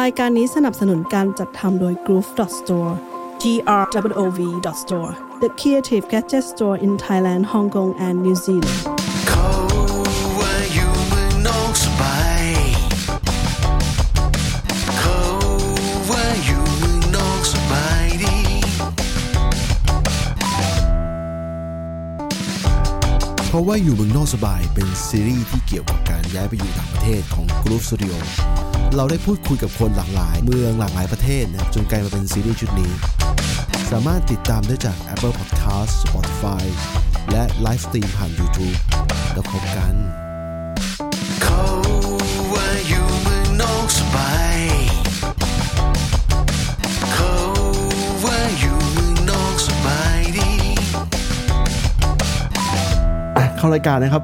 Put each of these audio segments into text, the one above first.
รายการนี้สนับสนุนการจัดทำโดย Groove Store G R W O V Store the creative gadget store in Thailand Hong Kong and New Zealand เขาว่าอยู่เมืองนอกสบายเขาว่าอยู่เมืองนอกสบายดี เพราะว่าอยู่เมืองนอกสบายเป็นซีรีส์ที่เกี่ยวกับการย้ายไปอยู่ต่างประเทศของ Group Studio เราได้พูดคุยกับคนหลากหลาย เมืองหลากหลายประเทศนะครับจนกลายมาเป็นซีรีส์ชุดนี้ สามารถติดตามได้จาก Apple Podcast Spotify และไลฟ์สตรีมผ่าน YouTube แล้วพบกันเขาว่าอยู่เมืองนอกสบายเขาว่าอยู่เมืองนอกสบายดีเข้ารายการนะครับ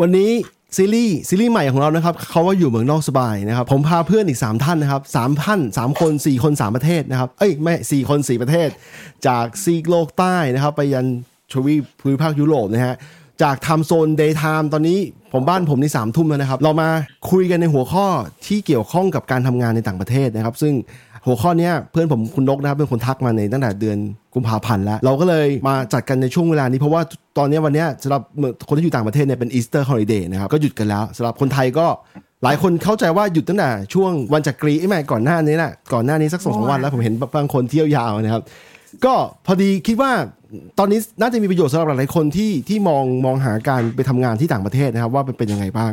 วันนี้ ซีรีส์ซีรีส์ใหม่ของเรานะครับเขาว่าอยู่เมืองนอกสบายนะครับผมพาเพื่อนอีก 3 ท่านนะครับสามท่านสามคน 4 คน 3 ประเทศนะครับเอ้ยไม่สี่คน 4 ประเทศ จากซีกโลกใต้นะครับไปยันทวีปภูมิภาคยุโรปนะฮะจาก time zone daytime ตอนนี้ผมบ้านผมในสามทุ่มแล้วนะครับ เรามาคุยกันในหัวข้อที่เกี่ยวข้องกับการทำงานในต่างประเทศนะครับ ซึ่ง หัวข้อนี้เพื่อนผมคุณนกนะครับเป็นคนทักมาในตั้งแต่เดือนกุมภาพันธ์แล้ว เราก็เลยมาจัดกันในช่วงเวลานี้ เพราะว่าตอนนี้วันนี้สำหรับคนที่อยู่ต่างประเทศเนี่ยเป็น Easter holiday นะครับก็หยุดกันแล้วสำหรับคนไทยก็หลายคนเข้าใจว่าหยุดตั้งแต่ช่วงวันจักรีไอ้ไม่ก่อนหน้านี้แหละก่อนหน้านี้สักสองสามวันแล้วผมเห็นบางคนเที่ยวยาวนะครับ ก็พอดีคิดว่าตอนนี้น่าจะมีประโยชน์สำหรับหลายๆคนที่ที่มองมองหาการไปทำงานที่ต่างประเทศนะครับ ว่าเป็นเป็นยังไงบ้าง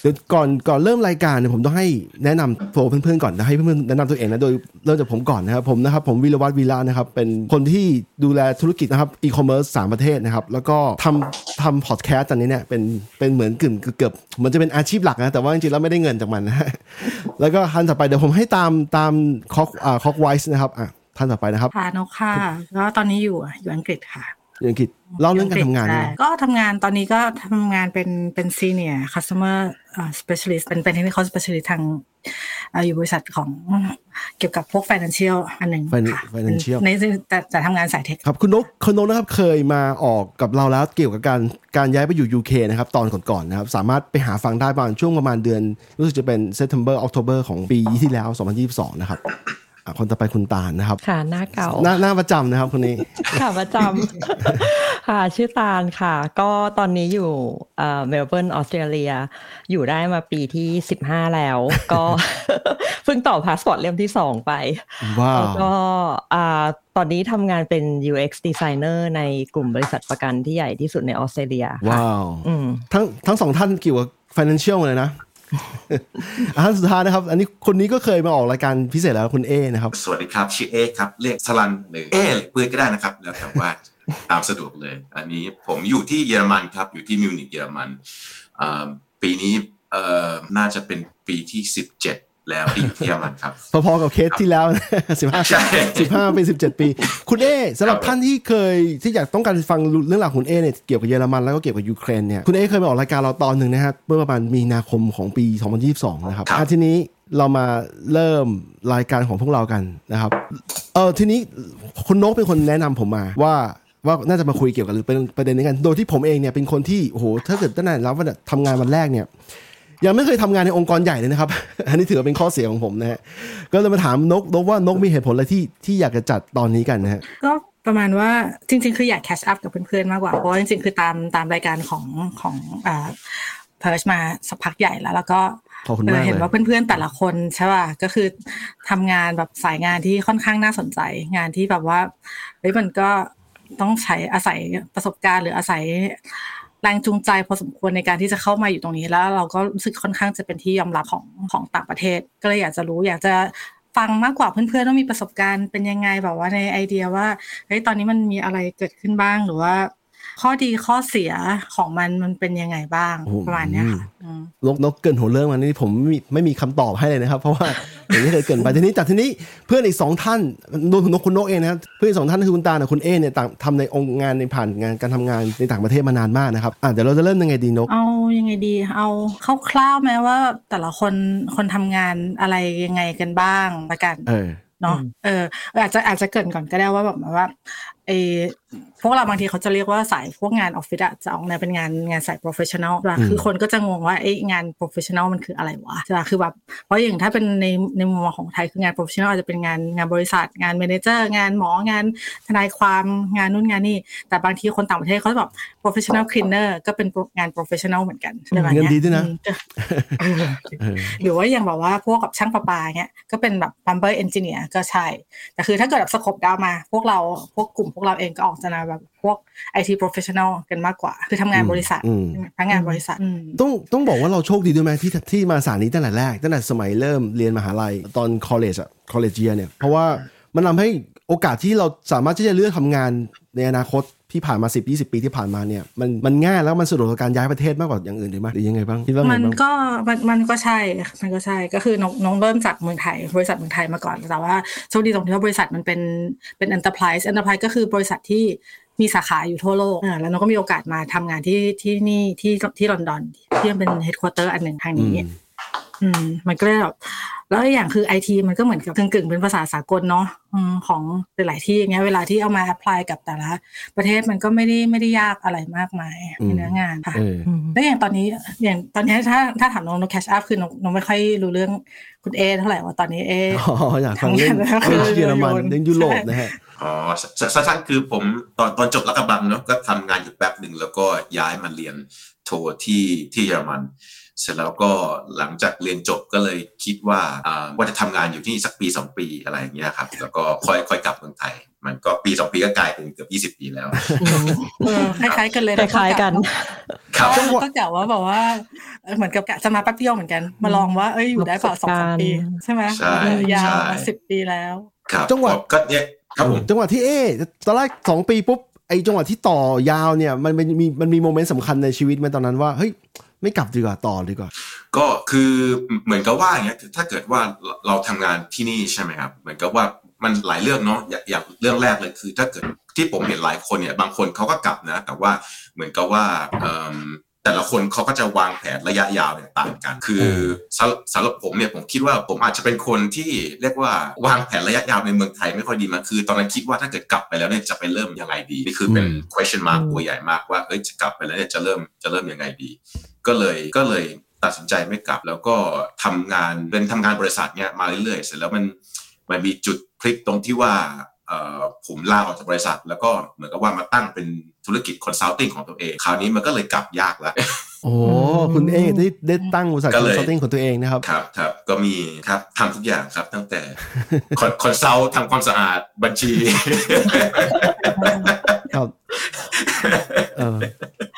เดี๋ยวก่อนก่อนเริ่มรายการเนี่ยผมต้องให้แนะนำตัวเพื่อนๆก่อนนะให้เพื่อนๆแนะนำตัวเองนะโดยเริ่มจากผมก่อนนะครับผมนะครับผมวิรวัตรวีระนะครับเป็นคนที่ดูแลธุรกิจนะครับอีคอมเมิร์ซสามประเทศนะครับแล้วก็ทำทำพอดแคสต์ตอนนี้เนี่ยเป็นเป็นเหมือนกึ่งเกือบเหมันจะเป็นอาชีพหลักนะแต่ว่าจริงๆแล้วไม่ได้เงินจากมันนะแล้วก็ท่านต่อไปเดี๋ยวผมให้ตามตามคอกอ่าคอกไวส์นะครับอะ ท่านต่อไปนะครับค่ะนกค่ะก็ตอนนี้อยู่อยู่อังกฤษค่ะอย่างอังกฤษเล่าเรื่องการทำงานใช่นะก็ทำงานตอนนี้ก็ทำงานเป็นเป็นซีเนียร์คัสเตอร์ specialist เป็นเป็นเทคนิค specialist ทางอ่าอยู่บริษัทของเกี่ยวกับพวก financial อันหนึ่ง Fin- ค่ะ financial ในแต่แต่ทำงานสายเทคครับคุณนกคุณนกนะครับเคยมาออกกับเราแล้วเกี่ยวกับการการย้ายไปอยู่ UK นะครับตอนก่อนๆนะครับสามารถไปหาฟังได้ประมาณช่วงประมาณเดือน รู้สึกจะเป็น September October ของปีที่แล้ว 2022 นะครับอะ คนต่อไปคุณตาลนะครับ ค่ะหน้าเก่าหน้าหน้าประจำนะครับคนนี้ค่ะประจำค่ะชื่อตาลค่ะ ก็ตอนนี้อยู่เอ่อเมลเบิร์นออสเตรเลีย อยู่ได้มาปีที่สิบห้าแล้ว ก็เพิ่งต่อพาสปอร์ตเล่มที่สองไปว้าวแล้วก็อ่าตอนนี้ทำงานเป็น UX designer ในกลุ่มบริษัทประกันที่ใหญ่ที่สุดในออสเตรเลียค่ะว้าวอืมทั้งทั้งสองท่านเกี่ยวกับ financial เลยนะ อ่านสุดท้ายนะครับ อันนี้คนนี้ก็เคยมาออกรายการพิเศษแล้วคุณเอนะครับ สวัสดีครับ ชื่อเอครับเรียกสลันหรือเอเพื่อนก็ได้นะครับ แล้วแต่ว่าตามสะดวกเลย อันนี้ผมอยู่ที่เยอรมันครับ อยู่ที่มิวนิกเยอรมันปีนี้น่าจะเป็นปีที่ 17 แล้วที่อยู่ที่เยอรมันครับ พอๆกับเคสที่แล้วสิบห้าใช่สิบห้าเป็นสิบเจ็ดปี คุณเอสำหรับท่านที่เคยที่อยากต้องการฟังเรื่องราวของคุณเอเนี่ยเกี่ยวกับเยอรมันแล้วก็เกี่ยวกับยูเครนเนี่ยคุณเอเคยมาออกรายการเราตอนหนึ่งนะครับเมื่อประมาณมีนาคมของปี 2022 นะครับครับอะทีนี้เรามาเริ่มรายการของพวกเรากันนะครับเออทีนี้คุณนกเป็นคนแนะนำผมมาว่าว่าน่าจะมาคุยเกี่ยวกับเป็นประเด็นนี้กัน โดยที่ผมเองเนี่ยเป็นคนที่โอ้โหถ้าเกิดตั้งแต่รับว่าทำงานวันแรกเนี่ย ยังไม่เคยทำงานในองค์กรใหญ่เลยนะครับ อันนี้ถือว่าเป็นข้อเสียของผมนะฮะ ก็เลยมาถามนกนกว่านกมีเหตุผลอะไรที่ที่อยากจะจัดตอนนี้กันนะฮะ ก็ประมาณว่าจริง ๆ คืออยากแคชอัพกับเพื่อนๆมากกว่า เพราะว่าจริง ๆ คือตามตามรายการของของอ่าเพิร์ชมาสักพักใหญ่แล้ว แล้วก็ขอบคุณมากเออเห็นเลยว่าเพื่อนๆแต่ละคนใช่ป่ะก็คือทำงานแบบสายงานที่ค่อนข้างน่าสนใจ งานที่แบบว่าเฮ้ยมันก็ต้องใช้อาศัยประสบการณ์หรืออาศัย แรงจูงใจพอสมควรในการที่จะเข้ามาอยู่ตรงนี้แล้ว เราก็รู้สึกค่อนข้างจะเป็นที่ยอมรับของของต่างประเทศ ก็เลยอยากจะรู้อยากจะฟังมากกว่าเพื่อนๆว่ามีประสบการณ์เป็นยังไงแบบว่าในไอเดียว่าเฮ้ยตอนนี้มันมีอะไรเกิดขึ้นบ้างหรือว่า ข้อดีข้อเสียของมันมันเป็นยังไงบ้างโอ้โหประมาณเนี้ยค่ะอืมนกนกเกรินหัวเรื่องมานี่ผมไม่มีไม่มีคำตอบให้เลยนะครับ เพราะว่าอย่างที่เคยเกรินไปทีนี้แต่ทีนี้เพื่อนอีกสองท่านรวมถึงนกคุณนกเองนะครับเพื่อนอีกสองท่านคือคุณตากับคุณเอเนี่ยต่างทำในองค์งานในผ่านงานการทำงานในต่างประเทศมานานมากนะครับอะเดี๋ยวเราจะเริ่มยังไงดีนกเอายังไงดีเอาคร่าวๆไหมว่า แต่ละคนคนทำงานอะไรยังไงกันบ้างละกันเออเนาะเอออาจจะอาจจะเกรินก่อนก็ได้ว่าแบบว่าไอ พวกเราบางทีเขาจะเรียกว่าสายพวกงานออฟฟิศอะจะออกแนวเป็นงานงานสาย professional ใช่ปะคือคนก็จะงงว่าไอ้งาน professional มันคืออะไรวะใช่ปะคือแบบเพราะอย่างถ้าเป็นในในมุมมองของไทยคืองาน professional อาจจะเป็นงานงานบริษัท งาน manager งานหมองานทนายความงานนู่นงานนี่ แต่บางทีคนต่างประเทศเขาจะแบบ professional cleaner ก็เป็นงาน professional เหมือนกันใช่ไหมเงินดีด้วยนะอืมเออหรือว่าอย่างแบบว่าพวกกับช่างประปาเงี้ยก็เป็นแบบ plumber engineer ก็ใช่แต่คือถ้าเกิดแบบสโคปดาวมา พวกเราพวกกลุ่มพวกเราเองก็ออกจะแนวแบบพวก IT professional กันมากกว่า คือทำงานบริษัทอืมพนักงานบริษัทอืมต้องต้องบอกว่าเราโชคดีด้วยไหมที่ที่มาสายนี้ตั้งแต่แรก ตั้งแต่สมัยเริ่มเรียนมหาลัยตอน college อะ college year เนี่ย เพราะว่ามันทำให้โอกาสที่เราสามารถที่จะเลือกทำงานในอนาคตที่ผ่านมา 10 20 ปีที่ผ่านมาเนี่ยมันมันง่ายแล้วมันสะดวกต่อการย้ายประเทศมากกว่าอย่างอื่นหรือไม่หรือยังไงบ้างคิดว่าไงมันบ้างก็มันมันก็ใช่มันก็ใช่ก็คือน้องน้องเริ่มจากเมืองไทย บริษัทเมืองไทยมาก่อนแต่ว่าโชคดีตรงที่ว่าบริษัทมันเป็นเป็น enterprise enterprise ก็คือบริษัทที่ มีสาขาอยู่ทั่วโลกอ่าแล้วน้องก็มีโอกาสมาทำงานที่ที่นี่ที่ที่ลอนดอนที่มันเป็น headquarter อันหนึ่งทางนี้ อืมอืมมันก็เลยแบบแล้วอีกอย่างคือไอทีมันก็เหมือนกับกึ่งๆเป็นภาษาสากลเนาะอืมของหลายๆที่อย่างเงี้ยเวลาที่เอามา apply กับแต่ละประเทศมันก็ไม่ได้ไม่ได้ยากอะไรมากมายในเนื้องานค่ะเออแล้วอย่างตอนนี้อย่างตอนนี้ถ้าถ้าถามน้องน้อง catch up คือน้องน้องไม่ค่อยรู้เรื่องคุณเอเท่าไหร่ว่าตอนนี้เออ๋ออยากฟังเรื่องทำงานแล้วเรื่องเยอรมันโยนเรื่องยุโรปใช่นะฮะอ๋อสสั้นๆคือผมตอนตอนจบลาดกระบังเนาะก็ทำงานอยู่แป๊บหนึ่งแล้วก็ย้ายมาเรียนโทที่ที่เยอรมัน เสร็จแล้วก็หลังจากเรียนจบก็เลยคิดว่าอ่าว่าจะทำงานอยู่ที่สักปีสองปีอะไรอย่างเงี้ยครับ แล้วก็ค่อยค่อยกลับเมืองไทย มันก็ปีสองปีก็กลายเป็นเกือบยี่สิบปีแล้วเออคล้ายๆกันเลยคล้ายๆกันครับก็ก็กะว่าแบบว่าเออเหมือนกับกะจะมาแป๊บเดียวเหมือนกัน มาลองว่าเอ้ยอยู่ได้เปล่าสองสามปี ใช่ไหมใช่เออยาวใช่มาสิบปีแล้วครับจังหวะก็เนี่ยครับผมจังหวะที่เอ๊ะตอนแรกสองปีปุ๊บไอ้จังหวะที่ต่อยาวเนี่ยมันมันมีมันมีโมเมนต์สำคัญในชีวิตไหมตอนนั้นว่าเฮ้ย ไม่กลับดีกว่าต่อดีกว่า ก็คือเหมือนกับว่าอย่างเงี้ยถ้าเกิดว่าเราเราทำงานที่นี่ใช่ไหมครับเหมือนกับว่ามันหลายเรื่องเนาะอย่างอย่างเรื่องแรกเลยคือ ถ้าเกิดที่ผมเห็นหลายคนเนี่ยบางคนเขาก็กลับนะ แต่ว่าเหมือนกับว่าเอิ่มแต่ละคนเขาก็จะวางแผนระยะยาวเนี่ยต่างกัน คือสำสำหรับผมเนี่ยผมคิดว่าผมอาจจะเป็นคนที่เรียกว่าวางแผนระยะยาวในเมืองไทยไม่ค่อยดีมากคือ ตอนนั้นคิดว่าถ้าเกิดกลับไปแล้วเนี่ยจะไปเริ่มยังไงดีนี่คือเป็นอืม question mark ตัวใหญ่มากว่าเอ้ยจะกลับไปแล้วเนี่ยจะเริ่มจะเริ่มยังไงดี ก็เลยก็เลยตัดสินใจไม่กลับ แล้วก็ทำงานเป็นทำงานบริษัทเนี้ยมาเรื่อยๆ เสร็จแล้วมันมันมีจุดพลิกตรงที่ว่าเอ่อผมลาออกจากบริษัท แล้วก็เหมือนกับว่ามาตั้งเป็นธุรกิจ consulting ของตัวเอง คราวนี้มันก็เลยกลับยากแล้วโอ้คุณเอ๊ะได้ได้ตั้งบริษัทก็เลย consulting ของตัวเองนะครับ ครับครับก็มีครับทำทุกอย่างครับตั้งแต่คอนซัลทำความสะอาดบัญชีครับ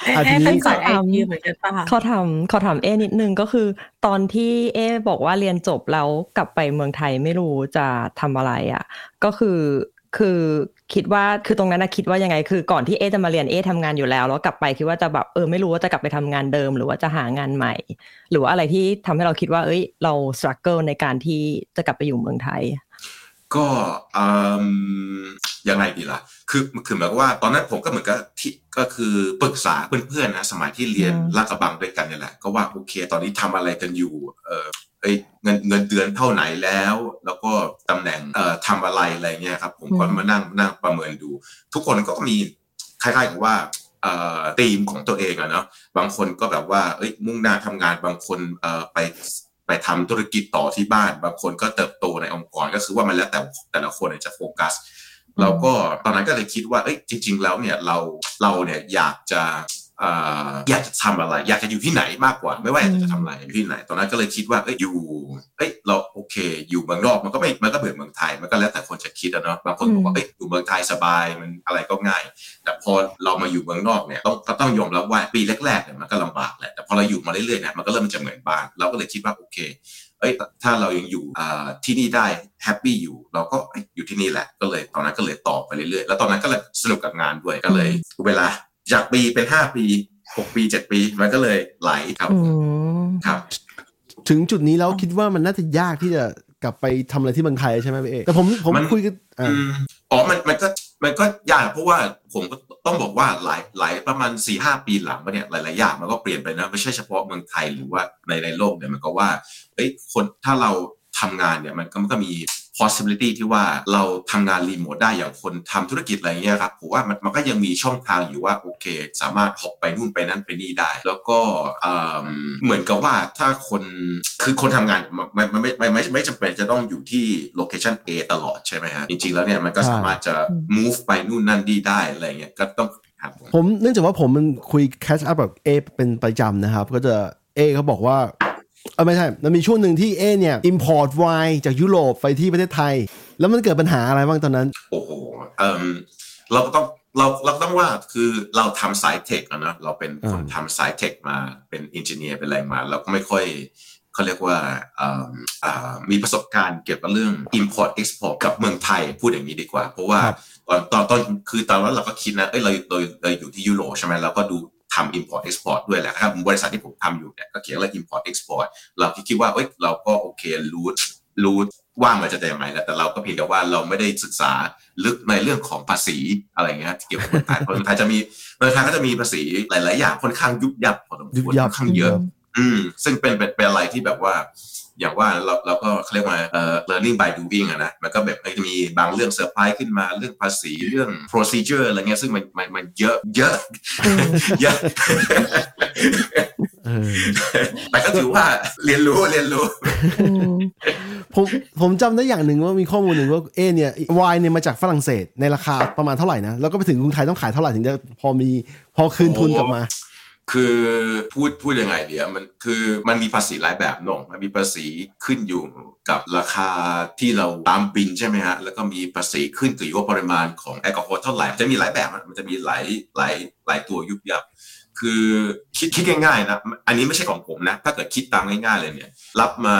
เออเอ๊ะอะทีเอ๊ะนี้เป็นสายไอก็ทำทีเหมือนกันป่ะคะขอถามขอถามเอนิดนึงก็คือ ตอนที่เอบอกว่าเรียนจบแล้วกลับไปเมืองไทยไม่รู้จะทำอะไรอะ ก็คือคือคิดว่าคือตรงนั้นนะคิดว่ายังไง คือก่อนที่เอจะมาเรียนเอทำงานอยู่แล้วแล้วกลับไปคิดว่าจะแบบเออไม่รู้ว่าจะกลับไปทำงานเดิม หรือว่าจะหางานใหม่ หรือว่าอะไรที่ทำให้เราคิดว่า เอ้ย เราสครัลเกิลในการที่จะกลับไปอยู่เมืองไทย ก็อืมยังไงดีล่ะ คือคือหมายความว่าตอนนั้นผมก็เหมือนกับที่ก็คือปรึกษาเพื่อนๆนะสมัยที่เรียนอืมลาดกระบังด้วยกันเนี่ยแหละ ก็ว่าโอเค ตอนนี้ทำอะไรกันอยู่ เออเอ้ยเงินเงินเดือนเท่าไหนแล้ว แล้วก็ตำแหน่งเอ่อทำอะไรอะไรเงี้ยครับ ผมก็มานั่งนั่งประเมินดู ทุกคนก็มีคล้ายๆกับว่าเอ่อธีมของตัวเองอะเนาะบางคนก็แบบว่าเอ้ยมุ่งหน้าทำงานบางคนเอ่อไปไปทำธุรกิจต่อที่บ้าน บางคนก็เติบโตในองค์กรก็คือว่ามันแล้วแต่แต่ละคนเนี่ยจะโฟกัส เราก็ตอนนั้นก็เลยคิดว่าเอ้ยจริง ๆ แล้วเนี่ยเราเราเนี่ยอยากจะเอ่ออยากจะทำอะไร อยากจะอยู่ที่ไหนมากกว่า ไม่ว่าอยากจะทำอะไรอยู่ที่ไหน ตอนนั้นก็เลยคิดว่าเอ้ยอยู่เอ้ยเราโอเค อยู่เมืองนอกมันก็ไม่มันก็เหมือนเมืองไทยมันก็แล้วแต่คนจะคิดอะเนาะบางคนบอกว่าเอ้ยอยู่เมืองไทยสบายมันอะไรก็ง่าย แต่พอเรามาอยู่เมืองนอกเนี่ยต้องต้องยอมรับว่าปีแรกๆเนี่ยมันก็ลำบากแหละแต่พอเราอยู่มาเรื่อยๆเนี่ยมันก็เริ่มจะเหมือนบ้านเราก็เลยคิดว่าโอเค เอ้ยถ้าเรายังอยู่อ่าที่นี่ได้แฮปปี้อยู่ เราก็เอ้ยอยู่ที่นี่แหละก็เลยตอนนั้นก็เลยต่อไปเรื่อยๆแล้วตอนนั้นก็เลยสนุกกับงานด้วยก็เลย เวลาจากปีเป็นห้าปีหกปีเจ็ดปีมันก็เลยไหลครับอืมครับ ถึงจุดนี้แล้วคิดว่ามันน่าจะยากที่จะกลับไปทำอะไรที่เมืองไทยใช่ไหมพี่เอกแต่ผมผมมันคุยกันอ่าอืมอ๋อมันมันก็ มันก็ยากเพราะว่าผมก็ต้องบอกว่าหลายหลายประมาณสี่ห้าปีหลังมาเนี่ยหลายๆอย่างมันก็เปลี่ยนไปนะไม่ใช่เฉพาะเมืองไทยหรือว่าในในโลกเนี่ยมันก็ว่าเอ้ยคนถ้าเราทำงานเนี่ยมันก็มันก็มี possibility ที่ว่าเราทำงานรีโมทได้อย่างคนทำธุรกิจอะไรเงี้ยครับผมว่ามันมันก็ยังมีช่องทางอยู่ว่าโอเค สามารถหอบไปนู่นไปนั่นไปนี่ได้ แล้วก็เอิ่มเหมือนกับว่าถ้าคนคือคนทำงานมันมันไม่ไม่ไม่ไม่จำเป็นจะต้องอยู่ที่ location A ตลอดใช่ไหมฮะจริงๆแล้วเนี่ยมันก็สามารถจะ move ไปนู่นนั่นนี่ได้อะไรเงี้ยก็ต้องครับผมผมเนื่องจากว่าผมมันคุยแคชอัพแบบเอเป็นประจำนะครับ ก็จะเอเขาบอกว่า เออไม่ใช่ มันมีช่วงหนึ่งที่เอเนี่ย import ไวน์จากยุโรปไปที่ประเทศไทย แล้วมันเกิดปัญหาอะไรบ้างตอนนั้น โอ้โหเอ่มเราก็ต้องเราเราก็ต้องว่าคือเราทำสาย tech อะนะเราเป็นคนอืมทำสาย tech มาเป็นอินเจเนียร์เป็นอะไรมา เราก็ไม่ค่อยเขาเรียกว่าเอิ่มอ่ามีประสบการณ์เกี่ยวกับเรื่อง import export กับเมืองไทยพูดอย่างนี้ดีกว่า เพราะว่าครับตอนตอนตอนคือตอนนั้นเราก็คิดนะเอ้ยเราเราเราอยู่ที่ยุโรปใช่ไหมเราก็ดู ทำ import export ด้วยแหละครับบริษัทที่ผมทำอยู่เนี่ยก็เขียนเรื่อง import export เราคิดว่าเอ้ยเราก็โอเครู้รู้ว่ามันจะได้ยังไงแล้วแต่เราก็เพียงแต่ว่าเราไม่ได้ศึกษาลึกในเรื่องของภาษีอะไรเงี้ยที่เกี่ยวกับเมืองไทยเพราะเมืองไทยจะมีเมืองไทยก็จะมีภาษีหลาย ๆ อย่างค่อนข้างยุบยับพอสมยุควบรยับค่อนข้างเยอะ อืมซึ่งเป็นเป็นเป็นอะไรที่แบบว่า อย่างว่าเราเราก็เขาเรียกว่าเอ่อ learning by doing อะนะมันก็แบบมันจะมีบางเรื่องเซอร์ไพรส์ขึ้นมาเรื่องภาษีเรื่อง procedure อะไรเงี้ยซึ่งมันมันมันเยอะเยอะเยอะเออแต่ก็ถือว่าเรียนรู้เรียนรู้ ผมผมจำได้อย่างหนึ่งว่ามีข้อมูลหนึ่งว่าเอเนี่ยไวน์เนี่ยมาจากฝรั่งเศสในราคาประมาณเท่าไหร่นะ แล้วก็ไปถึงกรุงไทยต้องขายเท่าไหร่ถึงจะพอมีพอคืนทุนกลับมา คือพูดพูดยังไงเดียวมันคือมันมีภาษีหลายแบบเนองมันมีภาษีขึ้นอยู่กับราคาที่เราตามบินใช่ไหมฮะแล้วก็มีภาษีขึ้นกับยุ่ปริมาณของแอลกอฮอล์เท่าไหร่จะมีหลายแบบมันจะมีหลายหลายหลายตัวยุบยับ คือคิดคิดง่ายๆนะอันนี้ไม่ใช่ของผมนะ ถ้าเกิดคิดตามง่ายๆเลยเนี่ย รับมา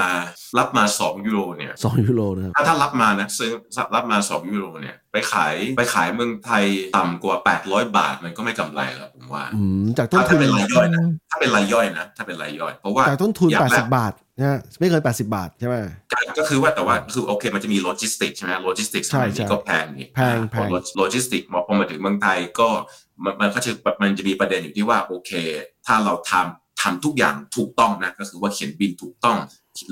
รับมาสองยูโรเนี่ยสองยูโรนะครับถ้าถ้ารับมานะซื้อรับมาสองยูโรเนี่ยไปขายไปขายเมืองไทยต่ำกว่า 800 บาทมันก็ไม่กำไรแล้วผมว่าอืมจากต้นถ้าทุนเป็นรายย่อยนะถ้าเป็นรายย่อยนะถ้าเป็นรายย่อยเพราะว่าจากต้นทุนอย่างแรก80 บาทนะฮะไม่เกิน 80 บาทใช่ไหมก็คือว่าแต่ว่าคือโอเคมันจะมีโลจิสติกใช่ไหมโลจิสติกใช่ใช่ก็แพงนี่แพงแพงโลจิสติกพอมาถึงเมืองไทยก็ มันมันก็จะมันจะมีประเด็นอยู่ที่ว่าโอเค ถ้าเราทำทำทุกอย่างถูกต้องนะก็คือว่าเขียนบิลถูกต้อง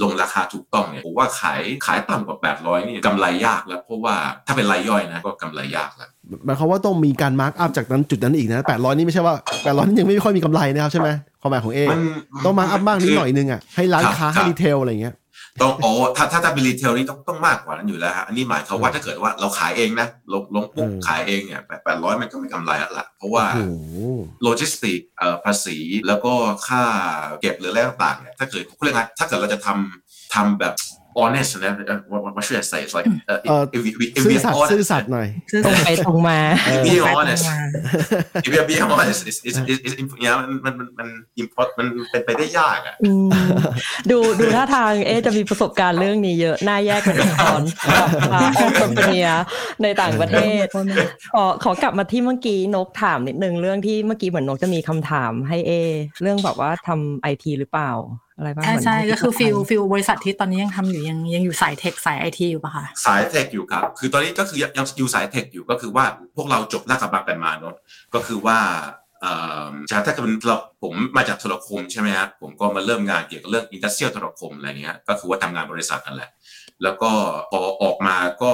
ลงราคาถูกต้องเนี่ยผมว่าขายขายต่ำกว่า 800นี่กำไรยากแล้ว เพราะว่าถ้าเป็นรายย่อยนะก็กำไรยากแล้วหมายความว่าต้องมีการ mark up จากนั้นจุดนั้นอีกนะ 800 นี่ไม่ใช่ว่า 800 นี่ยังไม่ค่อยมีกำไรนะครับใช่ไหมความหมายของเอมันต้อง mark up บ้างนิดหน่อยนึงอะให้ร้านค้าครับให้ retail อะไรอย่างเงี้ย ต้องโอ้ถ้าถ้าถ้าเป็น retail นี่ต้องต้องมากกว่านั้นอยู่แล้วฮะอันนี้หมายความว่าถ้าเกิดว่าเราขายเองนะลงลงปุ๊บเออขายเองเนี่ยแปดร้อยมันก็ไม่กำไรแล้วล่ะเพราะว่าโอ้โหโลจิสติกเอ่อภาษีแล้วก็ค่าเก็บหรืออะไรต่างๆเนี่ยถ้าเกิดเขาเรียกไงถ้าเกิดเราจะทำทำแบบ honest นะเอ่อ what what should I say it's like เอ่อเอ่อ if we if ซื่ we อสัตย์ honest ซื่อสัตย์หน่อยตรงไปตรงมา be ไปตรง honest มา if we are being honest it's it's it's it's เนี่ยมันมันมันมัน import มันเป็นไปได้ยากอะอืมดูดูท่าทางเอ๊ะจะมีประสบการณ์เรื่องนี้เยอะน่าแยกเป็นตอนออนคอมพานีในต่างประเทศขอขอกลับมาที่เมื่อกี้นกถามนิดนึงเรื่องที่เมื่อกี้เหมือนนกจะมีคำถามให้เอ เรื่องแบบว่าทำไอทีหรือเปล่า อะไรบ้างใช่เหมือนใช่ที่ก็คือฟิลไปฟิลบริษัทที่ตอนนี้ยังทำอยู่ยังยังอยู่สาย tech สายไอทีอยู่ปะคะสายเทคอยู่ครับ คือตอนนี้ก็คือยังยังอยู่สาย tech อยู่ก็คือว่าพวกเราจบลาดกระบังกันมาเนอะก็คือว่าเอ่อจากถ้าเกิดเราผมมาจาก telecom ใช่ไหมฮะผมก็มาเริ่มงานเกี่ยวกับเรื่อง industrial telecom อะไรเงี้ยก็คือว่าทำงานบริษัทนั่นแหละ แล้วก็พอออกมาก็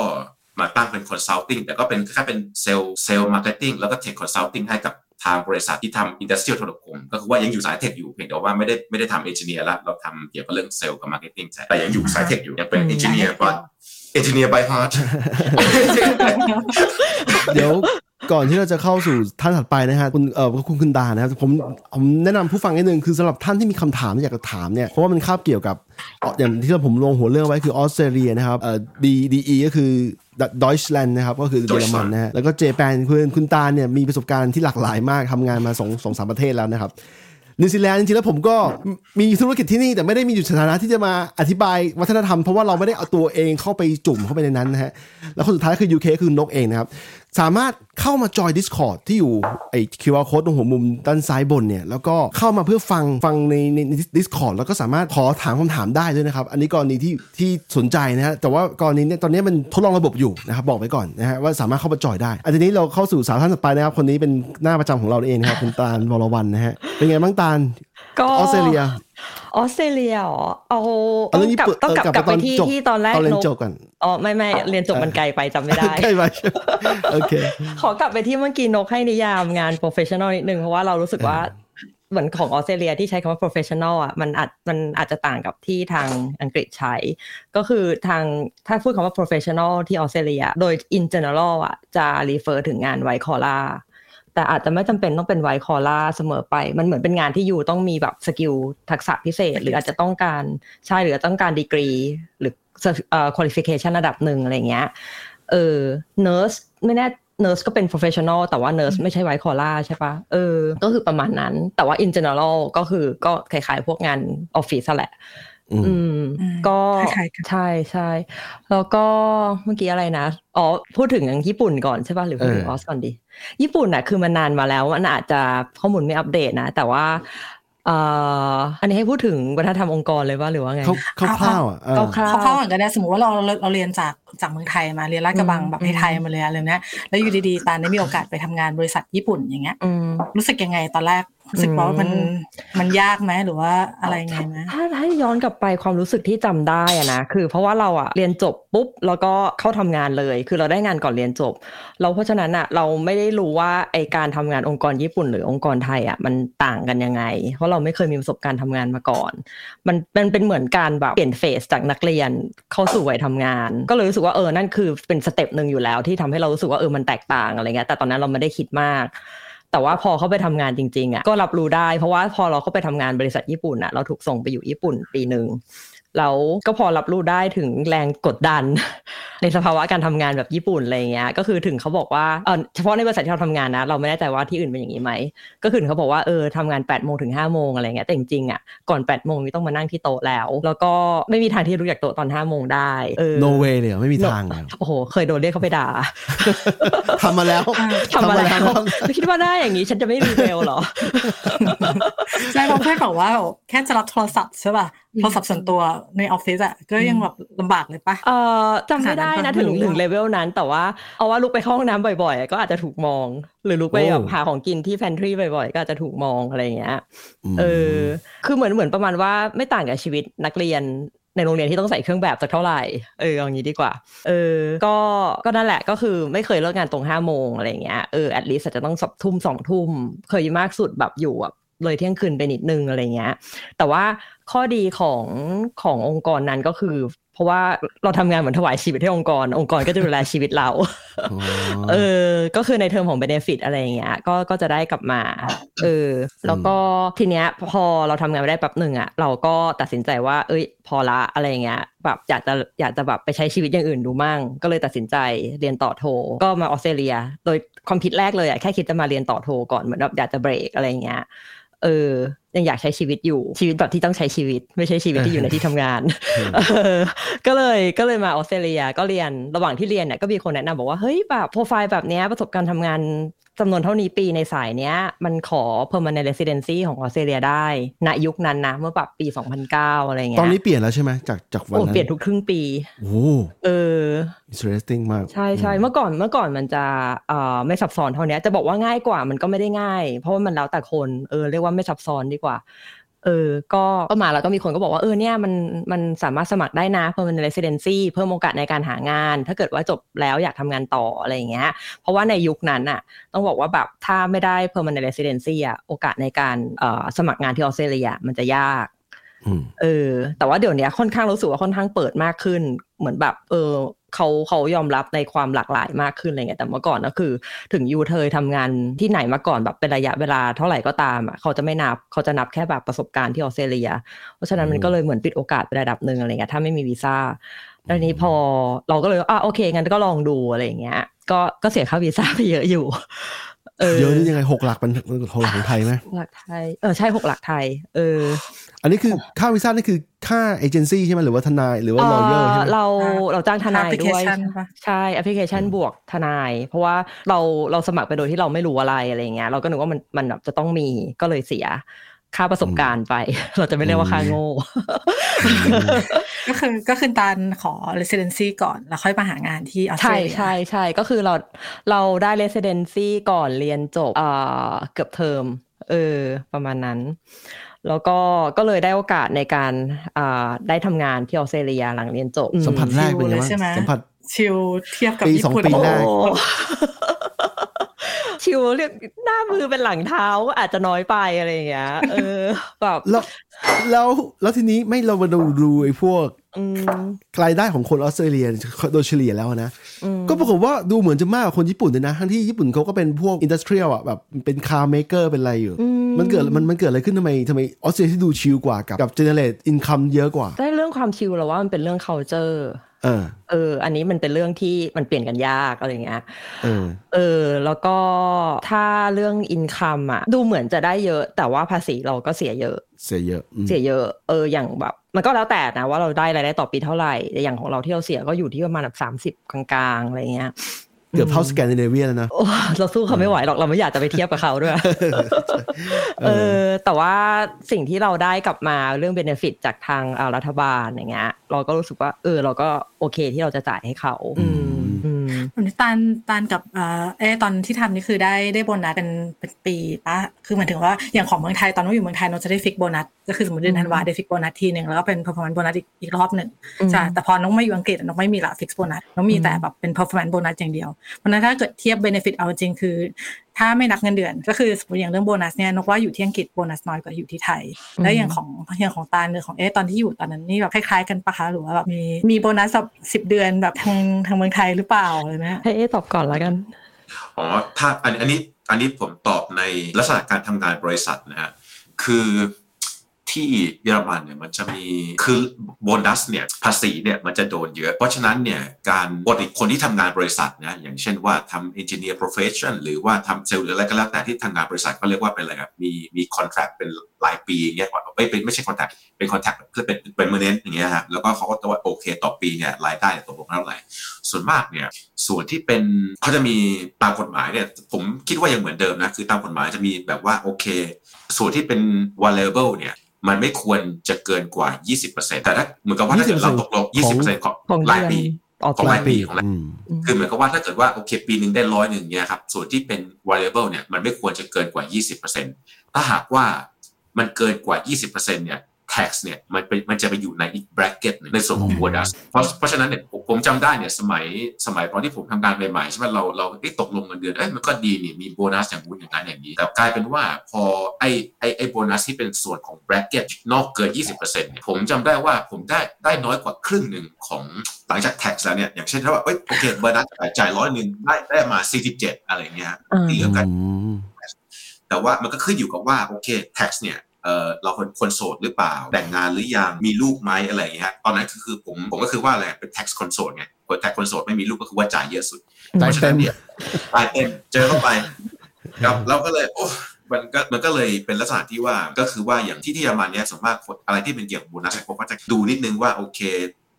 มาตั้งเป็น consulting แต่ก็เป็นแค่เป็น sales sales marketing แล้วก็ tech consulting ให้กับ ทางบริษัทที่ทำ industrial telecom ก็คือว่ายังอยู่สาย tech อยู่เพียงแต่ว่าไม่ได้ไม่ได้ทำเอนจิเนียร์ละเราทำเกี่ยวกับเรื่องเซลล์กับ marketing แต่ยังอยู่สาย tech อยู่ยังเป็นเอนจิเนียร์ but engineer by heart เดี๋ยวก่อนที่เราจะเข้าสู่ท่านถัดไปนะฮะคุณเอ่อคุณคุณดานะครับผมผมแนะนำผู้ฟังนิดนึงคือสำหรับท่านที่มีคำถามที่อยากจะถามเนี่ยเพราะว่ามันคาบเกี่ยวกับเอ่ออย่างที่ผมลงหัวเรื่องไว้คือออสเตรเลียนะครับเอ่อ D D E ก็คือ ดอยช์แลนด์นะครับก็คือเยอรมันนะฮะแล้วก็เจแปนคุณคุณตาเนี่ยมีประสบการณ์ที่หลากหลายมากทำงานมาสองสองสามประเทศแล้วนะครับนิวซีแลนด์จริงๆแล้วผมก็มีธุรกิจที่นี่แต่ไม่ได้มีอยู่สถานะที่จะมาอธิบายวัฒนธรรมเพราะว่าเราไม่ได้เอาตัวเองเข้าไปจุ่มเข้าไปในนั้นนะฮะแล้วคนสุดท้ายคือ UK คือนกเองนะครับสามารถเข้ามาจอย Discord ที่อยู่ไอ้ QR code ตรงหัวมุมด้านซ้ายบนเนี่ย แล้วก็เข้ามาเพื่อฟังฟังในในใน Discord แล้วก็สามารถขอถามคำถามได้ด้วยนะครับ อันนี้กรณีที่ที่สนใจนะฮะแต่ว่ากรณีเนี่ยตอนนี้มันทดลองระบบอยู่นะครับ บอกไว้ก่อนนะฮะว่าสามารถเข้ามาจอยได้ อันนี้เราเข้าสู่สาวท่านต่อไปนะครับ คนนี้เป็นหน้าประจำของเราเองนะครับคุณตาลวรวันนะฮะเป็นไงบ้างตาลก็ออสเตรเลีย ออสเตรเลียเหรอเอาเอาเรื่องญี่กลับปุ่นต้องกลับเออกกลัลับบไปไปตอนที่จบที่ตอนแรกตอนเรียนนกจบก่อนอ๋อไม่ไม่เรียนจบมันไกลไปจำไม่ได้ใกล้ไปใช่ไหมโอเคขอกลับไปที่เมื่อกี้นกให้นิยามงาน professional นิดนึงเพราะว่าเรารู้สึกว่าเหมือนของออสเตรเลียที่ใช้คำว่า professional อะมันอาจมันอาจจะต่างกับที่ทางอังกฤษใช้ ก็คือทางถ้าพูดคำว่า professional ที่ออสเตรเลีย โดย in general อะจะ refer ถึงงาน white collar แต่อาจจะไม่จำเป็นต้องเป็น white collar เสมอไป มันเหมือนเป็นงานที่อยู่ต้องมีแบบ skill ทักษะพิเศษ หรืออาจจะต้องการใช่หรือต้องการดีกรี หรือเอ่อ qualification ระดับหนึ่งอะไรเงี้ยเออ nurse ไม่แน่ nurse ก็เป็น professional แต่ว่า nurse ไม่ใช่ white collar ใช่ปะเออ ก็คือประมาณนั้น แต่ว่า in general ก็คือก็คล้ายๆพวกงานออฟฟิศแหละ อืมอืมอืมก็คล้ายๆกันใช่ใช่แล้วก็เมื่อกี้อะไรนะ อ๋อ พูดถึงอย่างญี่ปุ่นก่อนใช่ปะหรือพูดถึงเออออสก่อนดี ญี่ปุ่นน่ะคือมันนานมาแล้วมันอาจจะข้อมูลไม่อัปเดตนะ แต่ว่าเอ่ออันนี้ให้พูดถึงวัฒนธรรมองค์กรเลยว่าหรือว่าไงเขาคร่าวๆอะเออคร่าวๆเขาเข้าเหมือนกันนะสมมติว่าเราเราเราเรียนจาก จากเมืองไทยมาเรียนลาดกระบังอืมแบบไทยๆมาเลยอะไรเนี้ยแล้วอยู่ดีๆตาได้มีโอกาสไปทำงานบริษัทญี่ปุ่นอย่างเงี้ยอืมรู้สึกยังไงตอนแรกรู้สึกว่ามันอืมมันยากไหมหรือว่าอะไรไงไหมถ้าถ้าย้อนกลับไปความรู้สึกที่จำได้อะนะคือเพราะว่าเราอะเรียนจบปุ๊บแล้วก็เข้าทำงานเลย คือเราได้งานก่อนเรียนจบแล้วเพราะฉะนั้นอะเราไม่ได้รู้ว่าไอการทำงานองค์กรญี่ปุ่น หรือองค์กรไทยอะมันต่างกันยังไง เพราะเราไม่เคยมีประสบการณ์ทำงานมาก่อน มันมันเป็นเหมือนการแบบเปลี่ยน phase จากนักเรียนเข้าสู่วัยทำงาน ก็เลยรู้สึกว่าเออนั่นคือเป็น step หนึ่งอยู่แล้ว ที่ทำให้เรารู้สึกว่าเออมันแตกต่างอะไรเงี้ยแต่ตอนนั้นเราไม่ได้คิดมาก แต่ว่าพอเขาไปทำงานจริงๆอะก็รับรู้ได้ เพราะว่าพอเราเข้าไปทำงานบริษัทญี่ปุ่นอะเราถูกส่งไปอยู่ญี่ปุ่นปีหนึ่ง แล้วก็พอรับรู้ได้ถึงแรงกดดัน ในสภาวะการทำงานแบบญี่ปุ่นอะไรเงี้ยก็คือถึงเขาบอกว่าเออเฉพาะในบริษัทที่เราทำงานนะ เราไม่แน่ใจว่าที่อื่นเป็นอย่างนี้ไหม ก็คือเขาบอกว่าเออทำงาน8ปดโมงถึง5้าโมงอะไรเงี้ยแต่จริงๆอะก่อน8ปดโมงนี่ต้องมานั่งที่โต๊ะแล้ว แล้วก็ไม่มีทางที่รู้จักโต๊ะตอน5้าโมงได้เออ no way เลยเหรอไม่มีทางเลยโอ้โหเคยโดนเรียกเข้าไปด่าทำมาแล้วทำมาแล้วครับไม่คิดว่าได้อย่างนี้ฉันจะไม่รีเวลเหรอใช่เพราะเพื่อนบอกว่าแค่จะรับโทรศัพท์ใช่ป่ะอืมโทรศัพท์ส่วนตัวในออฟฟิศอะก็ยังแบบลำบากเลยปะเอ่อจำไม่ได้นะขนาดนั้นปะถึงไม่รู้ถึงอะเลเวลนั้น แต่ว่าเอาว่าลุกไปเข้าห้องน้ำบ่อยๆ ก็อาจจะถูกมอง หรือลุกไปโอ้แบบหาของกินที่แพนทรีบ่อยๆ ก็อาจจะถูกมองอะไรอย่างเงี้ยมเออคือเหมือนเหมือนประมาณว่าไม่ต่างกับชีวิตนักเรียนในโรงเรียนที่ต้องใส่เครื่องแบบสักเท่าไหร่ เออเอางี้ดีกว่า เออ ก็ ก็นั่นแหละ ก็คือไม่เคยเลิกงานตรงห้าโมงอะไรอย่างเงี้ย เออแอดลิสจะต้องสับทุ่มสองทุ่ม เคยมากสุดแบบอยู่แบบ เลยเที่ยงคืนไปนิดนึงอะไรเงี้ย แต่ว่าข้อดีของขององค์กรนั้นก็คือ เพราะว่าเราทำงานเหมือนถวายชีวิตให้องค์กร องค์กรก็จะดูแลชีวิตเราอ๋อเออ ก็คือในเทอมของ benefit อะไรอย่างเงี้ย ก็ก็จะได้กลับมา เออ แล้วก็ทีเนี้ยพอเราทำงานไปได้แป๊บหนึ่งอะ เราก็ตัดสินใจว่า เอ้ย พอละอะไรอย่างเงี้ย แบบอยากจะอยากจะแบบไปใช้ชีวิตอย่างอื่นดูมั่ง ก็เลยตัดสินใจเรียนต่อโท ก็มาออสเตรเลีย โดยความคิดแรกเลยอะ แค่คิดจะมาเรียนต่อโทก่อน เหมือนแบบอยากจะเบรกอะไรอย่างเงี้ย เออ ยังอยากใช้ชีวิตอยู่ชีวิตแบบที่ต้องใช้ชีวิต ไม่ใช่ชีวิตที่อยู่ในที่ทำงานเออก็เลยก็เลยมาออสเตรเลียก็เรียนระหว่างที่เรียนเนี่ยก็มีคนแนะนำบอกว่าเฮ้ยแบบโปรไฟล์แบบเนี้ยประสบการณ์ทำงาน จำนวนเท่านี้ปีในสายเนี้ย มันขอ permanent residency ของออสเตรเลียได้ณยุคนั้นนะ เมื่อแบบปี 2009 อะไรเงี้ย ตอนนี้เปลี่ยนแล้วใช่ไหมจากจากวันโอ้นั้นเปลี่ยนทุกครึ่งปี โอ้เออ interesting มาก ใช่ใช่เมื่อก่อนเมื่อก่อนมันจะเอ่อไม่ซับซ้อนเท่านี้จะบอกว่าง่ายกว่ามันก็ไม่ได้ง่าย เพราะว่ามันแล้วแต่คนเออเรียกว่าไม่ซับซ้อนดีกว่า เออ ก็ก็มาแล้วก็มีคนก็บอกว่าเออเนี่ยมันมันสามารถสมัครได้นะ เพิ่มเป็น residency เพิ่มโอกาสในการหางาน ถ้าเกิดว่าจบแล้วอยากทำงานต่ออะไรอย่างเงี้ย เพราะว่าในยุคนั้นอะต้องบอกว่าแบบถ้าไม่ได้ permanent residency อะโอกาสในการเอ่อสมัครงานที่ออสเตรเลียมันจะยากอืมเออ แต่ว่าเดี๋ยวนี้ค่อนข้างรู้สึกว่าค่อนข้างเปิดมากขึ้น เหมือนแบบ เออ เขาเขายอมรับในความหลากหลายมากขึ้นอะไรเงี้ยแต่เมื่อก่อนก็คือ ถึงยูเธอทำงานที่ไหนมาก่อนแบบเป็นระยะเวลาเท่าไหร่ก็ตามอะเขาจะไม่นับเขาจะนับแค่แบบประสบการณ์ที่ออสเตรเลีย เพราะฉะนั้นมันก็เลยเหมือนปิดโอกาสไประดับหนึ่งอะไรเงี้ยถ้าไม่มีวีซ่าแล้วทีนี้พอเราก็เลยอะโอเคงั้นก็ลองดูอะไรอย่างเงี้ย ก็ก็เสียค่าวีซ่าไปเยอะอยู่เออเยอะนี่ยังไงหกหลักเป็นหกหลักของไทยไหมหลักไทยเออใช่หกหลักไทย เออ อันนี้คือค่าวีซ่านี่คือค่าเอเจนซี่ใช่ไหมหรือว่าทนายหรือว่าเอ่อ lawyer ใช่ไหมอเราเราจ้างทนายด้วย application ปะใช่แอปพลิเคชันบวกทนาย เพราะว่าเราเราสมัครไปโดยที่เราไม่รู้อะไรอะไรอย่างเงี้ยเราก็นึกว่ามันมันแบบจะต้องมีก็เลยเสียค่าประสบการณ์ไป เราจะไม่เรียกว่าค่าโง่ ก็คือก็คือตาลขอ residency ก่อน แล้วค่อยมาหางานที่ออสเตรใช่เลียใช่ใช่ก็คือเราเราได้ residency ก่อนเรียนจบเอ่อเกือบเทอมเออ ประมาณนั้น แล้วก็ก็เลยได้โอกาสในการอ่าได้ทำงานที่ออสเตรเลียหลังเรียนจบสัมผัสแรกเป็นไงชิลเลยบ้างใช่ไหมสัมผัสชิลเทียบกับปีญี่สองปุ่นปีแรกโอ้ชิวเรียกหน้ามือเป็นหลังเท้าอาจจะน้อยไปอะไรอย่างเงี้ยเออแบบแล้วแล้วแล้วทีนี้ไม่เรามาดูดูไอ้พวกอืม รายได้ของคนออสเตรเลียโดยเฉลี่ยแล้วนะอืมก็ปรากฏว่าดูเหมือนจะมากกว่าคนญี่ปุ่นเลยนะ ทั้งที่ญี่ปุ่นเขาก็เป็นพวก industrial อะแบบเป็น car maker เป็นอะไรอยู่ มันเกิดมันมันเกิดอะไรขึ้นทำไมทำไมออสเตรเลียที่ดูชิลกว่ากับกับ generate income เยอะกว่าได้เรื่องความชิวเราว่ามันเป็นเรื่อง culture เออ เออ อันนี้มันเป็นเรื่องที่มันเปลี่ยนกันยากอะไรอย่างเงี้ย เออ เออ แล้วก็ถ้าเรื่องอินคัมอะ ดูเหมือนจะได้เยอะ แต่ว่าภาษีเราก็เสียเยอะ เสียเยอะอืมเสียเยอะ เออ อย่างแบบ มันก็แล้วแต่นะว่าเราได้รายได้ต่อปีเท่าไหร่แต่อย่างของเราที่เราเสียก็อยู่ที่ประมาณแบบสามสิบกลางๆอะไรเงี้ยเกือบเท่าสแกนดิเนเวียแล้วนะโอ้เราสู้เขาไม่ไหวหรอกเราไม่อยากจะไปเทียบกับเขาด้วยเออแต่ว่าสิ่งที่เราได้กลับมาเรื่องเบนฟิตจากทางอ่ารัฐบาลอย่างเงี้ย เราก็รู้สึกว่า เออ เราก็โอเคที่เราจะจ่ายให้เขาอืมอืมวันนี้ตาลตาลกับเอ่อเอะตอนที่ทำนี่คือได้ได้โบนัสเป็นเป็นปีปะคือหมายถึงว่าอย่างของเมืองไทยตอนนู้นอยู่เมืองไทยเราจะได้ fix โบนัส ก็คือสมมติเดือนธันวาได้ fix โบนัสทีหนึ่งแล้วก็เป็น performance โบนัสอีกอีกรอบหนึ่งอืมใช่แต่พอน้องมาอยู่อังกฤษน้องไม่มีละ fix โบนัสน้องมีแต่แบบเป็น performance โบนัสอย่างเดียวเพราะฉะนั้นถ้าเกิดเทียบ benefit เอาจริงคือ ถ้าไม่นับเงินเดือน ก็คือสมมติอย่างเรื่องโบนัสเนี่ยนกว่าอยู่ที่อังกฤษโบนัสน้อยกว่าอยู่ที่ไทย แล้วอย่างของอย่างของตาลหรือของเอ๊ะตอนที่อยู่ตอนนั้นนี่แบบคล้ายๆกันปะคะหรือว่าแบบมีมีโบนัสแบบสิบเดือนแบบทางทางเมืองไทยหรือเปล่าอะไรนะให้เอตอบก่อนแล้วกันอ๋อถ้าอันอันนี้อันนี้ผมตอบในลักษณะการทำงานบริษัทนะฮะคือ ที่เยอรมันเนี่ยมันจะมีคือโบนัสเนี่ยภาษีเนี่ยมันจะโดนเยอะ เพราะฉะนั้นเนี่ยการปกติคนที่ทำงานบริษัทนะอย่างเช่นว่าทำ engineer profession หรือว่าทำเซลล์หรืออะไรก็แล้วแต่ที่ทำงานบริษัทเขาเรียกว่าเป็นอะไรครับมีมี contract เป็นรายปีอย่างเงี้ยไม่เป็นไม่ใช่ contract เป็น contract เพื่อเป็นเป็น permanent อย่างเงี้ยฮะแล้วก็เขาก็จะว่าโอเคต่อปีเนี่ยรายได้ตกลงเท่าไหร่ส่วนมากเนี่ยส่วนที่เป็นเขาจะมีตามกฎหมายเนี่ยผมคิดว่ายังเหมือนเดิมนะคือตามกฎหมายจะมีแบบว่าโอเค ส่วนที่เป็น variable เนี่ย มันไม่ควรจะเกินกว่า 20%แต่ถ้าเหมือนกับว่าถ้าเกิดเราตกลง 20%ของของรายปีออกของรารายยปีของรายอืมคือเหมือนกับว่าถ้าเกิดว่าโอเคปีหนึ่งได้ร้อยหนึ่งเนี่ยครับส่วนที่เป็น variable เนี่ยมันไม่ควรจะเกินกว่า 20%ถ้าหากว่ามันเกินกว่า 20%เนี่ย tax เนี่ยมันเป็นมันจะไปอยู่ในอีก bracket หนึ่งในส่วนของ bonus เพราะเพราะฉะนั้นเนี่ยผมผมจำได้เนี่ยสมัยสมัยตอนที่ผมทำงานใหม่ๆใช่ไหมเราเราเอ้ตกลงเงินเดือนเอ้ยมันก็ดีนี่มีโบนัสอย่างนู้นอย่างนั้นอย่างนี้ แต่กลายเป็นว่าพอไอ้ไอ้ไอ้โบนัสที่เป็นส่วนของ bracket นอกเกิน 20%เนี่ยผมจำได้ว่าผมได้ได้น้อยกว่าครึ่งหนึ่งของหลังจาก tax แล้วเนี่ยอย่างเช่นถ้าว่าเอ้ยโอเคโบนัสจ่ายร้อยหนึ่งได้ได้มา 47 อะไรอย่างเงี้ยอืมที่เหลือกันอืมแต่ว่ามันก็ขึ้นอยู่กับว่าโอเค tax เนี่ย เออเราคนคนโสดหรือเปล่า แต่งงานหรือยังมีลูกไหมอะไรอย่างเงี้ยตอนนั้นคือคือผมผมก็คือว่าอะไรเป็น tax คนโสดไงคน tax คนโสดไม่มีลูกก็คือว่าจ่ายเยอะสุดจ่ายเพราะฉะเต็นั้มนเนี่ยจ่ายเต็มเจอเข้าไปครับเราก็เลยโอ้มันก็มันก็เลยเป็นลักษณะที่ว่าก็คือว่าอย่างที่ที่เยอรมันเนี่ยส่วนมากคนอะไรที่เป็นเกี่ยวกับโบนัสผมก็จะดูนิดนึงว่าโอเค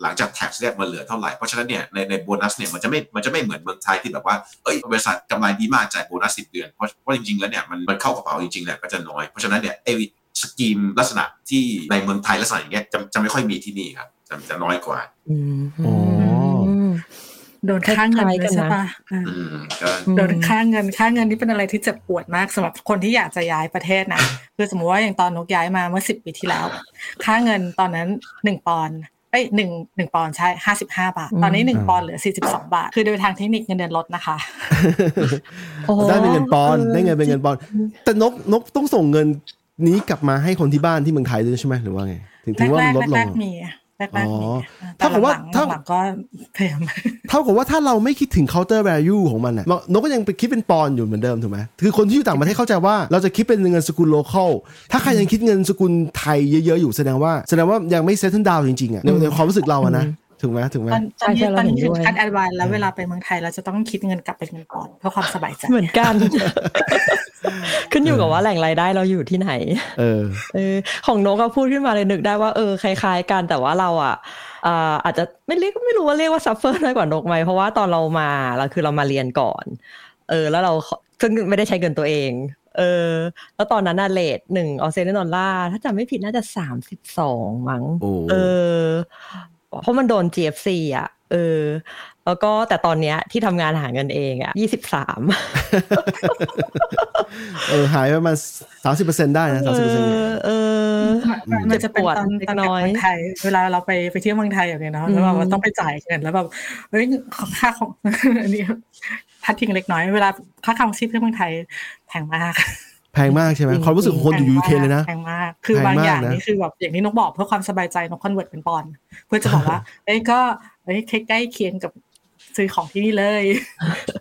หลังจาก tax เนี่ยมันเหลือเท่าไหร่ เพราะฉะนั้นเนี่ยในในโบนัสเนี่ยมันจะไม่มันจะไม่เหมือนเมืองไทยที่แบบว่าเอ้ยบริษัทกำไรดีมากจ่ายโบนัสสิบเดือนเพราะเพราะจริงๆแล้วเนี่ยมันมันเข้ากระเป๋าจริงๆเนี่ยก็จะน้อยเพราะฉะนั้นเนี่ยไอ้ สกีมลักษณะที่ในเมืองไทยลักษณะอย่างเงี้ยจะจะไม่ค่อยมีที่นี่ครับจะจะน้อยกว่าอืมอ๋อมโดนค่าเงินคล้ายๆเลกัยนนะใช่ปะอ่าอืมก็โดนค่าเงินค่าเงินนี่เป็นอะไรที่เจ็บปวดมากสำหรับคนที่อยากจะย้ายประเทศนะคือสมมติว่าอย่างตอนนกย้ายมาเมื่อสิบปีที่แล้ว ค่าเงินตอนนั้นหนึ่งปอนด์เอ้ยหนึ่งหนึ่งปอนด์ใช่ห้าสิบห้าบาท ตอนนี้หนึ่งอืมปอนด์เหลือสี่สิบสองบาท คือโดยทางเทคนิคเงินเดือนลดนะคะโอ้โหได้เป็นเงินปอนด์ได้เงินเป็นเงินปอนด์แต่นกนกต้องส่งเงิน นี้กลับมาให้คนที่บ้านที่เมืองไทยด้วยใช่ไหมหรือว่าไง ถึงถึงว่าแรมันกลดลๆแรงกๆมีแรกๆมีอ๋อแต่เท่ากับว่าหลังๆเท่าหลังๆก็พยายามเท่ากับว่าถ้าเราไม่คิดถึง counter value ของมันน่ะนกก็ยังไปคิดเป็นปอนด์อยู่เหมือนเดิมถูกไหมคือคนที่อยู่ต่างประเทศเข้าใจว่าเราจะคิดเป็นเงินสกุล local ถ้าใครยังคิดเงินสกุลไทยเยอะๆอยู่แสดงว่าแสดงว่ายังไม่ settle down จริงๆอะในในความรู้สึกเราอะนะ ถูกไหมถูกไหมตอนตอนนี้ใช่ใช่ตอนนี้เราเห็นถึงด้วยขั้น advance แล้วเวลาไปเมืองไทยเราจะต้องคิดเงินกลับเป็นเงินปอนด์เพื่อความสบายใจเหมือนกัน ขึ้นอยู่กับว่าแหล่งรายได้เราอยู่ที่ไหน เออ เออ ของนกก็พูดขึ้นมาเลยนึกได้ว่าเออคล้าย ๆ กันแต่ว่าเราอะอ่าอาจจะไม่เรียกไม่รู้ว่าเรียกว่า suffer น้อยกว่านกไหมเพราะว่าตอนเรามาเราคือเรามาเรียนก่อน เออ แล้วเราซึ่งไม่ได้ใช้เงินตัวเองเออ แล้วตอนนั้นน่ะเลทหนึ่งออสเตรเลียนดอลลาร์ถ้าจำไม่ผิดน่าจะสามสิบสองมั้งโอ้เออ เพราะมันโดน GFC อะ เออ แล้วก็แต่ตอนเนี้ยที่ทำงานหาเงินเองอะยี่สิบสามเออหายไปประมาณสามสิบเปอร์เซ็นได้นะสามสิบเปอร์เซ็นเออมันจะเป็นตอนเจ็บปวดตอนน้กลับอยเมืองไทยเวลาเราไปไปเที่ยวเมืองไทยอย่างเงี้ยเนาะแล้วแบบว่าต้องไปจ่ายเงินแล้วแบบเฮ้ยค่าของอันนี้พัดทิ้งเล็กน้อย เวลาค่าครองชีพที่เมืองไทยแพงมาก แพงมากใช่ไหมความรู้สึกของคนอยู่ UK เลยนะแพงมากคือบางแพงมากอย่างนะนี่คือแบบอย่างที่นกบอกเพื่อความสบายใจนก convert เป็นปอนด์เพื่อจะบอกว่าเอ้ยก็เอ้ยใกล้เคียงกับซื้อของที่นี่เลย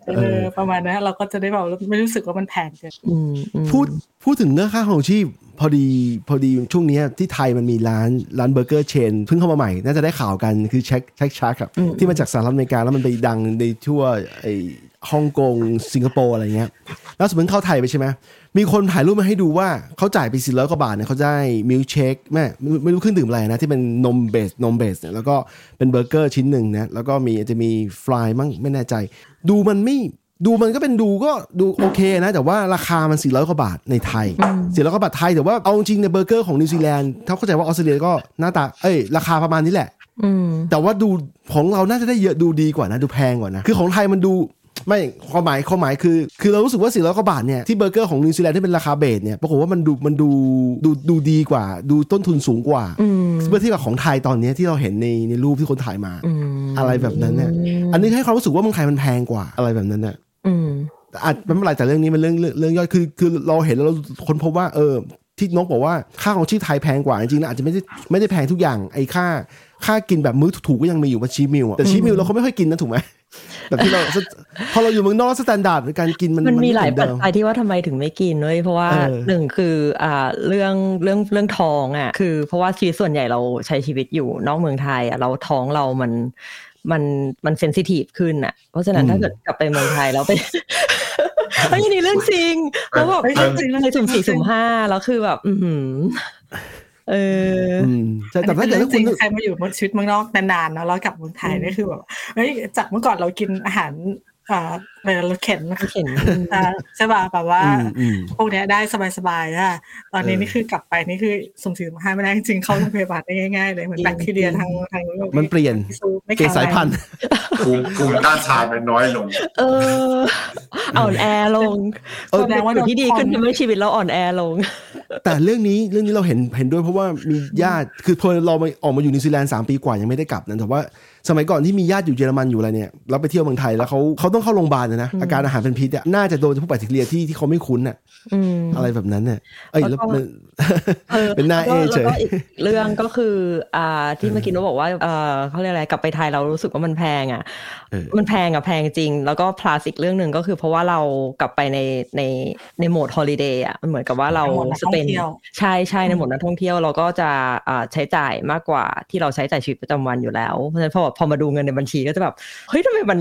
เออประมาณนั้นเราก็จะได้แบบไม่รู้สึกว่ามันแพงเกินอืมอืมพูดพูดถึงเรื่องค่าครองชีพพอดีพอดีช่วงเนี้ยที่ไทยมันมีร้านร้านเบอร์เกอร์ chain เพิ่งเข้ามาใหม่ น่าจะได้ข่าวกันคือเช็ค Shake Shack ครับที่มาจากสหรัฐอเมริกาแล้วมันไปดังในทั่วไอ ฮ่องกงสิงคโปร์อะไรเงี้ย แล้วสมมติเข้าไทยไปใช่ไหมมีคนถ่ายรูปมาให้ดูว่าเขาจ่ายไปสี่ร้อยกว่าบาทเนี่ยเขาได้มิลเชคแม่ไม่ไม่รู้เครื่องดื่มอะไรนะ ที่เป็นนม base นม base เนี่ยแล้วก็เป็นเบอร์เกอร์ชิ้นหนึ่งนะแล้วก็มีอาจจะมี fries มั้งไม่แน่ใจ ดูมันไม่ดูมันก็เป็นดูก็ดูโอเคนะ แต่ว่าราคามัน 400กว่าบาทในไทย400กว่าบาทไทยแต่ว่าเอาจริงในเบอร์เกอร์ของนิวซีแลนด์ถ้าเข้าใจว่าออสเตรเลียก็หน้าตาเอ้ยราคาประมาณนี้แหละอืมแต่ว่าดูของเราน่าจะได้เยอะดูดีกว่านะ ดูแพงกว่านะ คือของไทยมันดู ไม่ความหมายความหมายคือ คือเรารู้สึกว่า400กว่าบาทเนี่ยที่เบอร์เกอร์ของนิวซีแลนด์ที่เป็นราคา base เนี่ยปรากฏว่ามันดูมันดูดูดูดีกว่า ดูต้นทุนสูงกว่าอืมเมื่อเทียบกับของไทยตอนเนี้ยที่เราเห็นในในรูปที่คนถ่ายมาอืมอะไรแบบนั้นเนี่ยอันนี้ให้ความรู้สึกว่าเมืองไทยมันแพงกว่าอะไรแบบนั้นเนี่ยอืมอาจไม่เป็นไรแต่เรื่องนี้มันเรื่องเรื่องเรื่องย่อยคือ คือเราเห็นแล้วเราค้นพบว่าเออที่นกบอกว่าค่าของชีพไทยแพงกว่าจริงๆนะอาจจะไม่ได้ไม่ได้แพงทุกอย่างไอ้ค่า ค่ากินแบบมื้อถูกๆก็ยังมีอยู่ว่าชีมิลอะแต่ชีมิลเราเขาไม่ค่อยกินนะถูกไหมแบบที่เราพอเราอยู่เมืองนอกสแตนดาร์ดในการกินมันมันมีไหลายเอนปัจเดิมจัยที่ว่าทำไมถึงไม่กินเว้ยเพราะว่าเออหนึ่งคืออ่าเรื่องเรื่องเรื่องท้องอะคือเพราะว่าชีวิตส่วนใหญ่เราใช้ชีวิตอยู่นอกเมืองไทยอะเราท้องเรามันมันมันเซนซิทีฟขึ้นอะ เพราะฉะนั้นถ้าเกิดกลับไปเมืองไทยแล้วไปเฮ้ยนี่เรื่องจริงแล้วแบบเฮ้ยเรื่องจริงในสุ่มสี่สุ่มห้าแล้วคือแบบ อือหือ เอออืมใช่แต่ถ้าอันเกิดนี้ถ้าเป็นคุเรื่ณองจริงใครมาอยู่ชีวิตเมืองนอกนานๆเนาะแล้วกลับเมืองไทยนี่คือแบบเฮ้ยจากเมื่อก่อนเรากินอาหาร อ่าเวลาเราเข็นเข็นอ่าใช่ป่ะแบบว่าอืมอืมพวกเนี้ยได้สบายๆอะตอนนี้นี่คือกลับไปนี่คือสุ่มสี่สุ่มห้าไม่ได้จริงๆเข้าโรงพยาบาลได้ง่ายๆเลยเหมือนแบคทีเรียทางทางโลกมันเปลี่ยนไม่เปลี่ยนแข็งแรงสายพันธุ์ภูมิภูมิต้านทานมันน้อยลง เอออ่อนแอลงเออแสดงว่าที่ดีขึ้นทำให้ชีวิตเราอ่อนแอลง แต่เรื่องนี้เรื่องนี้เราเห็นเห็นด้วยเพราะว่ามีญาติคือพอเรามาออกมาอยู่นิวซีแลนด์สามปีกว่ายังไม่ได้กลับนะแต่ว่า สมัยก่อนที่มีญาติอยู่เยอรมันอยู่อะไรเนี่ยเราไปเที่ยวเมืองไทยแล้วเขาเขาต้องเข้าโรงพยาบาลนะนะอาการอาหารเป็นพิษอะน่าจะโดนพวกแบคทีเรียที่ที่เขาไม่คุ้นอะอืมอะไรแบบนั้นเนี่ยเอ้ยแล้แล้ววก็มันออเป็นหน้าเอแล้วก็เฉยแล้วก็อีกเรื่องก็คืออ่าที่เมื่อกี้เราบอกว่าเออเขาเรียกอะไรกลับไปไทยเรารู้สึกว่ามันแพงอะเออมันแพงอะแพงจริง แล้วก็ plus อีกเรื่องหนึ่งก็คือ เพราะว่าเรากลับไปในในในโหมดฮอลิเดย์อะมันเหมือนกับว่าเราในโหมดนักสท่องเปนเที่ยวใช่ใช่ในโหมดนักท่องเที่ยวเราก็จะอ่าใช้จ่ายมากกว่าที่เราใช้จ่ายชีวิตประจำวันอยู่แล้วเพราะฉะนั้นพอพอมาดูเงินในบัญชีก็จะแบบเฮ้ยทำไมมัน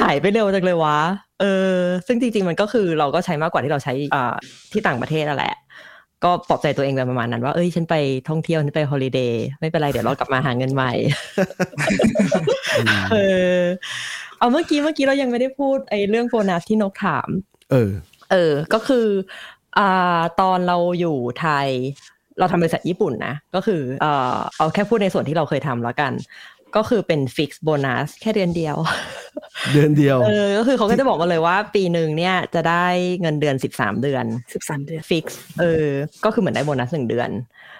หายไปเร็วจังเลยวะเออซึ่งจริง ๆ มันก็คือเราก็ใช้มากกว่าที่เราใช้อ่าที่ต่างประเทศนั่นแหละก็ปลอบใจตัวเองไปประมาณนั้นว่า เอ้ย ฉันไปท่องเที่ยว ฉันไปฮอลิเดย์ ไม่เป็นไร เดี๋ยวเรากลับมาหาเงินใหม่ เออ เอาเมื่อกี้ เมื่อกี้เรายังไม่ได้พูดไอ้เรื่องโบนัสที่นกถาม เออ เออ ก็คือ อ่า ตอนเราอยู่ไทย เราทำบริษัทญี่ปุ่นนะ ก็คือ เอ่อเอาแค่พูดในส่วนที่เราเคยทำแล้วกัน ก็คือเป็น fix โบนัสแค่เดือนเดียว เดือนเดียวเออก็คือเขาก็จะบอกมาเลยว่าปีหนึ่งเนี่ยจะได้เงินเดือนสิบสามเดือนสิบสามเดือน fix เออ ก็คือเหมือนได้โบนัสหนึ่งเดือนอืม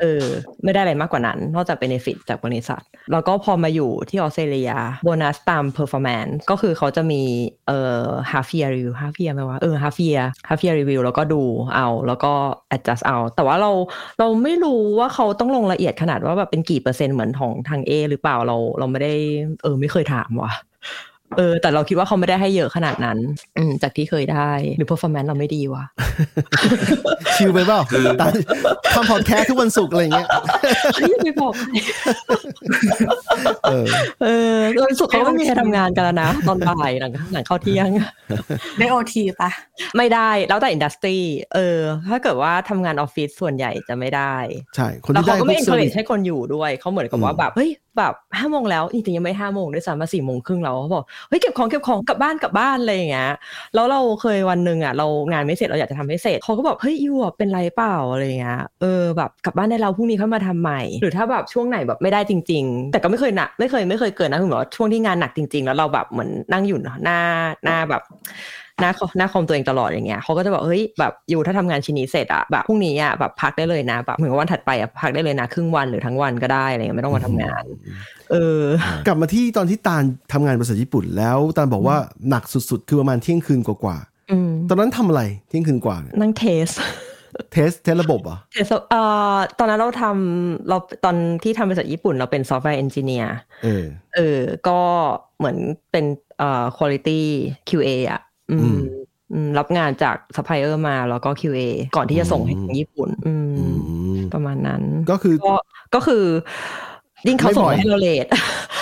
เออ ไม่ได้อะไรมากกว่านั้น นอกจาก benefit จากบริษัท แล้วก็พอมาอยู่ที่ออสเตรเลียโบนัสตาม performance ก็คือเขาจะมีเอ่อ half year review half year ไหมวะเออ half year half year review แล้วก็ดูเอาแล้วก็ adjust เอา แต่ว่าเราเราไม่รู้ว่าเขาต้องลงละเอียดขนาดว่าแบบเป็นกี่เปอร์เซ็นต์เหมือนของทาง A หรือเปล่าเราเราไม่ได้เออไม่เคยถามว่ะ เออ แต่เราคิดว่าเขาไม่ได้ให้เยอะขนาดนั้น อืมจากที่เคยได้ หรือ performance เราไม่ดีวะชิลไปเปล่าตามทำพอดแคสต์ทุกวันศุกร์อะไรอย่างเงี้ยเฮ้ยไม่บอกเออเออวันศุกร์เขาก็ไม่มีใครทำงานกันแล้วนะ ตอนบ่ายหลังหลังเข้าเที่ยง ได้โอทีปะไม่ได้แล้วแต่อินดัสทรีเออ ถ้าเกิดว่าทำงานออฟฟิศส่วนใหญ่จะไม่ได้ ใช่ คนแล้วที่เขาได้ก็ไม่พวก encourage ให้คนอยู่ด้วยเขาเหมือนกับว่าแบบเฮ้ย แบบห้าโมงแล้วจริงๆยังไม่ห้าโมงด้วยซ้ำมาสี่โมงครึ่งแล้วเขาบอกเฮ้ยเก็บของเก็บของกลับบ้านกลับบ้านอะไรอย่างเงี้ยแล้วเราเคยวันหนึ่งอะเรางานไม่เสร็จเราอยากจะทำให้เสร็จเขาก็บอกเฮ้ยยูเป็นไรเปล่าอะไรเงี้ยเออแบบกลับบ้านได้เราพรุ่งนี้ค่อยมาทำใหม่ หรือถ้าแบบช่วงไหนแบบไม่ได้จริง ๆ แต่ก็ไม่เคยหนักไม่เคยไม่เคยเกินนะคือแบบช่วงที่งานหนักจริง ๆ แล้วเราแบบเหมือนนั่งอยู่หน้าหน้าแบบ หน้าคอหน้าคอมตัวเองตลอดอย่างเงี้ยเขาก็จะบอกเฮ้ยแบบอยู่ถ้าทำงานชิ้นนี้เสร็จอะแบบพรุ่งนี้อะแบบพักได้เลยนะแบบเหมือนกับวันถัดไปอะพักได้เลยนะครึ่งวันหรือทั้งวันก็ได้อะไรเงี้ยไม่ต้องมาทำงาน เออ กลับมาที่ตอนที่ตาลทำงานบริษัทญี่ปุ่น แล้วตาลบอกว่าหนักสุดๆ คือประมาณเที่ยงคืนกว่าอืมๆตอนนั้นทำอะไรเที่ยงคืนกว่าเนี่ยนั่ง test test test ระบบเหรอะ test เอ่อตอนนั้นเราทำเราตอนที่ทำบริษัทญี่ปุ่นเราเป็น software engineerเออเออ ก็เหมือนเป็นเอ่อ quality QA อะอือืมม อืมรับงานจากซัพพลายเออร์มาแล้วก็ QA ก่อนที่จะส่งให้ถึงญี่ปุ่น อืมอืมประมาณนั้น ก็คือก็ก็คือยิ่งเขาส่งไม่บ่อยให้เรา late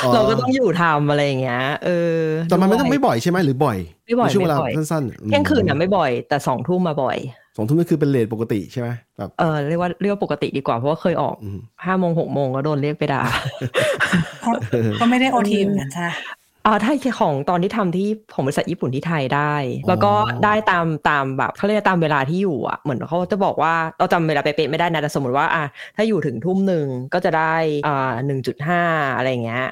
อ๋อเราก็ต้องอยู่ทำอะไรอย่างเงี้ยเออแต่มันไม่ต้องด้วยไม่บ่อยใช่ไหมหรือบ่อย ไม่บ่อยในช่วงเวลาไม่บ่อยสั้นๆเที่ยงคืนอะไม่บ่อย แต่สองทุ่มมาบ่อยสองทุ่มก็คือเป็น late ปกติใช่ไหมแบบเออเรียกว่าเรียกว่าปกติดีกว่าเพราะว่าเคยออกอืมห้าโมงหกโมงก็โดนเรียกไปด่าก็ไม่ได้โอทีเหมือนกันใช่ไหม อ่าถ้าของตอนที่ทำที่ของบริษัทญี่ปุ่นที่ไทยได้ แล้วก็ได้ตามตามแบบเขาเรียกตามเวลาที่อยู่อะเหมือนเขาจะบอกว่าเราจำเวลาเป๊ะๆไม่ได้นะแต่สมมติว่าอะถ้าอยู่ถึงทุ่มหนึ่งก็จะได้อ่าหนึ่งจุดห้าอะไรเงี้ย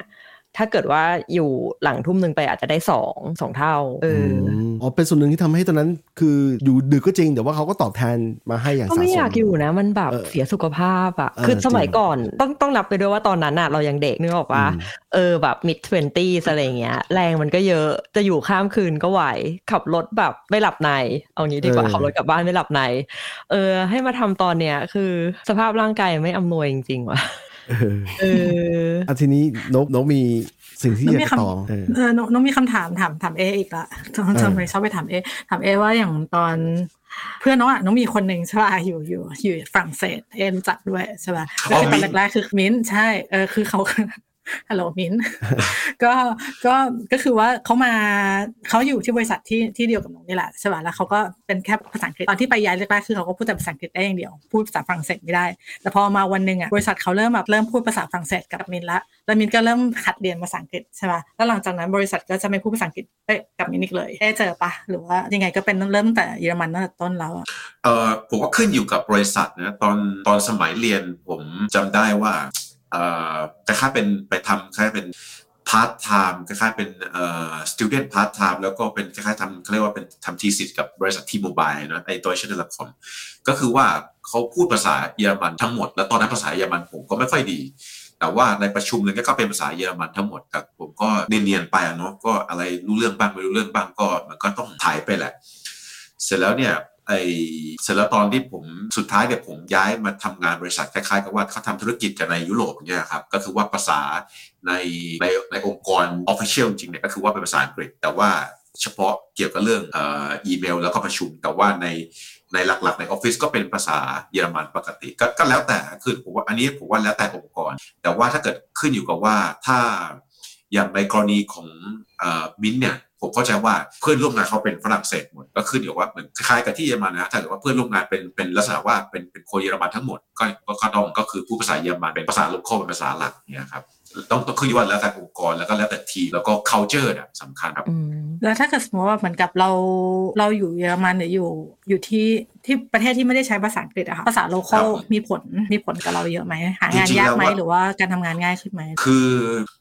ถ้าเกิดว่าอยู่หลังทุ่มหนึ่งไปอาจจะได้สองสองเท่าเอออมอ๋อเป็นส่วนหนึ่งที่ทำให้ตอนนั้น คืออยู่ดึกก็จริง แต่ว่าเขาก็ตอบแทนมาให้อย่างก็สะไม่สอยากมอยู่นะ มันแบบเออเสียสุขภาพอะเออคือสมัยจริงก่อนต้องต้องนับไปด้วยว่าตอนนั้นอะเรายังเด็กนึกออกว่าอืมเออแบบ mid twenties อะไรอย่างเงี้ย แรงมันก็เยอะจะอยู่ข้ามคืนก็ไหว ขับรถแบบไม่หลับใน เอางี้ดีกว่าขับรถกลับบ้านไม่หลับใน เออ ให้มาทำตอนเนี้ยคือสภาพร่างกายไม่อำนวยจริงๆว่ะ เออเอออะทีนี้นกนกมีสิ่งที่น้อองยากมีจะตอบคำเออเออน้องน้องมีคำถามถามถามเออีกละทำเออทำไมชอบไปถามเอถามเอว่าอย่างตอนเพื่อนน้องอะน้องมีคนหนึ่งใช่ป่ะอยู่อยู่อยู่ฝรั่งเศสเอรู้จักด้วยใช่ป่ะอ๋ก็อคือตมิ้อนนท์แรกๆคือมิ้นท์ใช่เออคือเขา ฮัลโหลมินก็ก็ก็คือว่าเขามาเขาอยู่ที่บริษัทที่ที่เดียวกับหนูนี่แหละใช่ป่ะแล้วเขาก็เป็นแค่ภาษาอังกฤษตอนที่ไปย้ายแรกๆคือเขาก็พูดแต่ภาษาอังกฤษได้อย่างเดียวพูดภาษาฝรั่งเศสไม่ได้ แต่พอมาวันหนึ่งอะบริษัทเขาเริ่มแบบเริ่มพูดภาษาฝรั่งเศสกับมินละแล้วมินก็เริ่มหัดเรียนภาษาอังกฤษใช่ป่ะแล้วหลังจากนั้นบริษัทก็จะไม่พูดภาษาอังกฤษเอ้กับมินอีกเลยเอะเจอปะหรือว่ายังไงก็เป็นเริ่มแต่เยอรมันตั้งแต่ต้นแล้วเออผมว่าขึ้นอยู่กับบริษัทนะตอนตอนสมัยเรียนผมจำได้ว่า คล้ายๆเป็นไปทำคล้ายๆเป็นพาร์ทไทม์คล้ายๆเป็นเอ่อ student part time แล้วก็เป็นคล้ายๆทำเขาเรียกว่าเป็นทำทีสิทธ์กับบริษัททีโมบายนะไอ้ตัวเชนเดลคอมก็คือว่าเขาพูดภาษาเยอรมันทั้งหมด แล้วตอนนั้นภาษาเยอรมันผมก็ไม่ค่อยดี แต่ว่าในประชุมเนี่ยก็เป็นภาษาเยอรมันทั้งหมดแต่ผมก็เนียนๆไปเนาะก็อะไรรู้เรื่องบ้างไม่รู้เรื่องบ้างก็มันก็ต้องถ่ายไปแหละ เสร็จแล้วเนี่ย ไอเสร็จแล้วตอนที่ผมสุดท้ายเนี่ยผมย้ายมาทำงานบริษัทคล้ายๆกับว่าเขาทำธุรกิจกันในยุโรปเนี่ยครับก็คือว่าภาษาในในในองค์กรออฟฟิเชียลจริงเนี่ยก็คือว่าเป็นภาษาอังกฤษ แต่ว่าเฉพาะเกี่ยวกับเรื่องอ,อีเมล แล้วก็ประชุมแต่ว่าในในหลักๆ ในออฟฟิศก็เป็นภาษาเยอรมันปกติก็ก็แล้วแต่คือผมว่าอันนี้ผมว่าแล้วแต่องค์กร แต่ว่าถ้าเกิดขึ้นอยู่กับว่าถ้าอย่างในกรณีของอมิ้นเนี่ย ผมเข้าใจว่าเพื่อนร่วมงานเขาเป็นฝรั่งเศสหมด ก็ขึ้นอยู่ว่าเหมือนคล้ายๆกับที่เยอรมันนะถ้าเกิดว่าเพื่อนร่วมงานเป็นเป็นลักษณะว่าเป็นเป็นคนเยอรมันทั้งหมดก็ก็ต้องก็คือพูดภาษาเยอรมันเป็นภาษาโลคอเป็นภาษาหลักเนี่ยครับ ต้องต้องขึ้นอยู่ว่าแล้วแต่องค์กรแล้วก็แล้วแต่ทีมแล้วก็ culture เนี่ยสำคัญครับอืมแล้วถ้าเกิดสมมติว่าเหมือนกับเราเราอยู่เยอรมันหรืออยู่อยู่ที่ที่ประเทศที่ไม่ได้ใช้ภาษาอังกฤษอะค่ะภาษา local ครับมีผลมีผลกับเราเยอะไหมหางานจริงๆยากไหมแล้วว่าหรือว่าการทำงานง่ายขึ้นไหมคือ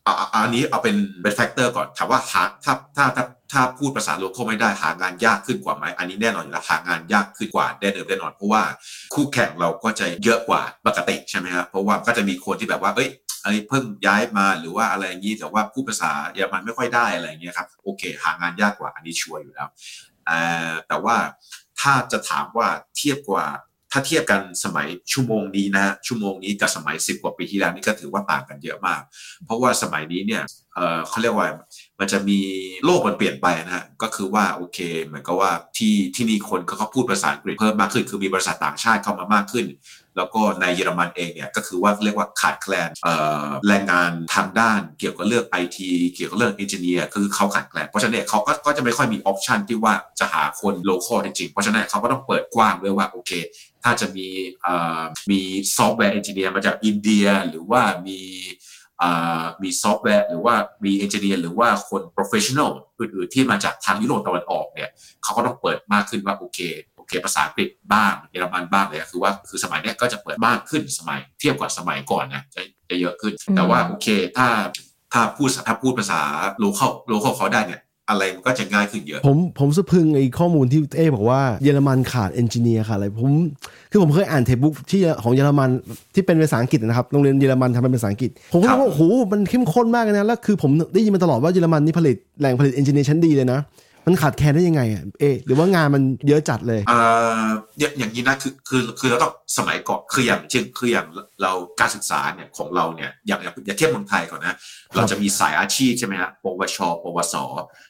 อะอะอันนี้เอาเป็นเป็น factor ก่อนถามว่าหาถ้าถ้าถ้าถ้าพูดภาษา local ไม่ได้หางานยากขึ้นกว่าไหมอันนี้แน่นอนอยู่แล้วหางานยากขึ้นกว่าแน่เดิมแน่นอนเพราะว่าคู่แข่งเราก็จะเยอะกว่าปกติใช่ไหมครับเพราะว่าก็จะมีคนที่แบบว่าเอ้ย ไอ้เพิ่งย้ายมาหรือว่าอะไรอย่างนี้แต่ว่าพูดภาษาเยอรมันไม่ค่อยได้อะไรอย่างเงี้ยครับโอเค หางานยากกว่าอันนี้ชัวร์อยู่แล้วแต่ว่าถ้าจะถามว่าเทียบกว่าถ้าเทียบกันสมัยชั่วโมงนี้นะฮะชั่วโมงนี้กับสมัย 10 กว่าปีที่แล้วนี่ก็ถือว่าต่างกันเยอะมาก เพราะว่าสมัยนี้เนี่ย เออเขาเรียกว่ามันจะมีโลกมันเปลี่ยนไปนะฮะก็คือว่าโอเคเหมือนกับว่าที่ที่นี่คนเขาพูดภาษาอังกฤษเพิ่มมากขึ้น คือมีบริษัทต่างชาติเข้ามามากขึ้น แล้วก็ในเยอรมันเองเนี่ยก็คือว่าเรียกว่าขาดแคลนแรงงานทางด้านเกี่ยวกับเรื่องไอทีเกี่ยวกับเรื่อง engineer คือเขาขาดแคลนเพราะฉะนั้นเขาก็ก็จะไม่ค่อยมี option ที่ว่าจะหาคน local จริงๆเพราะฉะนั้นเขาก็ต้องเปิดกว้างด้วยว่าโอเคถ้าจะมีมี software engineer มาจากอินเดียหรือว่ามี มีซอฟต์แวร์หรือว่ามี engineer หรือว่าคน professional อื่นๆ ที่มาจากทางยุโรปตะวันออกเนี่ยเขาก็ต้องเปิดมากขึ้นว่าโอเคโอเคภาษาอังกฤษบ้างเยอรมันบ้างเลยคือว่าคือสมัยเนี้ยก็จะเปิดมากขึ้นสมัยเทียบกับสมัยก่อนนะจะจะเยอะขึ้น แต่ว่าโอเคถ้าถ้าพูดถ้าพูดภาษา local local เขาได้เนี่ย อะไรมันก็จะง่ายขึ้นเยอะ ผมผมสะพรึงไอ้ข้อมูลที่เอบอกว่าเยอรมันขาด engineer ขาดอะไรผมคือผมเคยอ่าน textbook ที่ของเยอรมันที่เป็นภาษาอังกฤษนะครับโรงเรียนเยอรมันทำเป็นภาษาอังกฤษ ผมก็ครับว่าโอ้โหมันเข้มข้นมากเลยนะแล้วคือผมได้ยินมาตลอดว่าเยอรมันนี่ผลิตแหล่งผลิต engineer ชั้นดีเลยนะ มันขาดแคลนได้ยังไงอะเอะหรือว่างานมันเยอะจัดเลยอ่าอย่างอย่างนี้นะคือคือคือเราต้องสมัยก่อนคืออย่างเช่นคืออย่างเราการศึกษาเนี่ยของเราเนี่ยอย่างอย่างอย่าเทียบเมืองไทยก่อนนะเราจะมีสายอาชีพใช่ไหมฮะปวช ปวส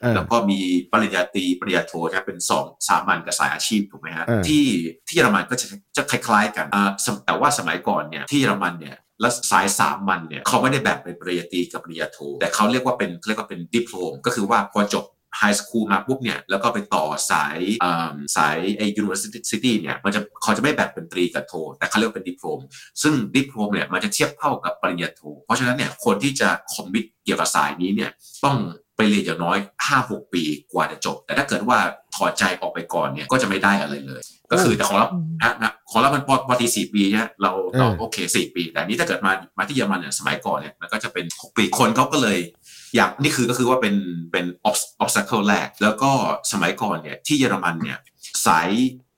เออแล้วก็มีปริญญาตรีปริญญาโทนะเป็นสองสามัญกับสายอาชีพถูกไหมฮะเออที่ที่เยอรมันก็จะจะคล้าย ๆ กันอ่าสมแต่ว่าสมัยก่อนเนี่ยที่เยอรมันเนี่ยและสายสามัญเนี่ยเขาไม่ได้แบ่งเป็นปริญญาตรีกับปริญญาโทแต่เขาเรียกว่าเป็นเรียกว่าเป็นดิโพลมก็คือว่าพอจบ high school มาปุ๊บเนี่ยแล้วก็ไปต่อสายอ่าสายไอ university เนี่ยมันจะเขาจะไม่แบ่งเป็นตรีกับโท แต่เขาเรียกว่าเป็น Diplom ซึ่ง Diplom เนี่ยมันจะเทียบเท่ากับปริญญาโท เพราะฉะนั้นเนี่ยคนที่จะ commit เกี่ยวกับสายนี้เนี่ยต้องไปเรียนอย่างน้อย 5-6 ปีกว่าจะจบ แต่ถ้าเกิดว่าถอดใจออกไปก่อนเนี่ยก็จะไม่ได้อะไรเลย ก็คือแต่ของเรานะนะของเรามันปอปอตรีสี่ปีเนี่ยเราเราเออโอเคสี่ปี แต่อันนี้ถ้าเกิดมามาที่เยอรมันเนี่ยสมัยก่อนเนี่ยมันก็จะเป็น 6 ปีคนเขาก็เลย อยากนี่คือก็คือว่าเป็นเป็น obs- obstacle แรก แล้วก็สมัยก่อนเนี่ยที่เยอรมันเนี่ยสาย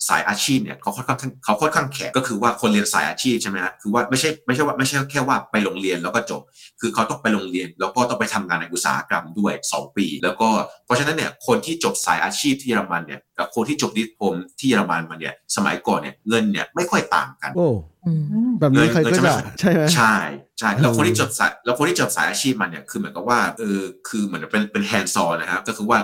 สายอาชีพเนี่ยเขาค่อนข้างเขาค่อนข้างแข็งก็คือว่าคนเรียนสายอาชีพใช่ไหมฮะคือว่าไม่ใช่ไม่ใช่ว่าไม่ใช่แค่ว่าไปโรงเรียนแล้วก็จบ คือเขาต้องไปโรงเรียนแล้วก็ต้องไปทำงานในอุตสาหกรรมด้วย 2 ปี แล้วก็เพราะฉะนั้นเนี่ยคนที่จบสายอาชีพที่เยอรมันเนี่ยกับคนที่จบดิโพมที่เยอรมันมาเนี่ยสมัยก่อนเนี่ยเงินเนี่ยไม่ค่อยต่างกัน แบบนี้ใครก็จะใช่ไหมใช่ใช่แล้วอืมคนที่จบสายแล้วคนที่จบสายอาชีพมันเนี่ยคือเหมือนกับว่าเออคือเหมือนเป็นเป็นแฮนด์ซอนนะครับก็คือว่า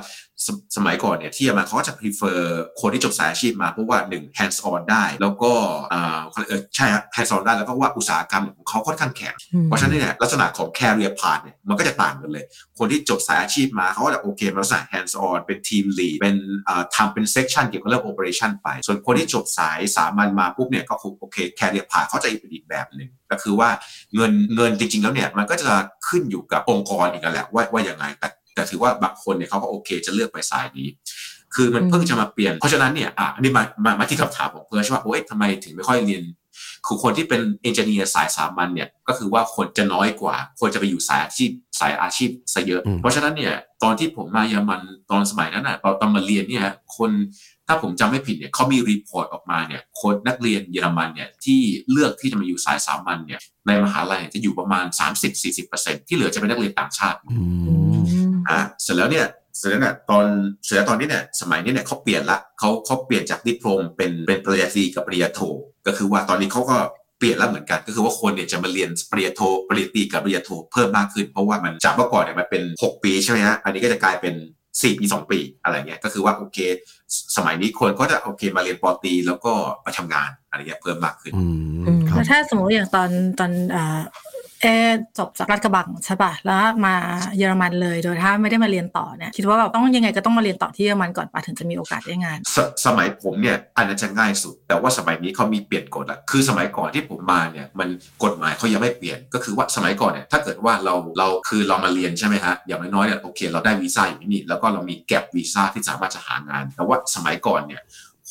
สสมัยก่อนเนี่ยที่เยอรมันเขาก็จะ prefer คนที่จบสายอาชีพมาเพราะว่าหนึ่ง hands on ได้ แล้วก็อ่าเออใช่ครับ hands on ได้แล้วก็ว่าอุตสาหกรรมของเขาค่อนข้างแข็งเพราะฉะนั้นเนี่ยลักษณะของ career path เนี่ยมันก็จะต่างกันเลย คนที่จบสายอาชีพมาเขาก็จะโอเคเป็นลักษณะ hands on เป็น team lead เป็นอ่าทำเป็น section เกี่ยวกับเรื่อง operation ไป ส่วนคนที่จบสายสามัญมาปุ๊บเนี่ยก็คือโอเค career ผ่าเขาจะเป็นอีกแบบหนึ่งก็คือว่าเงินเงินจริง ๆ แล้วเนี่ยมันก็จะขึ้นอยู่กับองค์กรอีกแหละว่าว่ายังไงแต่แต่ถือว่าบางคนเนี่ยเขาก็โอเคจะเลือกไปสายนี้ คือมันเพิ่งจะมาเปลี่ยน เพราะฉะนั้นเนี่ยอะนี่มามามาที่คำถามของเพื่อนใช่ว่าโอ้ยทำไมถึงไม่ค่อยเรียน คือคนที่เป็น engineer สายสามัญเนี่ยก็คือว่าคนจะน้อยกว่า คนจะไปอยู่สายอาชีพสายอาชีพซะเยอะอืมเพราะฉะนั้นเนี่ยตอนที่ผมมาเยอรมันตอนสมัยนั้นน่ะตอนตอนมาเรียนเนี่ยคนถ้าผมจำไม่ผิดเนี่ยเขามี report ออกมาเนี่ยคนนักเรียนเยอรมันเนี่ยที่เลือกที่จะมาอยู่สายสามัญเนี่ยในมหาลัยจะอยู่ประมาณ 30-40%ที่เหลือจะเป็นนักเรียนต่างชาติอืมอ่าเสร็จแล้วเนี่ย เสร็จแล้วเนี่ยตอนเสร็จแล้วตอนนี้เนี่ยสมัยนี้เนี่ยเขาเปลี่ยนละเขาเขาเปลี่ยนจากดิโพลมเป็นเป็นปริญญาตรีกับปริญญาโทก็คือว่าตอนนี้เขาก็เปลี่ยนแล้วเหมือนกันก็คือว่าคนเนี่ยจะมาเรียนปริญญาโทปริญญาตรีกับปริญญาโทเพิ่มมากขึ้น เพราะว่ามันจากเมื่อก่อนเนี่ยมันเป็น 6 ปีใช่ไหมฮะอันนี้ก็จะกลายเป็น 4 ปี 2 ปีอะไรเงี้ยก็คือว่าโอเค สมัยนี้คนก็จะโอเคมาเรียนปอตรีแล้วก็มาทำงานอะไรเงี้ยเพิ่มมากขึ้นอืมครัแล้บวถ้าสมมติอย่างตอนตอน เอจบจากรัฐกระบังใช่ป่ะแล้วมาเยอรมันเลยโดยถ้าไม่ได้มาเรียนต่อเนี่ยคิดว่าแบบต้องยังไงก็ต้องมาเรียนต่อที่เยอรมันก่อนป่ะถึงจะมีโอกาสได้งานสสมัยผมเนี่ยอันนั้นจะง่ายสุด แต่ว่าสมัยนี้เขามีเปลี่ยนกฎละคือสมัยก่อนที่ผมมาเนี่ยมันกฎหมายเขายังไม่เปลี่ยน ก็คือว่าสมัยก่อนเนี่ยถ้าเกิดว่าเราเราคือเรามาเรียนใช่ไหมฮะอย่างน้อยๆเนี่ยโอเค เราได้วีซ่าอยู่ที่นี่แล้วก็เรามีแก็บวีซ่าที่สามารถจะหางาน แต่ว่าสมัยก่อนเนี่ย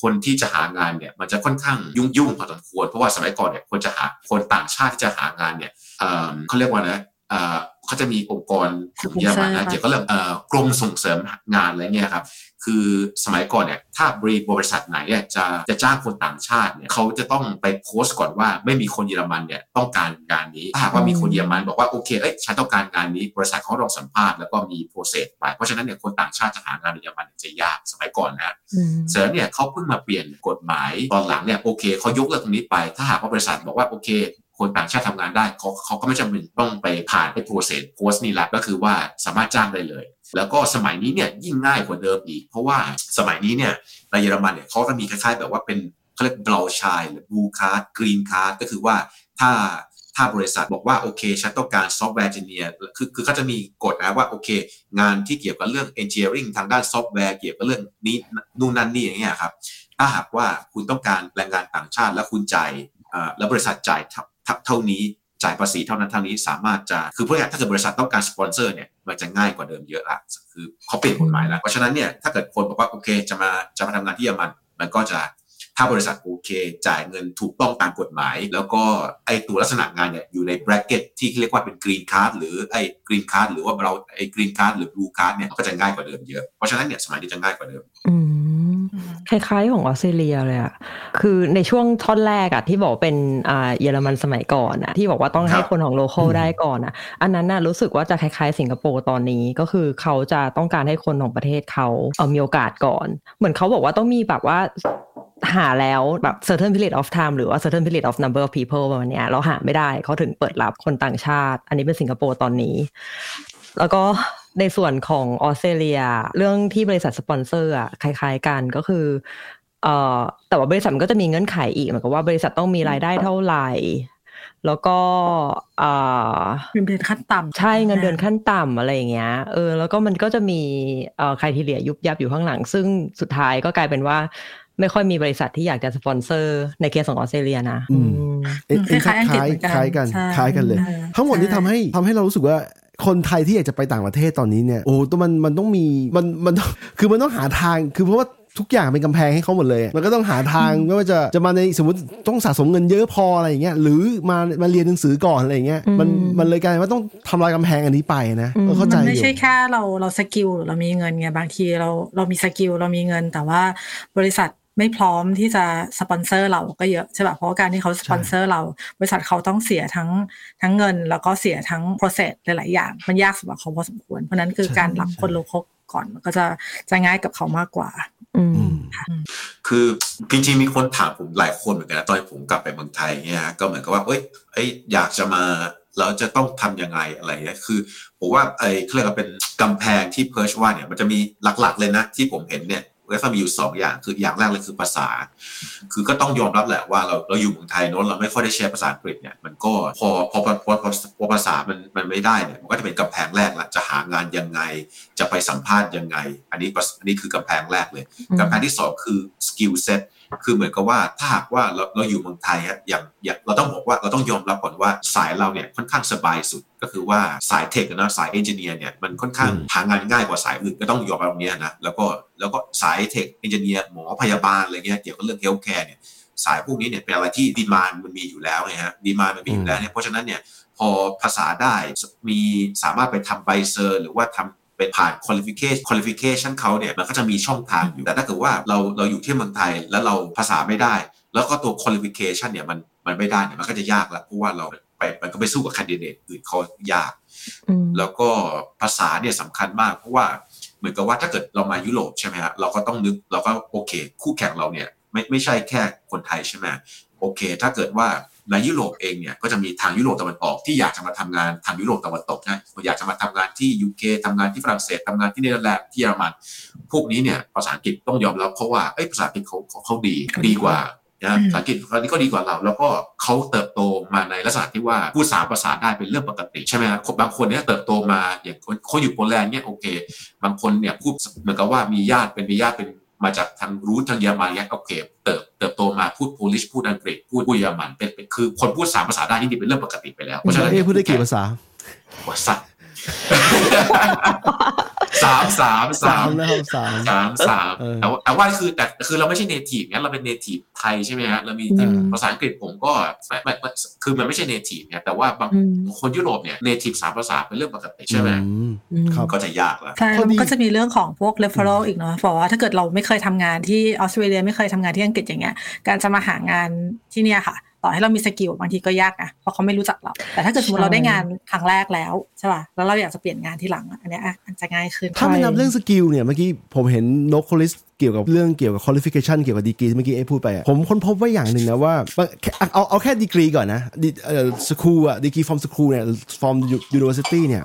คนที่จะหางานเนี่ยมันจะค่อนข้างยุ่งยุ่งๆพอสมควรเพราะว่าสมัยก่อนเนี่ยคนจะหาคนต่างชาติที่จะหางานเนี่ย เอ่อเขาเรียกว่านะเอ่อเขาจะมีองค์กรของเยอรมันนะเกี่ยวกับเรื่องเอ่อกรมส่งเสริมงานอะไรเงี้ยครับคือสมัยก่อนเนี่ยถ้าบริบริษัทไหนเนี่ยจะจะจ้างคนต่างชาติเนี่ยเขาจะต้องไปโพสต์ก่อนว่าไม่มีคนเยอรมันเนี่ยต้องการงานนี้ถ้าหากว่ามีคนเยอรมันบอกว่าโอเคเอ้ยฉันต้องการงานนี้บริษัทเขาลองสัมภาษณ์แล้วก็มีโปรเซสไปเพราะฉะนั้นเนี่ยคนต่างชาติจะหางานในเยอรมันจะยากสมัยก่อนนะเสร็จแล้วเนี่ยเขาเพิ่งมาเปลี่ยนกฎหมายตอนหลังเนี่ยโอเคเขายกเลิกตรงนี้ไป ถ้าหากว่าบริษัทบอกว่าโอเค คนต่างชาติทำงานได้เขาเขาก็ไม่จำเป็นต้องไปผ่านไอ้ process โพสนี่แหละก็คือว่าสามารถจ้างได้เลย แล้วก็สมัยนี้เนี่ยยิ่งง่ายกว่าเดิมอีก เพราะว่าสมัยนี้เนี่ยในเยอรมันเนี่ยเขาก็มีคล้ายๆ แบบว่าเป็นเขาเรียกบลาชายหรือ blue card green card ก็คือว่าถ้าถ้าบริษัทบอกว่าโอเคฉันต้องการ software engineer คือคือเขาจะมีกฎนะว่าโอเค งานที่เกี่ยวกับเรื่อง engineering ทางด้านซอฟต์แวร์เกี่ยวกับเรื่องนี้นู่นนั่นนี่อย่างเงี้ยครับถ้าหากว่าคุณต้องการแรงงานต่างชาติแล้วคุณจ่ายแล้วบริษัทจ่าย เท่าเท่านี้จ่ายภาษีเท่านั้นเท่านี้สามารถจะคือเพื่อถ้าเกิดบริษัทต้องการสปอนเซอร์เนี่ยมันจะง่ายกว่าเดิมเยอะละคือเขาเปลี่ยนกฎหมายแล้วเพราะฉะนั้นเนี่ยถ้าเกิดคนบอกว่าโอเคจะมาจะมาทำงานที่เยอรมัน มันก็จะ ถ้าบริษัทโอเค จ่ายเงินถูกต้องตามกฎหมาย แล้วก็ไอตัวลักษณะงานเนี่ยอยู่ใน bracket ที่เรียกว่าเป็น green card หรือไอ้ green card หรือว่าเราไอ้ green card หรือ blue card เนี่ยก็จะง่ายกว่าเดิมเยอะ เพราะฉะนั้นเนี่ยสมัยนี้จะง่ายกว่าเดิมคล้ายๆของออสเตรเลียเลยอะคือในช่วงท่อนแรกอะที่บอกเป็นอ่าเยอรมันสมัยก่อนอะที่บอกว่าต้องให้ครับคนของโลเคอลได้ก่อนอะอันนั้นน่ะรู้สึกว่าจะคล้ายๆสิงคโปร์ตอนนี้ก็คือเขาจะต้องการให้คนของประเทศเขาเอามีโอกาสก่อน เหมือนเขาบอกว่าต้องมีแบบว่า หาแล้วแบบ certain period of time หรือว่า certain period of number of people ประมาณเนี้ยเราหาไม่ได้เขาถึงเปิดรับคนต่างชาติ อันนี้เป็นสิงคโปร์ตอนนี้ แล้วก็ในส่วนของออสเตรเลีย เรื่องที่บริษัทสปอนเซอร์อะคล้าย ๆ กันก็คือเอ่อแต่ว่าบริษัทมันก็จะมีเงื่อนไขอีกเหมือนกับว่าบริษัทต้องมีรายได้เท่าไหร่ แล้วก็เอ่อเงินเดือนขั้นต่ำใช่เงินเดือนขั้นต่ำอะไรอย่างเงี้ยเออแล้วก็มันก็จะมีเอ่อ criteria ยุบยับอยู่ข้างหลัง ซึ่งสุดท้ายก็กลายเป็นว่า ไม่ค่อยมีบริษัทที่อยากจะสปอนเซอร์ในเคสของออสเตรเลียนะอืมอืมเอ็นคล้ายๆอังกฤษเหมือนกันคล้ายกันใช่คล้ายกันเลยเออทั้งหมดที่ใช่ทำให้ทำให้เรารู้สึกว่าคนไทยที่อยากจะไปต่างประเทศตอนนี้เนี่ยโอ้ตัวมันมันต้องมีมันมันต้องคือมันต้องหาทางคือเพราะว่าทุกอย่างเป็นกำแพงให้เขาหมดเลย มันก็ต้องหาทางไม่ว่าจะจะมาในสมมติต้องสะสมเงินเยอะพออะไรอย่างเงี้ยหรือมามาเรียนหนังสือก่อนอะไรอย่างเงี้ยมันอืมมันเลยกลายเป็นว่าต้องทำลายกำแพงอันนี้ไปนะอืมเออเข้าใจมันอไม่ยู่ใช่แค่เราเรา skill หรือเรามีเงินไงบางทีเราเรามี skill เรามีเงิน แต่ว่าบริษัท ไม่พร้อมที่จะสปอนเซอร์เราก็เยอะใช่ป่ะเพราะว่าการที่เขาสปอนเซอร์เรา บริษัทเขาต้องเสียทั้งทั้งเงิน แล้วก็เสียทั้ง process หลาย ๆ อย่าง มันยากสำหรับเขาพอสมควร เพราะฉะนั้นคือใช่การรับคนโลคอลก่อนมันก็จะจะง่ายกับเขามากกว่า อือืมมคือจริงๆมีคนถามผมหลายคนเหมือนกันนะตอนผมกลับไปเมืองไทยเนี่ยก็เหมือนกับว่าเอ้ยเอ้ยอยากจะมาเราจะต้องทำยังไงอะไรเนี่ยคือผมว่าไอ้เขาเรียกว่าเป็นกำแพงที่เพิร์ชว่าเนี่ยมันจะมีหลักๆเลยนะที่ผมเห็นเนี่ย ก็จะมีอยู่สองอย่างคืออย่างแรกเลยคือภาษา คือก็ต้องยอมรับแหละว่าเราเราอยู่เมืองไทยเนอะเราไม่ค่อยได้ใช้ภาษาอังกฤษเนี่ยมันก็พอพอพอพอพอภาษามันมันไม่ได้เนี่ยมันก็จะเป็นกำแพงแรกละจะหางานยังไง จะไปสัมภาษณ์ยังไง อันนี้อันนี้คือกำแพงแรกเลยกำแพงที่สองคือ skill set คือเหมือนกับว่าถ้าหากว่าเราเราอยู่เมืองไทยฮะอย่างอย่างเราต้องบอกว่าเราต้องยอมรับก่อนว่าสายเราเนี่ยค่อนข้างสบายสุดก็คือว่าสาย tech นะสาย engineer เนี่ยมันค่อนข้างอืมหางานง่ายกว่าสายอื่นก็ต้องยอมรับตรงเนี้ยนะแล้วก็แล้วก็สาย tech engineer หมอพยาบาลอะไรเงี้ยเกี่ยวกับเรื่อง healthcare เนี่ยสายพวกนี้เนี่ยเป็นอะไรที่ demand มันมีอยู่แล้วไงฮะ demand มันมีอยู่แล้วเนี่ยเพราะฉะนั้นเนี่ยพอภาษาได้มีสามารถไปทำใบ cert หรือว่าทำ เป็นผ่าน qualification qualification เขาเนี่ยมันก็จะมีช่องทางอยู่แต่ถ้าเกิดว่าเราเราอยู่ที่เมืองไทยแล้วเราภาษาไม่ได้ แล้วก็ตัว qualification เนี่ยมันมันไม่ได้เนี่ยมันก็จะยากแล้วเพราะว่าเราไปมันก็ไปสู้กับ candidate อื่นเขายากอืมแล้วก็ภาษาเนี่ยสำคัญมาก เพราะว่าเหมือนกับว่าถ้าเกิดเรามายุโรปใช่ไหมฮะเราก็ต้องนึกเราก็โอเค คู่แข่งเราเนี่ยไม่ไม่ใช่แค่คนไทยใช่ไหมโอเค ถ้าเกิดว่า ในยุโรปเองเนี่ยก็จะมีทางยุโรปตะวันออกที่อยากจะมาทำงานทางยุโรปตะวันตกนะอยากจะมาทำงานที่ยูเคทำงานที่ฝรั่งเศสทำงานที่เนเธอร์แลนด์ที่เยอรมัน พวกนี้เนี่ยภาษาอังกฤษต้องยอมรับเพราะว่าเอ้ภาษาอังกฤษเขาเขาเขาดีดีกว่านะภาษาอังกฤษตอนนี้ก็ดีกว่าเรา แล้วก็เขาเติบโตมาในลักษณะที่ว่าพูดสามภาษาได้เป็นเรื่องปกติใช่ไหมครับบางคนเนี่ยเติบโตมาอย่างคนคนอยู่โปแลนด์เนี่ยโอเค บางคนเนี่ยพูดเหมือนกับว่ามีญาติเป็นมีญาติเป็น มาจากทาง root ทางเยอรมันเนี่ยโอเคเติบเติบโตมาพูด Polish พูดอังกฤษพูดพูดเยอรมันเป็นเป็นคือคนพูดสามภาษาได้นี่เป็นเรื่องปกติไปแล้วเพราะฉะนั้นเอ๊ะพูดได้กี่ภาษาหัวสัตว์ สามสามสามนะครับสามสามสามเออแต่ว่าแต่ว่าคือแต่คือเราไม่ใช่ native เนี่ยเราเป็น native ไทยใช่ไหมฮะเรามีอืมภาษาอังกฤษผมก็ไม่ไม่ไม่คือมันไม่ใช่ native เนี่ยแต่ว่าบางอืมคนยุโรปเนี่ย native สามภาษาเป็นเรื่องปกติใช่ไหมอืมอืมครับก็จะยากแล้วใช่ข้อแล้วดีมันก็จะมีเรื่องของพวก referral อีกเนาะเพราะว่าถ้าเกิดเราไม่เคยทำงานที่ออสเตรเลียไม่เคยทำงานที่อังกฤษอย่างเงี้ยการจะมาหางานที่เนี่ยค่ะ ต่อให้เรามี skill บางทีก็ยากนะเพราะเขาไม่รู้จักเรา แต่ถ้าเกิดสมมติเราได้งานครั้งแรกแล้วใช่ป่ะแล้วเราอยากจะเปลี่ยนงานที่หลังอะอันเนี้ยอะมันจะง่ายขึ้นถ้าไม่นับเรื่องสกิลเนี่ยเมื่อกี้ผมเห็นนกโคลิสเกี่ยวกับเรื่องเกี่ยวกับ qualification เกี่ยวกับดีกรีเมื่อกี้เอ้พูดไปอะผมค้นพบว่าอย่างหนึ่งนะว่าเอาเอาเอาแค่ดีกรีก่อนนะดีเอ่อ school อะ degree from school เนี่ย from university เนี่ย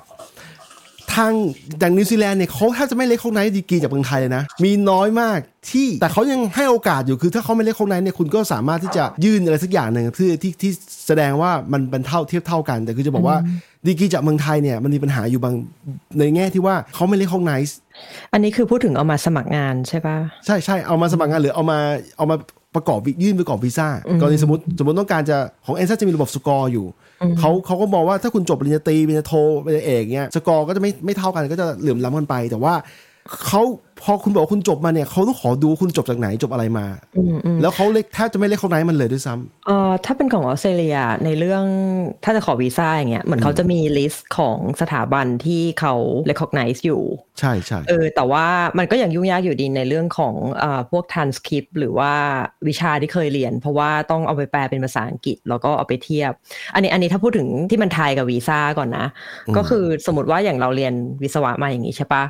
ทางอย่างนิวซีแลนด์เนี่ยเขาแทบจะไม่ recognize degree จากเมืองไทยเลยนะ มีน้อยมากที่แต่เขายังให้โอกาสอยู่คือถ้าเขาไม่ recognize เนี่ยคุณก็สามารถที่จะยื่นอะไรสักอย่างหนึ่งที่ที่ที่แสดงว่ามันเป็นเท่าเทียบเท่ากัน แต่คือจะบอกว่าดีกรีจากเมืองไทยเนี่ยมันมีปัญหาอยู่บางในแง่ที่ว่าเขาไม่ recognize อันนี้คือพูดถึงเอามาสมัครงานใช่ปะใช่ใช่เอามาสมัครงานหรือเอามาเอามา ประกอบวิยื่นประกอบวีซ่าอืมกรณีสมมติสมมติต้องการจะของ NZ จะมีระบบสกอร์อยู่เขาเขาก็มองว่าถ้าคุณจบปริญญาตรีปริญญาโทปริญญาเอกเงี้ยสกอร์ก็จะไม่ไม่เท่ากันก็จะเหลื่อมล้ำกันไป แต่ว่า เขาพอคุณบอกว่าคุณจบมาเนี่ยเขาต้องขอดูว่าคุณจบจากไหนจบอะไรมาอืมอืมแล้วเขา rec แทบจะไม่ recognize มันเลยด้วยซ้ำเอ่อถ้าเป็นของออสเตรเลียในเรื่องถ้าจะขอวีซ่าอย่างเงี้ยเหมือนเขาจะมี list ของสถาบันที่เขา recognize อยู่ ใช่ใช่เออแต่ว่ามันก็ยังยุ่งยากอยู่ดีในเรื่องของอ่าพวก transcript หรือว่าวิชาที่เคยเรียน เพราะว่าต้องเอาไปแปลเป็นภาษาอังกฤษแล้วก็เอาไปเทียบ อันนี้อันนี้ถ้าพูดถึงที่มันไทยกับวีซ่าก่อนนะ ก็คือสมมติว่าอย่างเราเรียนวิศวะมาอย่างนี้ใช่ปะ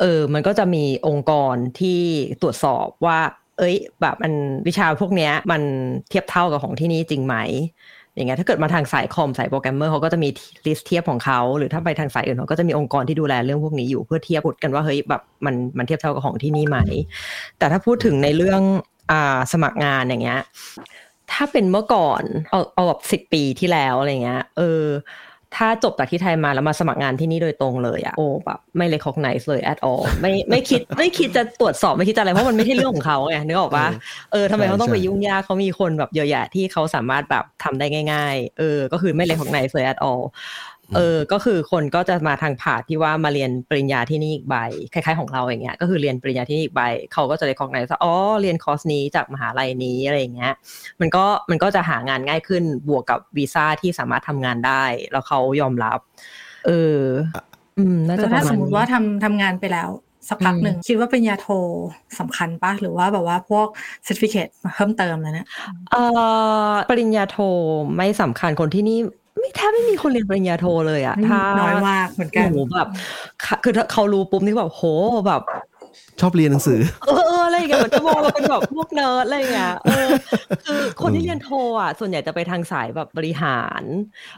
เออมันก็จะมีองค์กรที่ตรวจสอบว่า เอ้ย แบบมันวิชาพวกเนี้ยมันเทียบเท่ากับของที่นี่จริงไหมอย่างเงี้ยถ้าเกิดมาทางสายคอมสายโปรแกรมเมอร์เขาก็จะมีlist เทียบของเขาหรือถ้าไปทางสายอื่นเขาก็จะมีองค์กรที่ดูแลเรื่องพวกนี้อยู่เพื่อเทียบกันว่าเฮ้ยแบบมันมันเทียบเท่ากับของที่นี่ไหม แต่ถ้าพูดถึงในเรื่องอ่าสมัครงานอย่างเงี้ยถ้าเป็นเมื่อก่อนเอาเอาแบบสิบปีที่แล้วอะไรเงี้ยเออ ถ้าจบจากที่ไทยมาแล้วมาสมัครงานที่นี่โดยตรงเลยอะโอ้แบบไม่ recognize เลย at all ไม่ไม่คิดไม่คิดจะตรวจสอบไม่คิดจะอะไรเพราะมันไม่ใช่เรื่องของเขาไงนึกออกปะเออทำไมเขาต้องไปยุ่งยากเขามีคนแบบเยอะแยะที่เขาสามารถแบบทำได้ง่าย ๆ เออ ก็คือไม่ recognize เลย at all เออ ก็คือคนก็จะมาทางผ่าที่ว่ามาเรียนปริญญาที่นี่อีกใบ คล้ายๆของเราอย่างเงี้ย ก็คือเรียนปริญญาที่นี่อีกใบ เขาก็จะได้ของไหนว่าอ๋อ เรียนคอร์สนี้จากมหาลัยนี้อะไรอย่างเงี้ย มันก็มันก็จะหางานง่ายขึ้น บวกกับวีซ่าที่สามารถทำงานได้ แล้วเขายอมรับ เออ อืม น่าแต่จะประถ้ามาณสมมติว่านี้ทำทำงานไปแล้วสักพักหนึ่งคิดว่าเป็นยาโทสำคัญปะหรือว่าแบบว่าพวก certificate เพิ่มเติมเลยเนี่ยเอ่อปริญญาโทไม่สำคัญคนที่นี่ ไม่แทบไม่มีคนเรียนปริญญาโทเลยอะถ้าน้อยมากเหมือนกันโอ้โหแบบค่ะคือถ้าเขารู้ปุ๊บนี่แบบโหแบบ ชอบเรียนหนังสือเออเอออะไรอย่างเงี้ยเหมือนจะมองเราเป็นแบบพวกเนิร์ดอะไรอย่างเงี้ยเออคือคนที่เรียนโทอะ ส่วนใหญ่จะไปทางสายแบบบริหาร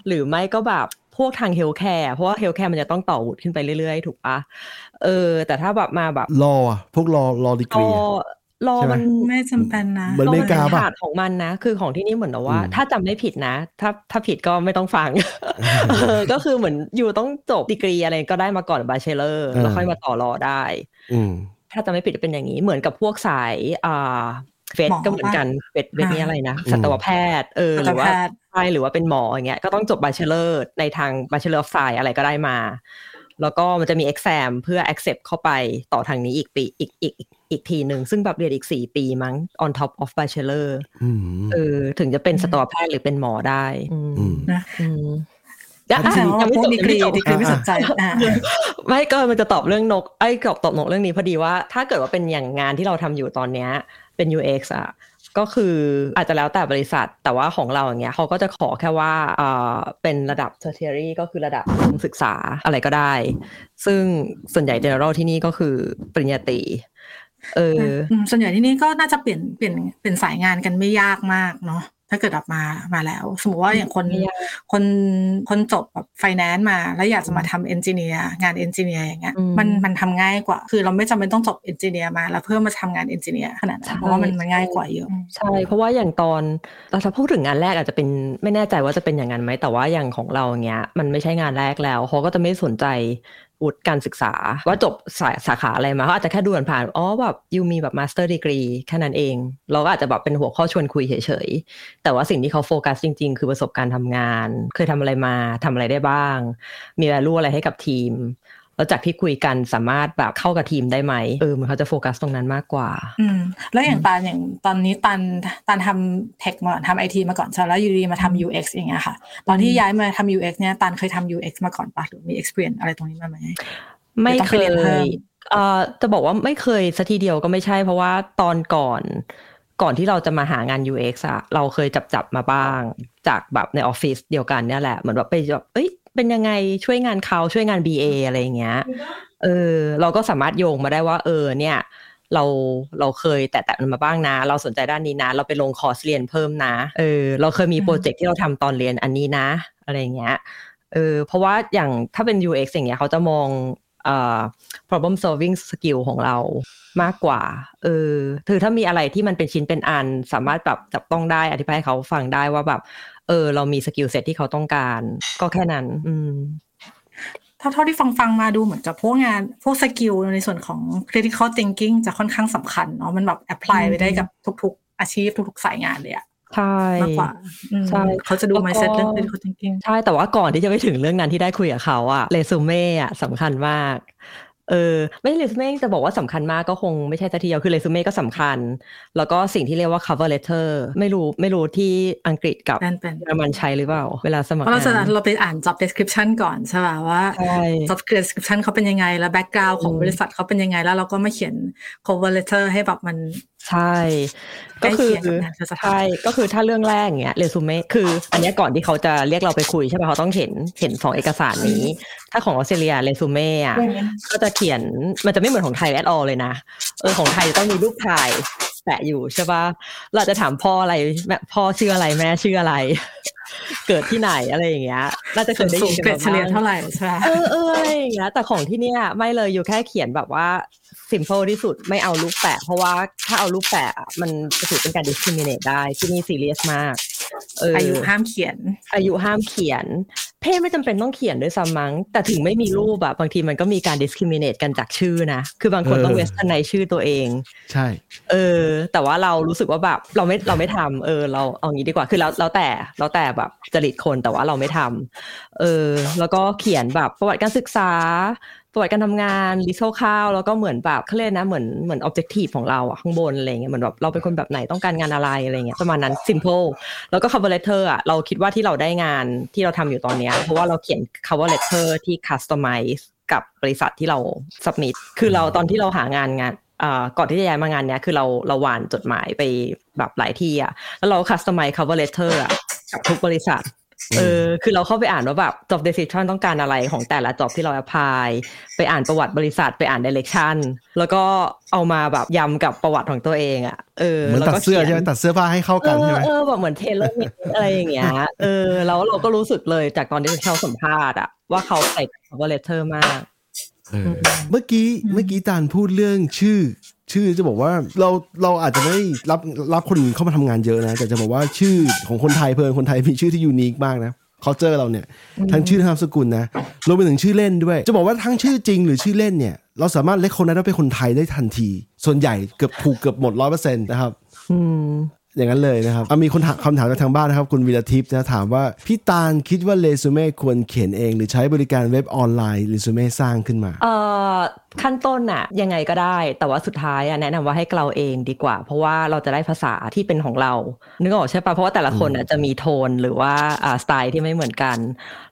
หรือไม่ก็แบบพวกทาง healthcare เพราะว่า healthcare มันจะต้องต่อวุฒิขึ้นไปเรื่อยๆ ถูกปะเออ แต่ถ้าแบบมาแบบรออะพวกรอรอดีกร รีออะรอใช่ไหมมันไม่จำเป็นนะเหมือนอเมริการป่ะขาดของมันนะ คือของที่นี่เหมือนกับว่าอืมถ้าจำไม่ผิดนะ ถ้าถ้าผิดก็ไม่ต้องฟังเออก็คือเหมือนอยู่ต้องจบดีกรีอะไรก็ได้มาก่อนบาเชเลอร์แล้วค่อยมาต่อรอได้ อืมถ้าจำไม่ผิดจะเป็นอย่างนี้ เหมือนกับพวกสายอ่าเฟสหมอก็เหมือนกันเฟสเวทอ่านี้อะไรนะอืมสัตวแพทย์เออหสัรืตอวว่าแพทย์ใช่หรือว่าเป็นหมออย่างเงี้ยก็ต้องจบบาเชเลอร์ในทางบาเชเลอร์ไฟอะไรก็ได้มา แล้วก็มันจะมี exam เพื่อ accept เข้าไปต่อทางนี้อีกปีอีกอีก อีกอีกทีหนึ่งซึ่งแบบเรียนอีกสี่ปีมั้ง on top of bachelor อืมเออถึงจะเป็นสัตวแพทย์หรือเป็นหมอได้อืมอืมนะอืมอะอะแต่ว่ายังไม่พวจกบดียังกรีไม่จบดีกรีไม่สนใจอ่าไม่ก็มันจะตอบเรื่องนกไอ้กอบตอบนกเรื่องนี้พอดีว่า ถ้าเกิดว่าเป็นอย่างงานที่เราทำอยู่ตอนเนี้ยเป็น UX อะก็คืออาจจะแล้วแต่บริษัทแต่ว่าของเราอย่างเงี้ยเขาก็จะขอแค่ว่าเอ่อเป็นระดับ tertiary ก็คือระดับศึกษาอะไรก็ได้ ซึ่งส่วนใหญ่ general ที่นี่ก็คือปริญญาตรี เอออืมส่วนใหญ่ที่นี่ก็น่าจะเปลี่ยนเปลี่ยนเปลี่ยนสายงานกันไม่ยากมากเนาะถ้าเกิดออกมามาแล้ว สมมติว่าอย่างคนไม่ยากคนคนจบแบบไฟแนนซ์มา แล้วอยากจะมาทำ engineer งาน engineer อย่างเงี้ยอืมมันมันทำง่ายกว่า คือเราไม่จำเป็นต้องจบ engineer มา แล้วเพื่อมาทำงาน engineer ขนาดนั้นเพราะว่ามันมันง่ายกว่าเยอะใช่เพราะว่าอย่างตอนเราถ้าพูดถึงงานแรกอาจจะเป็นไม่แน่ใจว่าจะเป็นอย่างนั้นไหมแต่ว่าอย่างของเราอย่างเงี้ยมันไม่ใช่งานแรกแล้วเขาก็จะไม่สนใจ วุฒิการศึกษา ว่าจบสายสาขาอะไรมาเขาอาจจะแค่ดูผ่านอ๋อแบบ you มีแบบ master degree แค่นั้นเอง เราก็อาจจะแบบเป็นหัวข้อชวนคุยเฉยๆ แต่ว่าสิ่งที่เขาโฟกัสจริง ๆ คือประสบการณ์ทำงาน เคยทำอะไรมาทำอะไรได้บ้าง มี value อะไรให้กับทีม แล้วจากที่คุยกันสามารถแบบเข้ากับทีมได้ไหมเออมันเขาจะโฟกัสตรงนั้นมากกว่า อืมแล้วอย่างตานอย่างตอนนี้ตันตันทำเทคมาก่อนทำไอทีมาก่อนใช่ไหมแล้วอยู่ดีมาทำ UX อย่างเงี้ยค่ะ ตอนที่ย้ายมาทำ UX เนี่ยตันเคยทำ UX มาก่อนปะหรือมี experience อะไรตรงนี้มาไหมไม่ต้องเคไปเรียนเพิ่ยมเอ่อจะบอกว่าไม่เคยสัทีเดียวก็ไม่ใช่เพราะว่าตอนก่อนก่อนที่เราจะมาหางาน UX อะเราเคยจับจับๆมาบ้าง จากแบบในออฟฟิศเดียวกันเนี่ยแหละ เหมือนแบบไปแบบเอ้ย เป็นยังไงช่วยงานเขาช่วยงาน BA อะไรอย่างเงี้ย เออ เราก็สามารถโยงมาได้ว่า เออ เนี่ย เราเราเคยแตะๆมันมาบ้างนะ เราสนใจด้านนี้นะ เราไปลงคอร์สเรียนเพิ่มนะ เออ เราเคยมีโปรเจกต์ที่เราทำตอนเรียนอันนี้นะ อะไรเงี้ย เออ เพราะว่าอย่างถ้าเป็น UX อย่างเงี้ยเขาจะมองเอ่อ problem solving skill ของเรามากกว่า เออคือถ้ามีอะไรที่มันเป็นชิ้นเป็นอัน สามารถแบบจับต้องได้อธิบายให้เขาฟังได้ว่าแบบ เออ เรามี skill set ที่เขาต้องการ ก็แค่นั้น อืมเท่าเท่าที่ฟังฟังมาดูเหมือนกับพวกงานพวก skill ในส่วนของ critical thinking จะค่อนข้างสำคัญเนาะมันแบบ apply ไปได้กับทุก ๆ อาชีพทุก ๆ สายงานเลยอะใช่มากกว่าอืมใช่เขาจะดูแล้วก็ mindset เรื่อง critical thinking ใช่แต่ว่าก่อนที่จะไปถึงเรื่องนั้นที่ได้คุยกับเขาอะเรซูเม่อะสำคัญมาก เออไม่ใช่เรซูเม่จะบอกว่าสำคัญมากก็คงไม่ใช่ซะทีเดียวคือเรซูเม่ก็สำคัญ แล้วก็สิ่งที่เรียกว่า cover letter ไม่รู้ไม่รู้ที่อังกฤษกับเป็นเป็นเยอรมันใช้หรือเปล่า เวลาสมัคเพรราะเราจะงานเราไปอ่าน job description ก่อนใช่ป่ะว่าใช่ job description เขาเป็นยังไง แล้ว background ของอืมบริษัทเขาเป็นยังไงแล้วเราก็มาเขียน cover letter ให้แบบมันใช่ใกล้ก็คือเคียงกับงานที่จะทำใช่ก็คือถ้าเรื่องแรกเนี้ยเรซูเม่คือ อันเนี้ยก่อนที่เขาจะเรียกเราไปคุยใช่ป่ะเขาต้องเห็นเห็นสองเอกสารนี้ ถ้าของออสเตรเลียเรซูเม่อะก็จะเขียนมันจะไม่เหมือนของไทยแอดออเลยนะเออของไทยจะต้องมีรูปถ่ายแปะอยู่ใช่ป่ะเราจะถามพ่ออะไรแม่พ่อชื่ออะไรแม่ชื่ออะไร เกิดที่ไหนอะไรอย่างเงี้ยน่าจะเคยได้สูยิงนกันเกรดมาเฉลี่ยบ้างเท่าไหร่ใช่ไหมเออเอออะไรอย่างเงี้ยแต่ของที่เนี้ยไม่เลยอยู่แค่เขียนแบบว่า simple ที่สุดไม่เอารูปแปะ เพราะว่าถ้าเอารูปแปะอะมันจะถือเป็นการ discriminate ได้ ที่นี่ serious มากเอออาอายุห้ามเขียน อายุห้ามเขียน เพศไม่จำเป็นต้องเขียนด้วยซ้ำมั้ง แต่ถึงไม่มีรูปอะบางทีมันก็มีการ discriminate กันจากชื่อนะ คือบางคนต้องเออ western ในชื่อตัวเอง ใช่ เออ แต่ว่าเรารู้สึกว่าแบบเราไม่เราไม่ทำเออ เราเอางี้ดีกว่าคือแล้วแล้วแต่แล้วแต่แบบจริตคนแต่ว่าเราไม่ทำเออ แล้วก็เขียนแบบประวัติการศึกษา ประวัติการทำงาน list down แล้วก็เหมือนแบบเขาเรียกนะเหมือนเหมือน objective ของเราอะข้างบนอะไรเงี้ยเหมือนแบบเราเป็นคนแบบไหนต้องการงานอะไรอะไรเงี้ยประมาณนั้น simple แล้วก็ cover letter อะเราคิดว่าที่เราได้งานที่เราทำอยู่ตอนเนี้ยเพราะว่าเราเขียน cover letter ที่ customize กับบริษัทที่เรา submit คือเราตอนที่เราหางานงานอ่าก่อนที่จะย้ายมางานเนี้ยคือเราเราหวานจดหมายไปแบบหลายที่อะแล้วเรา customize cover letter อะกับทุกบริษัท เออคือเราเข้าไปอ่านว่าแบบ job description ต้องการอะไรของแต่ละ job ที่เรา apply ไปอ่านประวัติบริษัทไปอ่าน direction แล้วก็เอามาแบบยำกับประวัติของตัวเองอะเออเหมือนแล้วตัดก็เสื้อขียนใช่ไหมตัดเสื้อผ้าให้เข้าเอกันใช่อไหมเออแบบเหมือนเทเลอร์อะไรอย่างเงี้ยเออแล้วเราก็รู้สึกเลยจากตอนที่เขาสัมภาษณ์อะว่าเขาใส่ cover letter มากเออเมื่อกี้เมื่อกี้ตาลพูดเรื่องชื่อ ชื่อจะบอกว่าเราเราอาจจะไม่ได้รับรับคนเข้ามาทำงานเยอะนะแต่จะบอกว่าชื่อของคนไทยเพิ่นคนไทยมีชื่อที่ยูนิคมากนะ culture เราเนี่ยทั้งชื่อทั้งนามสกุลนะรวมไปถึงชื่อเล่นด้วย จะบอกว่าทั้งชื่อจริงหรือชื่อเล่นเนี่ย เราสามารถเล็กคนนั้นว่าเป็นคนไทยได้ทันที ส่วนใหญ่เกือบถูกเกือบหมดร้อยเปอร์เซ็นต์นะครับ อย่างนั้นเลยนะครับมีคนถามคำถามจากทางบ้านนะครับ คุณวีรทิพย์นะถามว่า พี่ตาลคิดว่าเรซูเม่ควรเขียนเอง หรือใช้บริการเว็บออนไลน์เรซูเม่สร้างขึ้นมาเอ่อขั้นต้นอะยังไงก็ได้ แต่ว่าสุดท้ายอะแนะนำว่าให้เราเองดีกว่า เพราะว่าเราจะได้ภาษาที่เป็นของเรา นึกออกใช่ปะเพราะว่าแต่ละคนอะจะมีโทนหรือว่าอ่าสไตล์ที่ไม่เหมือนกัน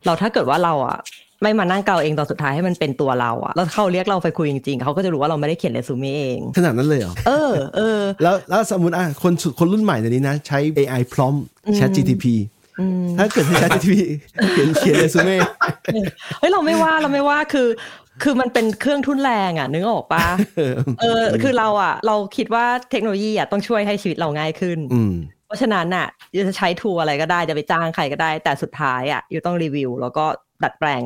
เราถ้าเกิดว่าเราอะ ไม่มานั่งเกาเองตอนสุดท้ายให้มันเป็นตัวเราอะแล้วเขาเรียกเราไปคุยจริงๆเขาก็จะรู้ว่าเราไม่ได้เขียนเรซูเม่เอง ขนาดนั้นเลยเหรอ เออเออ แล้วแล้วสมมติอะคนสุคนรุ่นใหม่เดี๋ยวนี้นะ ใช้ AI พร้อม Chat GTP ถ้าเกิดใช้ Chat GTP เขียนเขียนเรซูเม่เฮ้ยเราไม่ว่าเราไม่ว่าคือคือมันเป็นเครื่องทุนแรงอะนึกออกปะเออ คือเราอะ เราคิดว่าเทคโนโลยีอะต้องช่วยให้ชีวิตเราง่ายขึ้นอืมเพราะฉะนั้นน่ะยูจะใช้ทูอะไรก็ได้จะไปจ้างใครก็ได้ แต่สุดท้ายอะยูต้องรีวิว แล้วก็ ดัดแปลง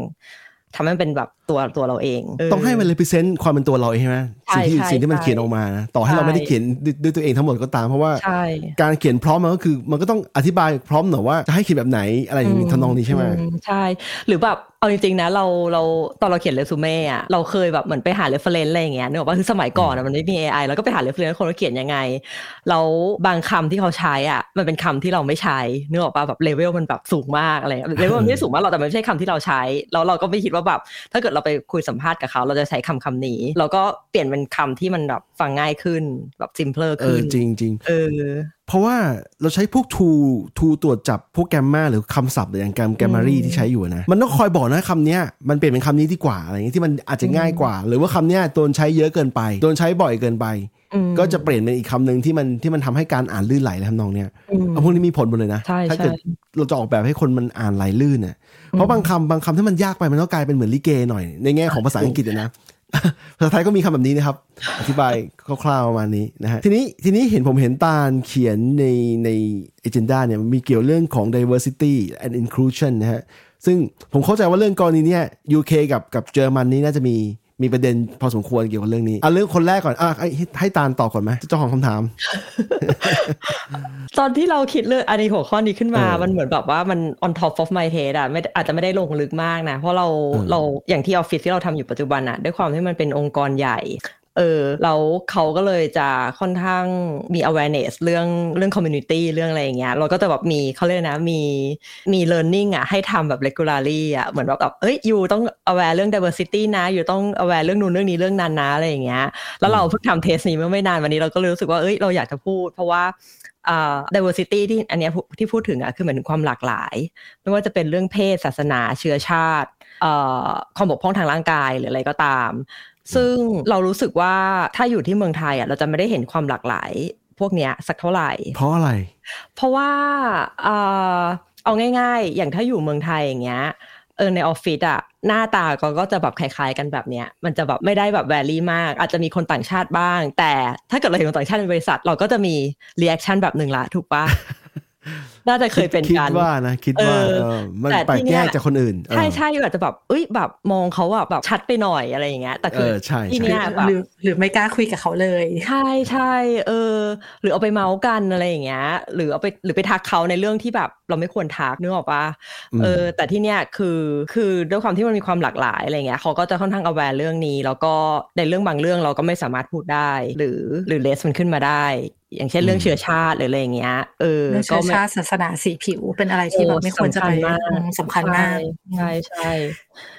ทำให้มันเป็นแบบ ตัวตัวเราเองเต้องให้มัน represent ความเป็นตัวเราเองใช่ไหมใช่สิ่งที่ใช่สิ่งที่มันใช่เขียนออกมานะต่อให้เราใช่ไม่ได้เขียนด้วยด้วยตัวเองทั้งหมดก็ตามเพราะว่าใช่การเขียน prompt มันก็คือมันก็ต้องอธิบาย prompt หน่อยว่าจะให้เขียนแบบไหนอะไรอย่างนี้ทำนองนี้ใช่ไหมอืใช่ หรือแบบเอาจริงๆนะเราเราตอนเราเขียนเรซูเม่อะเราเคยแบบเหมือนไปหา reference อะไรอย่างเงี้ยนึกออกว่าคือสมัยก่อนอะมันไม่มี AI แล้วก็ไปหา reference คนว่าเขียนยังไงแล้วบางคำที่เขาใช้อะมันเป็นคำที่เราไม่ใช้นึกออกป่ะแบบเลเวลมันแบบสูงมากอะไรเลเวลมันไม่ได้สูงมากหรอกแต่มันไม่ใช่คำที่เราใช้แล้วเราก็ไม่คิดว่าแบบถ้าเกิดเราไปคุยสัมภาษณ์กับเขา เราจะใช้คำคำนี้ เราก็เปลี่ยนเป็นคำที่มันแบบฟังง่ายขึ้นแบบ simpler เอขึ้อนจริงจริงเออเพราะว่าเราใช้พวกทูทูตรวจจับพวกแกมมาหรือคำศัพท์อย่างแกมแกมมารีที่ใช้อยู่นะ มันต้องคอยบอกนะคำเนี้ยมันเปลี่ยนเป็นคำนี้ดีกว่าอะไรอย่างเงี้ยที่มันอาจจะง่ายกว่า หรือว่าคำเนี้ยโดนใช้เยอะเกินไปโดนใช้บ่อยเกินไปอืมก็จะเปลี่ยนเป็นอีกคำหนึ่งที่มันที่มันทำให้การอ่านลื่นไหลและทำนองเนี้ยอืมเอาพวกนี้มีผลหมดเลยนะใช่ถ้าเกิดใช่เราจะออกแบบให้คนมันอ่านไหลลื่นเนี่ยเพราะบางคำบางคำที่มันยากไปมันก็กลายเป็นเหมือนลิเกหน่อยในแง่ของภาษาอังกฤษอะนะ ภาษาไทยก็มีคำแบบนี้นะครับ อธิบายคร่าวๆประมาณนี้นะฮะทีนี้ทีนี้เห็นผมเห็นตาลเขียนในใน agenda เนี่ยมีเกี่ยวเรื่องของ diversity and inclusion นะฮะซึ่งผมเข้าใจว่าเรื่องกรณีเนี้ย UK กับกับเยอรมันนี้น่าจะมี มีประเด็นพอสมควรเกี่ยวกับเรื่องนี้อะเรื่องคนแรกก่อนอะให้ให้ตาลตอบก่อนไหมเจ้าของคำถาม ตอนที่เราคิดเรื่องอันนี้หัวข้อนี้ขึ้นมาเออมันเหมือนแบบว่ามัน on top of my head อะไม่อาจจะไม่ได้ลงลึกมากนะ เพราะเราเออเราอย่างที่ออฟฟิศที่เราทำอยู่ปัจจุบันอะด้วยความที่มันเป็นองค์กรใหญ่ เออแล้วเขาก็เลยจะค่อนข้างมี awareness เรื่องเรื่อง community เรื่องอะไรอย่างเงี้ยเราก็จะแบบมีเขาเรียกนะมีมี learning อะให้ทำแบบ regularly อะเหมือนแบบแบบเอ้ยอยู่ต้อง aware เรื่อง diversity นะอยู่ต้อง aware เรื่องนู้นเรื่องนี้เรื่องนั้นนะอะไรอย่างเงี้ยแล้วเราเพิ่งทำเทสนี้เมื่อไม่นานวันนี้เราก็เลยรู้สึกว่าเอ้ยเราอยากจะพูด เพราะว่าอ่า diversity ที่อันนี้ที่พูดถึงอะคือเหมือนความหลากหลาย ไม่ว่าจะเป็นเรื่องเพศศาสนาเชื้อชาติเอ่อความบกพร่องทางร่างกายหรืออะไรก็ตาม ซึ่งเรารู้สึกว่าถ้าอยู่ที่เมืองไทยอะเราจะไม่ได้เห็นความหลากหลายพวกเนี้ยสักเท่าไหร่ เพราะอะไร เพราะว่าเอ่อเอาง่าย ๆ อย่างถ้าอยู่เมืองไทยอย่างเงี้ยเออในออฟฟิศอะหน้าตาก็ก็จะแบบคล้ายๆกันแบบเนี้ยมันจะแบบไม่ได้แบบ vary มาก อาจจะมีคนต่างชาติบ้าง แต่ถ้าเกิดเราเห็นคนต่างชาติในบริษัท เราก็จะมี reaction แบบหนึ่งละถูกปะ น่าจะเคยเป็นคิดกันว่านะคิดว่าเออเออมันแต่แปลกที่เนี่แยยกจากคนอื่น ใช่เออใช่อาจจะแบบเอ้ยแบบมองเขาอะแบบชัดไปหน่อยอะไรอย่างเงี้ยแต่เอคืออใช่ที่ใช่เนี้ยแบบหรือหรือไม่กล้าคุยกับเขาเลย ใช่ใช่เออ หรือเอาไปเมาส์กันอะไรอย่างเงี้ย หรือเอาไปหรือไปทักเขาในเรื่องที่แบบเราไม่ควรทักนึกออกปะเออ แต่ที่เนี้ยคือคือด้วยความที่มันมีความหลากหลายอะไรเงี้ยเขาก็จะค่อนข้าง aware เรื่องนี้ แล้วก็ในเรื่องบางเรื่องเราก็ไม่สามารถพูดได้ หรือหรือเลสมันขึ้นมาได้ อย่างเช่นเรื่องเชื้อชาติหรืออะไรอย่างเงี้ยเออเรื่องเชื้อไม่ชาติศาสนาสีผิวเป็นอะไรที่แบบไม่ควรจะไปโอ้อืมสำคัญมากใช่ใช่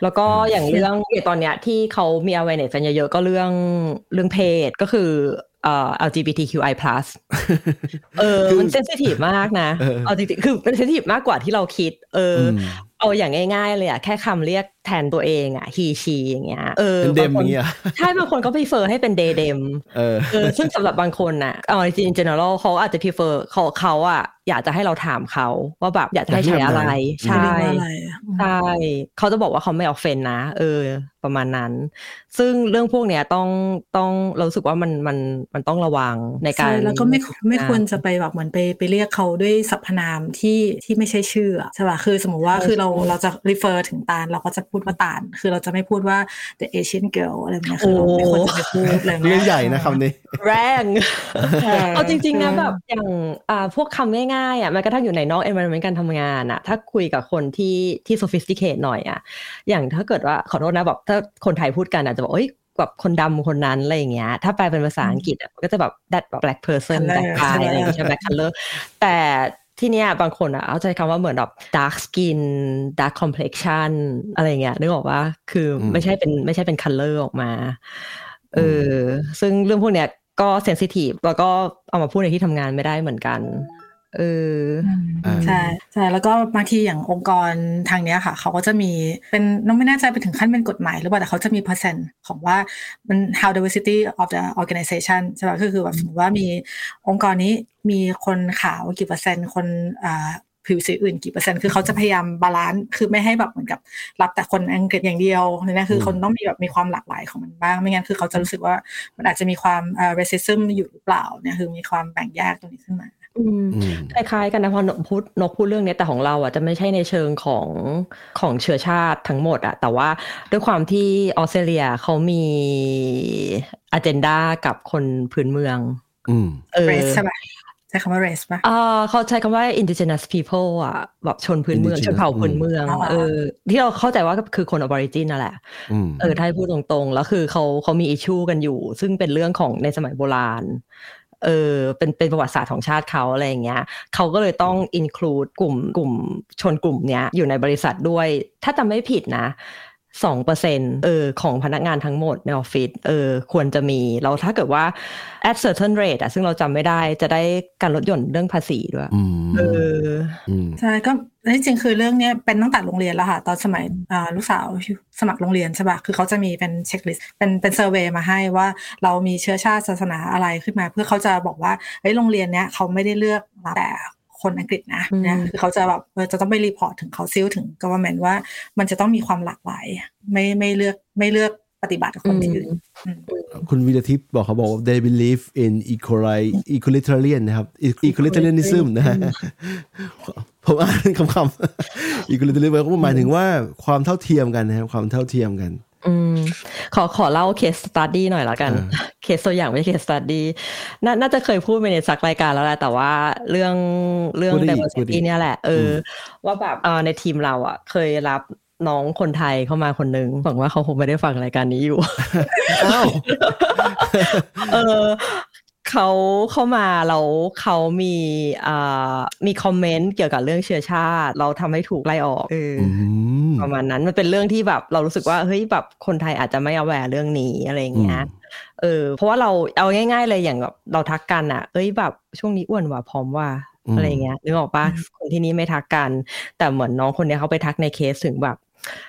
แล้วก็อย่างเรื่องตอนเนี้ยที่เขามี awareness กันเยอะๆก็เรื่องเรื่องเพศก็คือเอ่อ LGBTQI+ เออคือมันเซนซิทีฟมากนะเออเอาจริงๆคือมันเซนซิทีฟมากกว่าที่เราคิด เอออมเอาอย่างง่ายๆเลยอะแค่คำเรียกแทนตัวเองอะ he she อย่างเงี้ยเออเป็นเดมบางคนอย่างเงี้ยใช่บางคนก็ prefer ให้เป็น they them เออเออซึ่งสำหรับบางคนน่ะเอาจริงๆ in general เขาอาจจะ prefer เขาเขาอะ อยากจะให้เราถามเขาว่าแบบอยากจะให้ใช้อะไรอยากให้แบบไหนใช่ไม่ได้ว่าอะไรอะใช่เขาจะบอกว่าเขาไม่ออกเฟนนะ เออ ประมาณนั้น ซึ่งเรื่องพวกเนี้ยต้องต้องเรารู้สึกว่ามันมันมันต้องระวังในกาใช่รแล้วก็ไม่ไม่ควรจะไปแบบเหมือนไปไปเรียกเขาด้วยสรรพนามที่ที่ไม่ใช่ชื่ออะใช่ป่ะคือสมมติว่าคือเราเราจะ refer ถึงตาลเราก็จะพูดว่าตาล คือเราจะไม่พูดว่า the Asian girl อะไรแบบเนี้ยคือเราไม่ควรจะไปพูดอะไรแบบเรื่เนี้อยงใหญ่นะคำนี้ แรงใช่เอาจริง ๆ นะคือแบบอย่างอ่าพวกคำง่ายๆอะแม้กระทั่งอยู่ในนอก environment การทำงานอะ ถ้าคุยกับคนที่ที่ sophisticate หน่อยอะ อย่างถ้าเกิดว่าขอโทษนะแบบถ้าคนไทยพูดกันอาจจะบอกเอ้ยแบบคนดำคนนั้นอะไรอย่างเงี้ย ถ้าแปลเป็นภาษาอังกฤษอะก็จะแบบ that black person Color that guy อะไรอย่างเงี้ยใช่ black color แต่ที่เนี้ยบางคนอะเอาใจคำว่าเหมือนแบบ dark skin dark complexion อะไรอย่างเงี้ยนึกออกว่าคืออมไม่ใช่เป็นไม่ใช่เป็น color ออกมาเออซึ่งเรื่องพวกเนี้ย ก็เซนซิทีฟแล้วก็เอามาพูดในที่ทำงานไม่ได้เหมือนกันเอออ่าใช่ใช่แล้วก็บางทีอย่างองค์กรทางเนี้ยค่ะ เขาก็จะมีเป็นน้องไม่แน่ใจไปถึงขั้นเป็นกฎหมายหรือเปล่าแต่เขาจะมีเปอร์เซ็นต์ของว่ามัน how diversity of the organization ใช่ป่ะก็คือแบบสมมติว่ามีองค์กรนี้มีคนขาวกี่เปอร์เซ็นต์ คนอ่า ผิวสีอื่นกี่เปอร์เซ็นต์คือเขาจะพยายาม balance คือไม่ให้แบบเหมือนกับรับแต่คนอังกฤษอย่างเดียวเลยนะคือคนต้องมีแบบมีความหลากหลายของมันบ้าง ไม่งั้นคือเขาจะรู้สึกว่ามันอาจจะมีความเอ่อ racism อยู่หรือเปล่าเนี่ยคือมีความแบ่งแยกตรงนี้ขึ้นมาอืมอืมคล้ายๆกันนะพอนกพูดนกพูดเรื่องเนี้ยแต่ของเราอะจะไม่ใช่ในเชิงของของเชื้อชาติทั้งหมดอะแต่ว่าด้วยความที่ออสเตรเลียเขามีอ g e n d a กับคนพื้นเมือง อืมเออ race ใช่ปะใช้คำว่า race ป่ะอ่าเขาใช้คำว่า indigenous people อะ แบบชนพื้นเมือง Indigenous ชนเผ่าพื้นเมืองอืมเออ ที่เราเข้าใจว่าก็คือคน aborigin นั่นแหละอืมเออถ้าให้พูดตรงๆ แล้วคือเขาเขามีอิชูกันอยู่ ซึ่งเป็นเรื่องของในสมัยโบราณ เออ เป็น เป็นประวัติศาสตร์ของชาติเขาอะไรอย่างเงี้ย เขาก็เลยต้องอินคลูดกลุ่ม กลุ่มชนกลุ่มเนี้ย อยู่ในบริษัทด้วย ถ้าจำไม่ผิดนะ สองเปอร์เซ็นเออของพนักงานทั้งหมดในออฟฟิศเออควรจะมีแล้วถ้าเกิดว่า at certain rate อะซึ่งเราจำไม่ได้จะได้การลดหย่อนเรื่องภาษีด้วยอืมเอออืมใช่ก็จริงๆคือเรื่องเนี้ยเป็นตั้งแต่โรงเรียนแล้วค่ะ ตอนสมัยอ่าลูกสาวสมัครโรงเรียนใช่ปะคือเขาจะมีเป็น checklist เป็นเป็น survey มาให้ว่าเรามีเชื้อชาติศาสนาอะไรขึ้นมา เพื่อเขาจะบอกว่าเฮ้ยโรงเรียนเนี้ยเขาไม่ได้เลือกแต่ คนอังกฤษนะอืมเนี่ยคือเขาจะแบบเออจะต้องไป report ถึง council ถึง government ว่ามันจะต้องมีความหลากหลาย ไม่ไม่เลือกไม่เลือกปฏิบัติกับคนที่อื่นคุณวิรทิพย์บอกเขาบอกว่า they believe in equali- equalitarian นะครับ equalitarianism นะฮะผมอ่านคำคำๆ equalitarianism ก็หมายถึงว่าความเท่าเทียมกันนะครับความเท่าเทียมกัน อืมขอขอเล่า case study หน่อยละกันเออเคสตัวอย่างไม่ใช่ case study น่าน่าจะเคยพูดไปในสักรายการแล้วแหละแต่ว่าเรื่องเรื่องพูดได้อีกพูด diversity อีกเนี่ยแหละเอออ ว่าแบบเออในทีมเราอะ เคยรับน้องคนไทยเข้ามาคนนึงหวังว่าเขาคงไม่ได้ฟังรายการนี้อยู่อ้าวเออ เขาเข้ามาแล้วเขามีอ่ามีคอมเมนต์เกี่ยวกับเรื่องเชื้อชาติ เราทำให้ถูกไล่ออกเอออือมประมาณนั้นมันเป็นเรื่องที่แบบเรารู้สึกว่าเฮ้ยแบบคนไทยอาจจะไม่เอาแหวเรื่องนี้อะไรอย่างเงี้ยอืมเออเพราะว่าเราเอาง่าย ๆ เลยอย่างแบบเราทักกันอะเอ้ยแบบช่วงนี้อ้วนว่ะพร้อมว่าอะไรอย่างเงี้ยนึกออกปะคนที่นี่ไม่ทักกัน แต่เหมือนน้องคนเนี้ยเขาไปทักในเคสถึงแบบ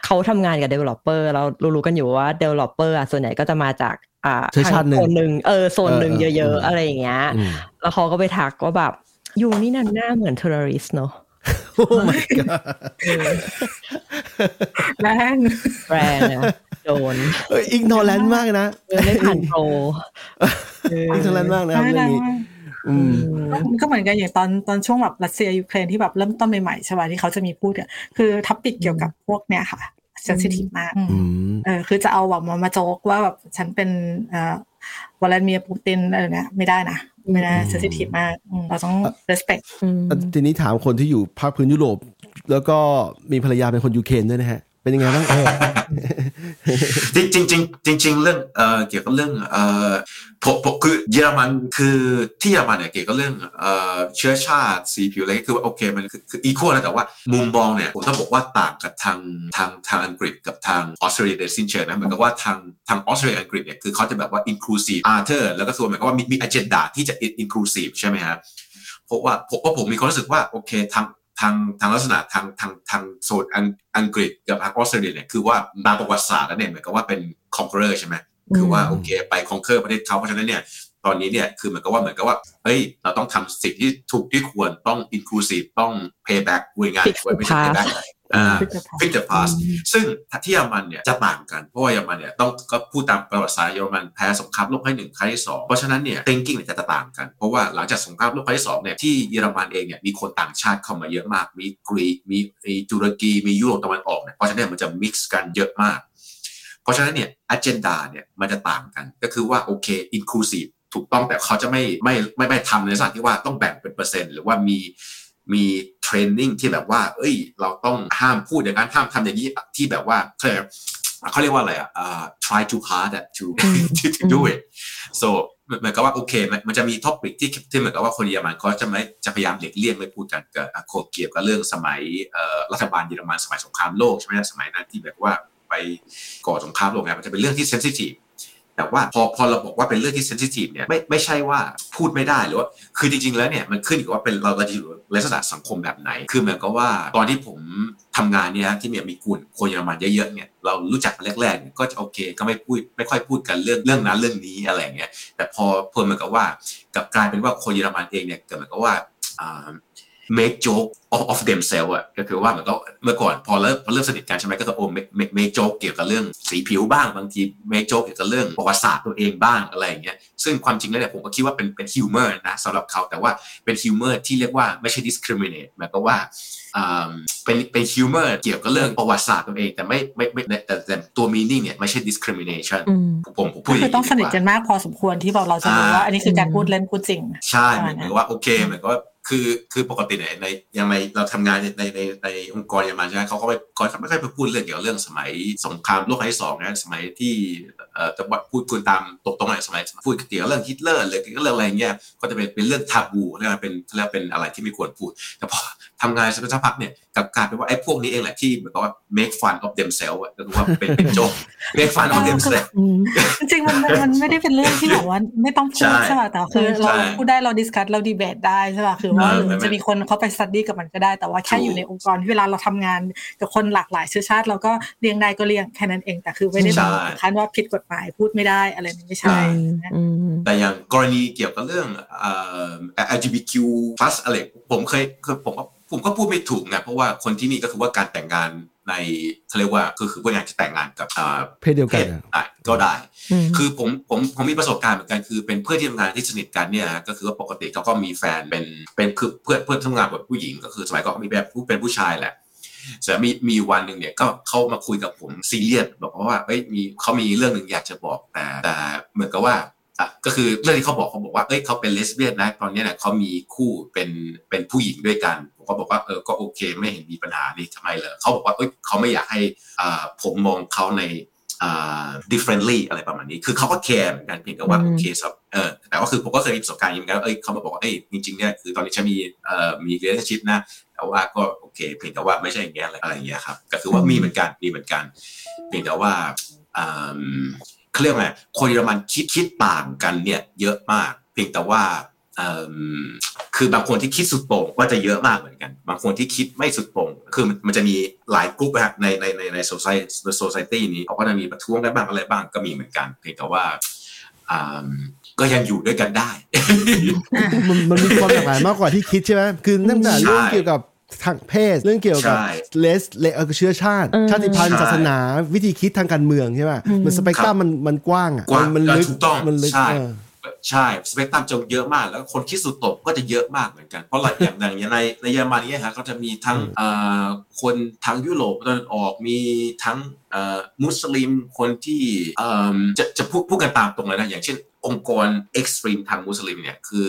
เขาทำงานกับ developer เรารู้ๆกันอยู่ว่า developer อะส่วนใหญ่ก็จะมาจากอ่าเชื้อชาติหนึ่งโซนหนึ่งเออโซนหนึ่งเออเออเยอะอืมๆอะไรอย่างเงี้ยอืมแล้วเขาก็ไปทักว่าแบบอยู่นี่นั่นหน้าเหมือน terrorist เนอะโอ้ my god แรงแรงอะโดนเอ้ย ignorant มากนะเออไม่ผ่านโปรเออ ignorant มากนะครับเรื่องนี้อื มมันก็เหมือนกันอย่างตอนตอนช่วงแบบรัสเซียยูเครนที่แบบเริ่มต้นใหม่ๆใช่ป่ะที่เขาจะมีพูดอะคือ topic เกี่ยวกับพวกเนี้ยค่ะ sensitive มากอืมเออคือจะเอาแบบมามาโจกว่าแบบฉันเป็นเอ่อวลาดิเมียร์ปูตินอะไรเนี้ยไม่ได้นะไม่ได้ sensitive มากอืมเราต้อง respect อืมทีนี้ถามคนที่อยู่ภาคพื้นยุโรป แล้วก็มีภรรยาเป็นคนยูเครนด้วยนะฮะ เป็นยังไงบ้างจริงจริงจริงจริงๆเรื่องเอ่อเกี่ยวกับเรื่องเอ่อผมผมคือเยอรมันคือที่เยอรมันเนี่ยเกี่ยวกับเรื่องเอ่อเชื้อชาติสีผิวอะไรคือว่าโอเคมันคือคืออีควนะแต่ว่ามุมมองเนี่ยผมต้องบอกว่าต่างกับทางทางทางอังกฤษกับทางออสเตรเลียโดยสิ้นเชิงนะเหมือนกับว่าทางทางออสเตรเลียอังกฤษเนี่ยคือเขาจะแบบว่า inclusive arter แล้วก็ส่วนเหมือนกับว่ามีมี agenda ที่จะ inclusive ใช่ไหมครับเพราะว่าผมว่าผมมีความรู้สึกว่าโอเคทาง ทางทางลักษณะทางทางทางโซนอังอังกฤษกับทางออสเตรเลียเนี่ยคือว่าตามประวัติศาสตร์แล้วเนี่ยเหมือนกับว่าเป็น conqueror ใช่ไหมคือว่าโอเคไป conquer ประเทศเขาเพราะฉะนั้นเนี่ยตอนนี้เนี่ยคือเหมือนกับว่าเหมือนกับว่าเฮ้ยเราต้องทำสิ่งที่ถูกที่ควรต้อง inclusive ต้อง pay back คุยงาน Fix the ไม่ใช่ pay back past อ่า Fix the past fix the past ซึ่งที่เยอรมันเนี่ยจะต่างกัน เพราะว่าเยอรมันเนี่ยต้องก็พูดตามประวัติศาสตร์เยอรมันแพ้สงครามโลกครั้งที่หนึ่งครั้งที่สองเพราะฉะนั้นเนี่ย thinking เนี่ยจะต่างกัน เพราะว่าหลังจากสงครามโลกครั้งที่สองเนี่ยที่เยอรมันเองเนี่ยมีคนต่างชาติเข้ามาเยอะมาก มีกรีกมีมีตุรกีมียุโรปตะวันออกเนี่ยเพราะฉะนั้นเนี่ยมันจะ mix กันเยอะมาก เพราะฉะนั้นเนี่ย agenda เนี่ยมันจะต่างกันก็คือว่าโอเค inclusive ถูกต้องแต่เขาจะไม่ไม่ไม่ไม่ทำในลักษณะที่ว่าต้องแบ่งเป็นเปอร์เซ็นต์หรือว่ามี มี training ที่แบบว่า เอ้ย เราต้องห้ามพูดอย่างนั้นห้ามทำอย่างนี้ที่แบบว่าเขาเรียกเขาเรียกว่าอะไรอะอ่า try too hard at to to to do it so เหมือนกับว่าโอเคมันมันจะมี topic ที่ที่เหมือนกับว่าคนเยอรมันเขาจะไม่จะพยายามหลีกเลี่ยงไม่พูดกันกับอะเกี่ยวกับเรื่องสมัยเอ่อรัฐบาลเยอรมันสมัยสงครามโลกใช่ไหมสมัยนั้นที่แบบว่าไปก่อสงครามโลกเนี่ยมันจะเป็นเรื่องที่เซนซิทีฟ แต่ว่าพอพอเราบอกว่าเป็นเรื่องที่เซนซิทีฟเนี่ยไม่ไม่ใช่ว่าพูดไม่ได้หรือว่าคือจริงๆแล้วเนี่ยมันขึ้นอยู่กับว่าเป็นเราเราจะอยู่ในลักษณะสังคมแบบไหน คือเหมือนกับว่าตอนที่ผมทำงานเนี่ยที่เนี่ยมีกลุ่มคนเยอรมันเยอะๆเนี่ยเรารู้จักกันแรกๆก็จะโอเคก็ไม่พูดไม่ค่อยพูดกันเรื่องเรื่องนั้นเรื่องนี้อะไรเงี้ยแต่พอเพิ่มเหมือนกับว่ากลับกลายเป็นว่าคนเยอรมันเองเนี่ยเกิดเหมือนกับว่า make joke of of themselves อะก็คือว่าเหมือนก็เมื่อก่อนพอเริ่มพอเริ่มสนิทกันใช่ไหมก็จะโอ้ make make make joke เกี่ยวกับเรื่องสีผิวบ้างบางที make joke เกี่ยวกับเรื่องประวัติศาสตร์ตัวเองบ้างอะไรอย่างเงี้ยซึ่งความจริงแล้วเนี่ยผมก็คิดว่าเป็นเป็น humor นะสำหรับเขาแต่ว่าเป็น humor ที่เรียกว่าไม่ใช่ discriminate หมายความว่าอ่าเป็นเป็น humor เกี่ยวกับเรื่องประวัติศาสตร์ตัวเองแต่ไม่ไม่ไม่แต่แต่แต่ตัว meaning เนี่ยไม่ใช่ discrimination อืมผมผมพูก็ดย่าคือต้องสนิทกันดีว่ามากพอสมควรที่แบบเราจะรู้ว่าอันนี้คือการพูดเล่นพูดจริง ใช่ประเหมามืณอนนั้นกับว่าโอเคเหมือนกับว่า คือคือปกติเนี่ยในยังในเราทำงานในในในองค์กรเยอรมันใช่ไหมเขาก็ไม่เขาไม่ค่อยไปพูดเรื่องเกี่ยวกับเรื่องสมัยสงครามโลกครั้งที่สองนะสมัยที่เอ่อจะว่าพูดคุณตามตรงๆเลยสมัยพูดเกี่ยวกับเรื่องฮิตเลอร์หรือเกี่ยวกับเรื่องอะไรเงี้ยก็จะเป็นเป็นเรื่องทาบูเรียกว่าเป็นเรียกว่าเป็นอะไรที่ไม่ควรพูด แต่พอทำงานสักพักเนี่ยกลับกลายเป็นว่าไอ้พวกนี้เองแหละที่เหมือนกับว่า make fun of themselves อะก็คือว่าเป็นเป็นโจก make fun of themselves จริงๆมันมันมันไม่ได้เป็นเรื่องที่แบบว่าไม่ต้องพูดใช่ใช่ป่ะแต่คือเราใช่พูดได้เรา discuss เราดีเบตได้ใช่ป่ะคือว่าเออหรือไม่จะมีคนเขาไป study กับมันก็ได้ แต่ว่าแค่ถูกอยู่ในองค์กรที่เวลาเราทำงานกับคนหลากหลายเชื้อชาติ เราก็เลี่ยงได้ก็เลี่ยงแค่นั้นเอง แต่คือไม่ได้แบบถึงขั้นว่าผิดกฎหมายพูดไม่ได้อะไรนี่ไม่ใช่อืมแต่อย่างกรณีเกี่ยวกับเรื่องเอ่อ LGBTQ+ อะไรผมเคยคือผมก็ ผมก็พูดไม่ถูกไงเพราะว่าคนที่นี่ก็คือว่าการแต่งงานในเขาเรียกว่าคือคือพวกงานจะแต่งงานกับอ่าเพศเดียวเพกันศอะอะก็ได้อืมคือผมผมผมมีประสบการณ์เหมือนกันคือเป็นเพื่อนที่ทำงานที่สนิทกันเนี่ยก็คือว่าปกติเขาก็มีแฟนเป็นเป็นคือเพื่อนเพื่อนทำงานแบบผู้หญิง ก็คือสมัยก่อนเขามีแบบผู้เป็นผู้ชายแหละแต่มีมีวันหนึ่งเนี่ยก็เขามาคุยกับผมซีเรียสบอกว่าเอ้ยมีเขามีเรื่องหนึ่งอยากจะบอกแต่แต่เหมือนกับว่า อะก็คือเรื่องที่เขาบอกเขาบอกว่าเอ้ยเขาเป็นเลสเบี้ยนนะตอนเนี้ยเนี่ยเขามีคู่เป็นเป็นผู้หญิงด้วยกัน ผมก็บอกว่าเออก็โอเค ไม่เห็นมีปัญหานี่ทำไมเหรอเขาบอกว่าเอ้ยเขาไม่อยากให้อ่าผมมองเขาในอ่า differently อะไรประมาณนี้ คือเขาก็แคร์เหมือนกันเพียงแต่ว่าอืมโอเคสับเออแต่ว่าคือผมก็เคยมีประสบการณ์อย่างนี้เหมือนกันเอ้ยเขามาบอกว่าเอ้ยจริงๆเนี่ยคือตอนนี้ฉันมีเอ่อมี relationship นะแต่ว่าก็โอเคเพียงแต่ว่าไม่ใช่อย่างเงี้ยอะไรอะไรอย่างเงี้ยครับก็คือว่ามีเหมือนกันมีเหมือนกัน เพียงแต่ว่าอืม เขาเรียกว่าไงคนเยอรมันคิดคิดต่างกันเนี่ยเยอะมากเพียงแต่ว่าอืมคือบางคนที่คิดสุดโต่งก็จะเยอะมากเหมือนกัน บางคนที่คิดไม่สุดโต่งคือมันมันจะมีหลายกลุ่มนะฮะในในในในโซซายโซซายตี้นี้เขาก็จะมีประท้วงกันบ้างอะไรบ้างก็มีเหมือนกันเพียงแต่ว่าอืมก็ยังอยู่ด้วยกันได้มันมันมีความหลากหลายมากกว่าที่คิดใช่ไหมคือตั้งแต่ใช่เรื่องเกี่ยวกับ ทางเพศ เรื่องเกี่ยวกับใช่เลสเลเอ่อเชื้อชาติอืมชาติพันธุ์ใช่ศาสนาวิธีคิดทางการเมืองใช่ไหมมันสเปกตรัมมันมันกว้างอะกว้างมันลึกถูกต้องมันลึกใช่เออใช่สเปกตรัมจะเยอะมาก แล้วคนคิดสุดโต่งก็จะเยอะมากเหมือนกัน เพราะหลายอย่างอย่างในในเยอรมันเนี่ยฮะเขาจะมีทั้งเอ่อคนทางยุโรปตะวันออกมีทั้งเอ่อมุสลิมคนที่เอ่อจะจะพูดพูดกันตามตรงเลยนะอย่างเช่น องค์กร extreme ทางมุสลิมเนี่ยคือ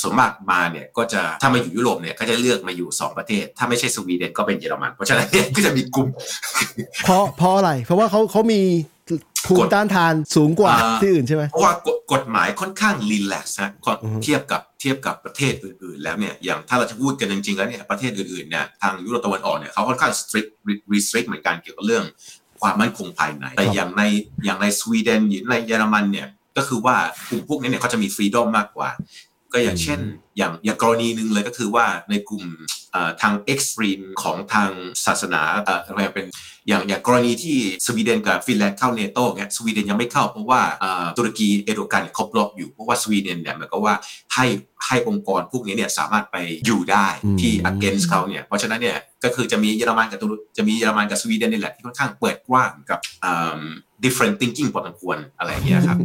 ส่วนมากมาเนี่ยก็จะถ้ามาอยู่ยุโรปเนี่ยก็จะเลือกมาอยู่ 2 ประเทศ ถ้าไม่ใช่สวีเดนก็เป็นเยอรมัน เพราะฉะนั้นเนี่ยก็จะมีกลุ่ม เพราะเพราะอะไร เพราะว่าเขาเขามีภูมิต้านทานสูงกว่าอ่าที่อื่นใช่ไหมเพราะว่ากฎกฎหมายค่อนข้าง relax นะก่อนอือฮึเทียบกับเทียบกับประเทศอื่นๆ แล้วเนี่ยอย่างถ้าเราจะพูดกันจริงๆแล้วเนี่ยประเทศอื่นๆเนี่ยทางยุโรปตะวันออกเนี่ยเขาค่อนข้าง strict restrict เหมือนกันเกี่ยวกับเรื่อง ความมั่นคงภายในแต่อย่างในอย่างในสวีเดนหรือในเยอรมันเนี่ยก็คือว่ากลุ่มพวกนี้เนี่ยเขาจะมี freedom มากกว่า ก็อย่างเช่น อย่างอย่างกรณีหนึ่งเลยก็คือว่าในกลุ่มเอ่อทาง extreme ของทางศาสนาเอ่ออะไรเป็นอย่างอย่างกรณีที่สวีเดนกับฟินแลนด์เข้าเนโต้เนี่ยสวีเดนยังไม่เข้าเพราะว่าเอ่อตุรกีเอโดกันเนี่ยเขาบล็อกอยู่เพราะว่าสวีเดนเนี่ยเหมือนกับว่าให้ให้องค์กรพวกนี้เนี่ยสามารถไปอยู่ได้ที่ against เขาเนี่ยเพราะฉะนั้นเนี่ยก็คือจะมีเยอรมันกับตุรจะมีเยอรมันกับสวีเดนนี่แหละที่ค่อนข้างเปิดกว้างกับเอิ่ม different thinking พอสมควรอะไรอย่างเงี้ยครับ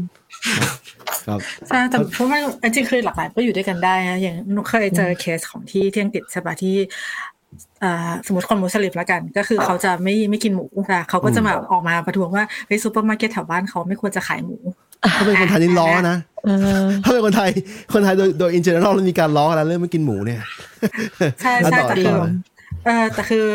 ครับใช่แต่เพราะว่าจริงๆคือหลากหลายก็อยู่ด้วยกันได้นะอย่างหนุเคยเจอเคสของที่ที่อังกฤษใช่ปะที่เอ่อสมมติคนมุสลิมแล้วกัน ก็คือเขาจะไม่ไม่กินหมูแต่เขาก็จะมาออกมาประท้วงว่าเฮ้ยซูเปอร์มาร์เก็ตแถวบ้านเขาไม่ควรจะขายหมูถ้าเป็นคนไทยนี่ล้อนะเออถ้าเป็นคนไทย คนไทยโดยโดย in general มีการล้อกันแล้วเรื่องไม่กินหมูเนี่ย ใช่อะใช่ต่อแต่ต่คือเลยเออแต่คือ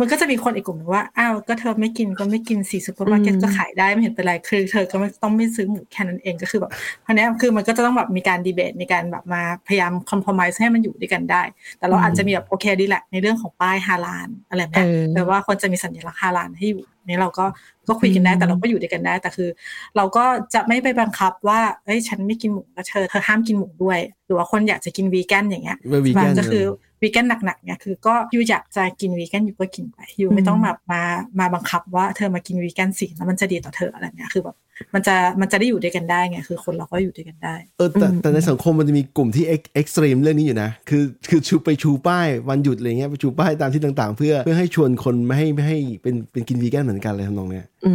มันก็จะมีคนอีกกลุ่มหนึ่งว่าอ้าวก็เธอไม่กินก็ไม่กินสิซูเปอร์มาร์เก็ตอืมก็ขายได้ไม่เห็นเป็นไรคือเธอก็ไม่ต้องไม่ซื้อหมูแค่นั้นเองก็คือแบบอันเนี้ยคือมันก็จะต้องแบบมีการดีเบตมีการแบบมาพยายามคอม p r o m i s e ให้มันอยู่ด้วยกันได้ แต่เราอาจจะมีแบบโอเคดีแหละในเรื่องของป้ายฮาลาลอะไรแบบเนี้ยเออแต่ว่าควรจะมีสัญลักษณ์ฮาลาลให้อยู่ นี่เราก็ก็คุยกันได้แต่เราก็อยู่ด้วยกันได้ แต่คือ เราก็จะไม่ไปบังคับว่าเอ้ยฉันไม่กินหมูแล้วเธอเธอห้ามกินหมูด้วย หรือว่าคนอยากจะกินวีแกนอย่างเงี้ยเป็นวีแกนก็คือวีแกนหนักๆเนี่ยคือก็ยูอยากจะกินวีแกนอยู่ก็กินไปยูไม่ต้องแบบมามาบังคับว่าเธอมากินวีแกนสิแล้วมันจะดีต่อเธออะไรเงี้ยคือแบบ มันจะมันจะได้อยู่ด้วยกันได้ไงคือคนเราก็อยู่ด้วยกันได้ เออแต่แต่ในสังคมมันจะมีกลุ่มที่ extreme เรื่องนี้อยู่นะ คือคือชูไปชูป้ายวันหยุดอะไรเงี้ยไปชูป้ายตามที่ต่างๆ เพื่อเพื่อให้ชวนคนไม่ให้ไม่ให้เป็นเป็นกินวีแกนเหมือนกันเลยทำนองเนี้ยอื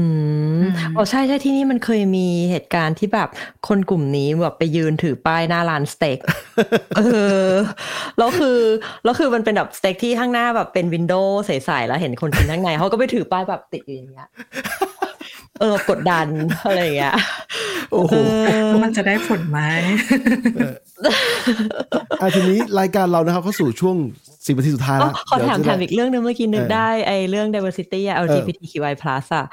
มอืมอ๋อใช่ใช่ที่นี่มันเคยมีเหตุการณ์ที่แบบคนกลุ่มนี้แบบไปยืนถือป้ายหน้าร้านสเต็กเออแล้วคือแล้วคือมันเป็นแบบสเต็กที่ข้างหน้าแบบเป็น window ใสๆแล้วเห็นคนกินข้างในเขาก็ไปถือป้ายแบบติดอยู่อย่างเงี้ย เออกดดันอะไรอย่างเงี้ยโอ้โหเออมันจะได้ผลไหมอะทีนี้รายการเรานะครับเข้าสู่ช่วงสิบนาทีสุดท้ายอ๋อแล้วขอเดี๋ยวถามจะถามอีกเรื่องหนึงเมื่อกี้นึกเออได้ไอเรื่อง diversity อะ LGBTQI+ อะ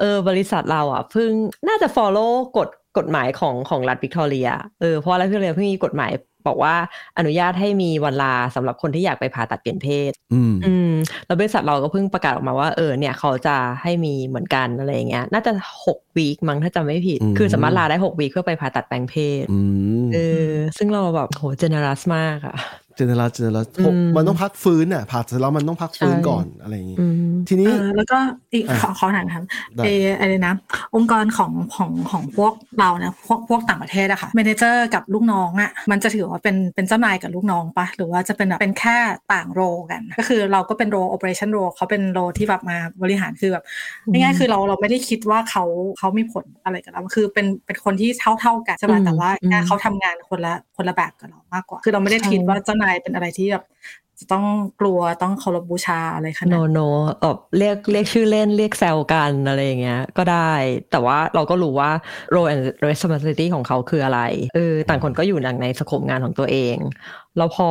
เออบริษัทเราอะเพิ่งน่าจะ follow กฎกฎหมายของของรัฐวิกตอเรียเออเพราะรัฐวิกตอเรียเพิ่งมีกฎหมาย บอกว่าอนุญาตให้มีวันลาสำหรับคนที่อยากไปผ่าตัดเปลี่ยนเพศอืมอืมแล้วบริษัทเราก็เพิ่งประกาศออกมาว่าเออเนี่ยเขาจะให้มีเหมือนกันอะไรอย่างเงี้ย น่าจะหก week มั้งถ้าจำไม่ผิดอืมคือสามารถลาได้หก week เพื่อไปผ่าตัดแปลงเพศอืมเออซึ่งเราแบบโห generous มากอะ generous generous อืมมันต้องพักฟื้นอะผ่าเสร็จแล้วมันต้องพักฟื้นใช่ก่อนอะไรอย่างงี้อืมทีนี้เออแล้วก็อีกอะขอขอถามครับได้เอออะไรนะ องค์กรของของของพวกเราเนี่ยพวกพวกต่างประเทศอะค่ะ manager กับลูกน้องอะมันจะถือว่าเป็นเป็นเจ้านายกับลูกน้องปะหรือว่าจะเป็นแบบเป็นแค่ต่างโรกัน ก็คือเราก็เป็นโร operation role เขาเป็นโรที่แบบมาบริหารคือแบบง่ายๆคือเราเราไม่ได้คิดว่าเขาเขามีผลอะไรกับเราคือเป็นเป็นคนที่เท่าเท่าๆกันใช่ไหมอืมแต่ว่าอืมเขาทำงานคนละคนละแบบกับเรามากกว่า คือเราไม่ได้ใช่คิดว่าเจ้านายเป็นอะไรที่แบบจะต้องกลัวต้องเคารพบูชาอะไรขนาดโนนั้นโนแบบเรียกเรียกชื่อเล่นเรียกแซวกันอะไรอย่างเงี้ย ก็ได้ แต่ว่าเราก็รู้ว่า role and responsibility ของเขาคืออะไรเออต่างคนก็อยู่ใน scope งานของตัวเอง แล้วพอ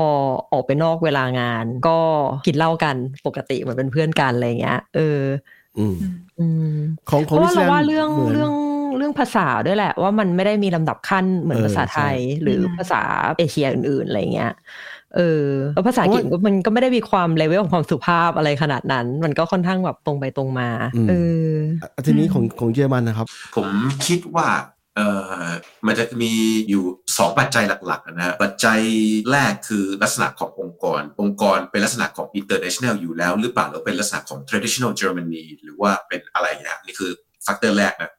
ออกไปนอกเวลางาน ก็กินเหล้ากันปกติเหมือนเป็นเพื่อนกันอะไรอย่างเงี้ยเอออืมอืมของขเพองราะว่าเราว่าเรื่องเหมือนเรื่องเรื่องภาษาด้วยแหละ ว่ามันไม่ได้มีลำดับขั้นเหมือนเออภาษาไทยใช่หรือภาษาเอเชียอื่นๆอะไรเงี้ย เออแล้วภาษาอังกฤษก็มันก็ไม่ได้มีความเลเวลของความสุภาพอะไรขนาดนั้น มันก็ค่อนข้างแบบตรงไปตรงมาเอออะทีนี้ของของเยอรมันนะครับ ผมคิดว่าเอ่อมันจะมีอยู่สองปัจจัยหลักๆนะฮะปัจจัยแรกคือลักษณะขององค์กร องค์กรเป็นลักษณะของ international อยู่แล้ว หรือเปล่าหรือเป็นลักษณะของ traditional Germany หรือว่าเป็นอะไรนะนี่คือ factor แรกนะ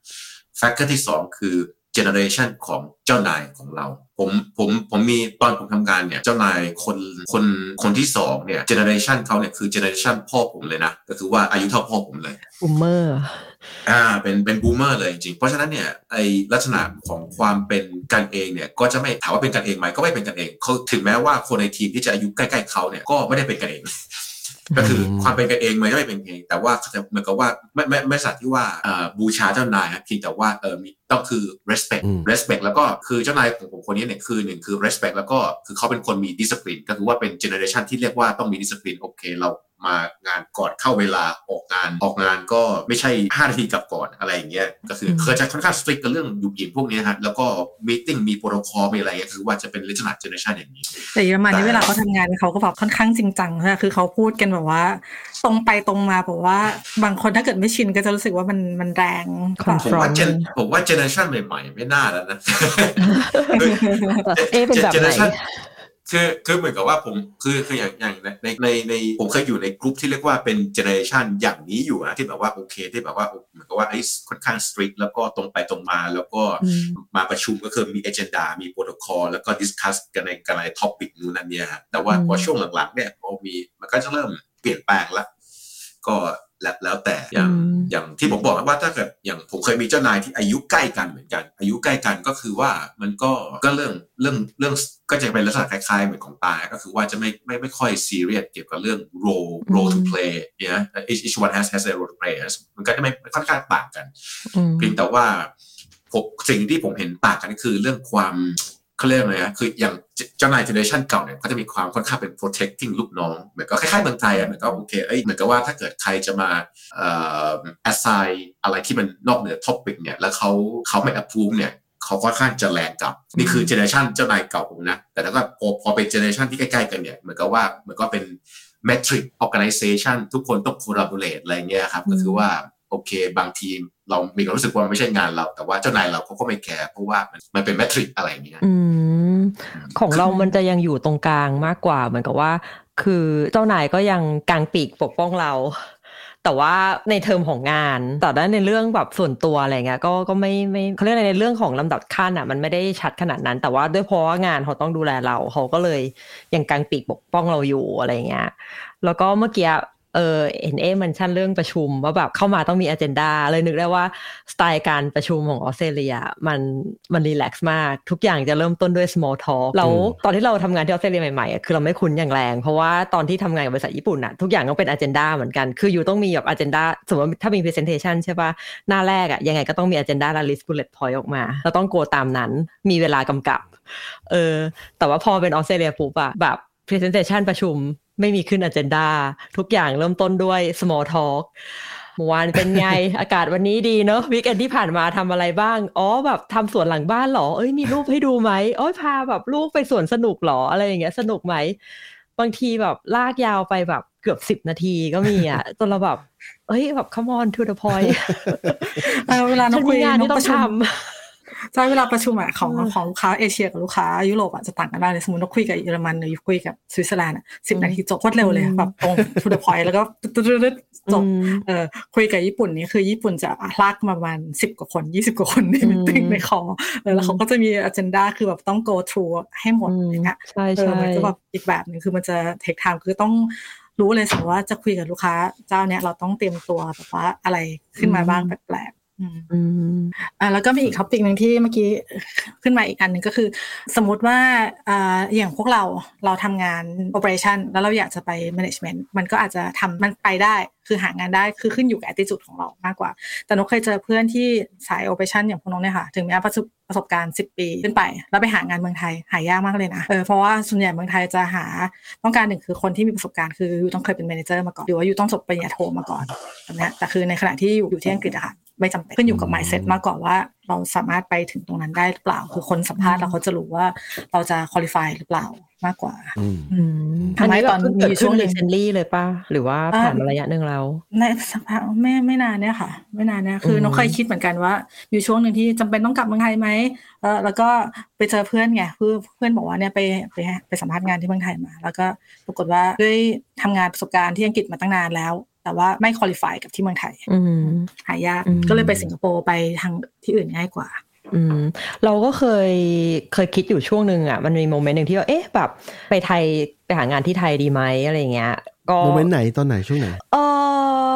factor ที่สองคือ generation ของเจ้านายของเรา ผมผมผมมีตอนผมทำงานเนี่ยเจ้านายคนคนคนที่สองเนี่ย generation เขาเนี่ยคือ generation พ่อผมเลยนะ ก็คือว่าอายุเท่าพ่อผมเลยอุมเมอร์อ่าเป็นเป็นบูมเมอร์เลยจริงๆเพราะฉะนั้นเนี่ยไอลักษณะของความเป็นกันเองเนี่ยก็จะไม่ถามว่าเป็นกันเองไหมก็ไม่เป็นกันเองเขาถึงแม้ว่าคนในทีมที่จะอายุใกล้ๆเขาเนี่ยก็ไม่ได้เป็นกันเอง ก็คือความเป็นกันเองมันไม่เป็นกันเอง แต่ว่าเขาจะเหมือนกับว่าไม่ไม่ไม่สัตว์ที่ว่าอ่าบูชาเจ้านายครับเพียงแต่ว่าเออมีต้องคือ respect อืม respect แล้วก็คือเจ้านายของผมคนนี้เนี่ยคือหนึ่งคือ respect แล้วก็คือเขาเป็นคนมี discipline ก็คือว่าเป็น generation ที่เรียกว่าต้องมี discipline โอเคเรา มางานก่อนเข้าเวลาออกงานออกงานก็ไม่ใช่ 5 นาทีกลับก่อนอะไรอย่างเงี้ยก็คือเคยจะค่อนข้าง strict กับเรื่องยุบยินพวกนี้ฮะแล้วก็ meeting มีโปรโตคอลมีอะไรเงี้ยคือว่าจะเป็นลักษณะ generation อย่างนี้ แต่เยอรมันนี่แต่เวลาเขาทำงานเขาก็แบบค่อนข้างจริงจังนะคือเขาพูดกันแบบว่า ตรงไปตรงมาบอกว่าบางคนถ้าเกิดไม่ชินก็จะรู้สึกว่ามันมันแรง Confront ผมว่า gen ผมว่า generation ใหม่ๆ ไม่น่าแล้วนะเอ๊ะเป็นแบบไหน Generation คือคือเหมือนกับว่าผมคือคืออย่างอย่างในในในในผมเคยอยู่ในกลุ่มที่เรียกว่าเป็น generation อย่างนี้อยู่นะที่แบบว่าโอเคที่แบบว่าเหมือนกับว่าไอ้ค่อนข้าง strict แล้วก็ตรงไปตรงมาแล้วก็อืมมาประชุมก็คือมี agenda มีโปรโตคอลแล้วก็ discuss กันในกันใน topic นู้นนั่นเนี่ยฮะแต่ว่าอืมพอช่วงหลังๆเนี่ยพอมีมันก็จะเริ่มเปลี่ยนแปลงละก็ แล้วแล้วแต่อย่างอืมอย่างที่ผมบอกว่าถ้าเกิดอย่างผมเคยมีเจ้านายที่อายุใกล้กันเหมือนกัน อายุใกล้กันก็คือว่ามันก็ก็เรื่องเรื่องเรื่องก็จะเป็นลักษณะคล้ายๆเหมือนของตา ก็คือว่าจะไม่ไม่ไม่ค่อยซีเรียสเกี่ยวกับเรื่อง role role to play เนี่ย each each one has has a role to play มันก็จะไม่ค่อนข้างต่างกันอืมเพียงแต่ว่าผมสิ่งที่ผมเห็นต่างกันก็คือเรื่องความ เขาเรียกอะไรนะคืออย่างเจ้านายเจเนอเรชันเก่าเนี่ยเขาจะมีความค่อนข้างเป็น protecting ลูกน้องเหมือนก็คล้ายๆเมืองไทยอะเหมือนก็โอเคเอ้ยเหมือนกับว่าถ้าเกิดใครจะมาเอ่อ assign อะไรที่มันนอกเหนือ topic เนี่ยแล้วเขาเขาไม่ approve เนี่ยเขาค่อนข้างจะแรงกลับนี่คือ generation เจ้านายเก่าผมนะแต่แล้วก็พอพอเป็น generation ที่ใกล้ๆกันเนี่ยเหมือนกับว่าเหมือนก็เป็น matrix organization ทุกคนต้อง collaborate อะไรเงี้ยครับก็คือว่า โอเค บางทีมเรามีความรู้สึกว่ามันไม่ใช่งานเรา แต่ว่าเจ้านายเราเขาก็ไม่แคร์เพราะว่ามันมันเป็น matrix อะไรอย่างเงี้ยของเรามันจะยังอยู่ตรงกลางมากกว่าเหมือนกับว่า คือเจ้านายก็ยังกางปีกปกป้องเรา แต่ว่าในเทอมของงาน แต่ด้านในเรื่องแบบส่วนตัวอะไรเงี้ยก็ก็ไม่ไม่เขาเรียกอะไรในเรื่องของลำดับขั้นอะ มันไม่ได้ชัดขนาดนั้น แต่ว่าด้วยเพราะว่างานเขาต้องดูแลเราเขาก็เลยยังกางปีกปกป้องเราอยู่อะไรเงี้ยแล้วก็เมื่อกี้ เออเห็นเอ๊มันชั่นเรื่องประชุมว่าแบบเข้ามาต้องมีอ g e n d a เลยนึกได้ว่าสไตล์การประชุมของออสเตรเลียมันมันรีแลกซ์มาก ทุกอย่างจะเริ่มต้นด้วย small talk แล้วตอนที่เราทำงานที่ออสเตรเลียใหม่ๆอะคือเราไม่คุ้นอย่างแรง เพราะว่าตอนที่ทำงานกับบริษัทญี่ปุ่นอะทุกอย่างต้องเป็นอ g e n d a เหมือนกัน คืออยู่ต้องมีแบบอ g e n d a สมมติว่าถ้ามี presentation ใช่ปะหน้าแรกอะยังไงก็ต้องมี a g e n d a และ list bullet point ออกมาเราต้องโกตามนั้นมีเวลากำกับ เออ แต่ว่าพอเป็นออสเตรเลียปุ๊บอะแบบ presentation ประชุม ไม่มีขึ้น agenda ทุกอย่างเริ่มต้นด้วย small talk เมื่อวานเป็นไง อากาศวันนี้ดีเนอะวีคเอนที่ผ่านมาทำอะไรบ้าง อ๋อแบบทำสวนหลังบ้านเหรอ เอ้ยมีรูปให้ดูไหมอ๋อพาแบบลูกไปสวนสนุกเหรออะไรอย่างเงี้ยสนุกไหม บางทีแบบลากยาวไปแบบเกือบสิบนาทีก็มีอะจนเราแบบ เอ้ยแบบ come on to the point เออเวลาน้ฉัองนคุมียงานน้อที่งต้ปองระชุทม ใช่เวลาประชุมอะของอืมของลูกค้าเอเชียกับลูกค้ายุโรปอะจะต่างกันมากเลยสมมติเราคุยกับเยอรมันหรือคุยกับสวิตเซอร์แลนด์อะสิบนาทีจบโคตรเร็วเลยแบบตรง to the point แล้วก็ตึ๊ดๆๆำจบอืมเออคุยกับญี่ปุ่นนี่คือญี่ปุ่นจะลากมาประมาณสิบกว่าคนยี่สิบกว่าคนในอืมมิ팅ในคอเออแล้วเขาก็จะมี agenda คือแบบต้อง go through ให้หมดอืมอย่างเงี้ยใช่เออใช่มันจะแบบอีกแบบหนึ่งคือมันจะ take time คือต้องรู้เลยสมมติว่าจะคุยกับลูกค้าเจ้าเนี้ยเราต้องเตรียมตัวแบบว่าอะไรขึ้นมาบ้างแปลก อืมอืมอ่าแล้วก็มีอีกท็อปิกหนึ่งที่เมื่อกี้ขึ้นมาอีกอันหนึ่งก็คือ สมมติว่าอ่าอย่างพวกเราเราทำงาน operation แล้วเราอยากจะไป management มันก็อาจจะทำมันไปได้คือหางานได้คือขึ้นอยู่กับ attitude ของเรามากกว่า แต่นกเคยเจอเพื่อนที่สาย operation อย่างพวกน้องเนี่ยค่ะ ถึงแม้ประสบประสบการณ์ 10 ปี ขึ้นไป แล้วไปหางานเมืองไทยหายากมากเลยนะเออเพราะว่าส่วนใหญ่เมืองไทยจะหาต้องการหนึ่งคือคนที่มีประสบการณ์คืออยู่ต้องเคยเป็น manager มาก่อนหรือว่าอยู่ต้องจบปริญญาโทมาก่อนแบบเนี้ยแต่คือในขณะที่อยู่อยู่ที่อังกฤษอะค่ะ ไม่จำเป็นขึ้นอยู่กับ mindset มากกว่าว่า เราสามารถไปถึงตรงนั้นได้หรือเปล่า คือคนสัมภาษณ์แล้วเขาจะรู้ว่าเราจะ qualify หรือเปล่ามากกว่าอืมอืมทำไมตอนเกิดมีช่ช่ววงงหนึ่รีงเซนลี่เลยป่ะ หรือว่าผ่านมาระยะหนึ่งแล้วในสักพักไม่ไม่นานเนี่ยค่ะ ไม่นานเนี่ยคืออืมน้องเคยคิดเหมือนกันว่า อยู่ช่วงหนึ่งที่จำเป็นต้องกลับเมืองไทยไหมเออแล้วก็ไปเจอเพื่อนไงเพื่อนเพื่อนบอกว่าเนี่ยไปไปไปสัมภาษณ์งานที่เมืองไทยมา แล้วก็ปรากฏว่าด้วยทำงานประสบการณ์ที่อังกฤษมาตั้งนานแล้ว แต่ว่าไม่คุริฟายกับที่เมืองไทยอืมหายากอืมก็เลยไปสิงคโปร์ไปทางที่อื่นง่ายกว่าอืมเราก็เคยเคยคิดอยู่ช่วงหนึ่งอะมันมีโมเมนต์หนึ่งที่ว่าเอ๊ะแบบไปไทยไปหางานที่ไทยดีไหมอะไรเงี้ย ก็โมเมนต์ไหนตอนไหนช่วงไหนเออ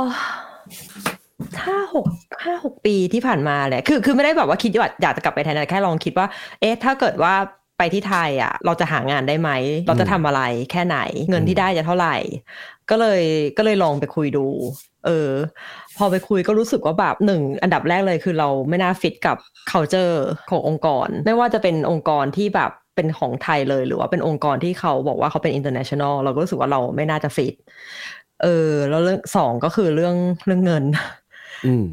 ห้าหกห้าหกปีที่ผ่านมาแหละคือคือไม่ได้แบบว่าคิดว่าอยากจะกลับไปไทยนะแค่ลองคิดว่า เอ๊ะถ้าเกิดว่า ไปที่ไทยอะ เราจะหางานได้ไหม เราจะทำอะไรแค่ไหน เงินที่ได้จะเท่าไหร่ ก็เลยก็เลยลองไปคุยดู เออ พอไปคุยก็รู้สึกว่าแบบหนึ่งอันดับแรกเลยคือเราไม่น่าฟิตกับ culture ขององค์กร ไม่ว่าจะเป็นองค์กรที่แบบเป็นของไทยเลยหรือว่าเป็นองค์กรที่เขาบอกว่าเขาเป็น international เราก็รู้สึกว่าเราไม่น่าจะฟิตเออแล้วเรื่องสองก็คือเรื่องเรื่องเงินอืม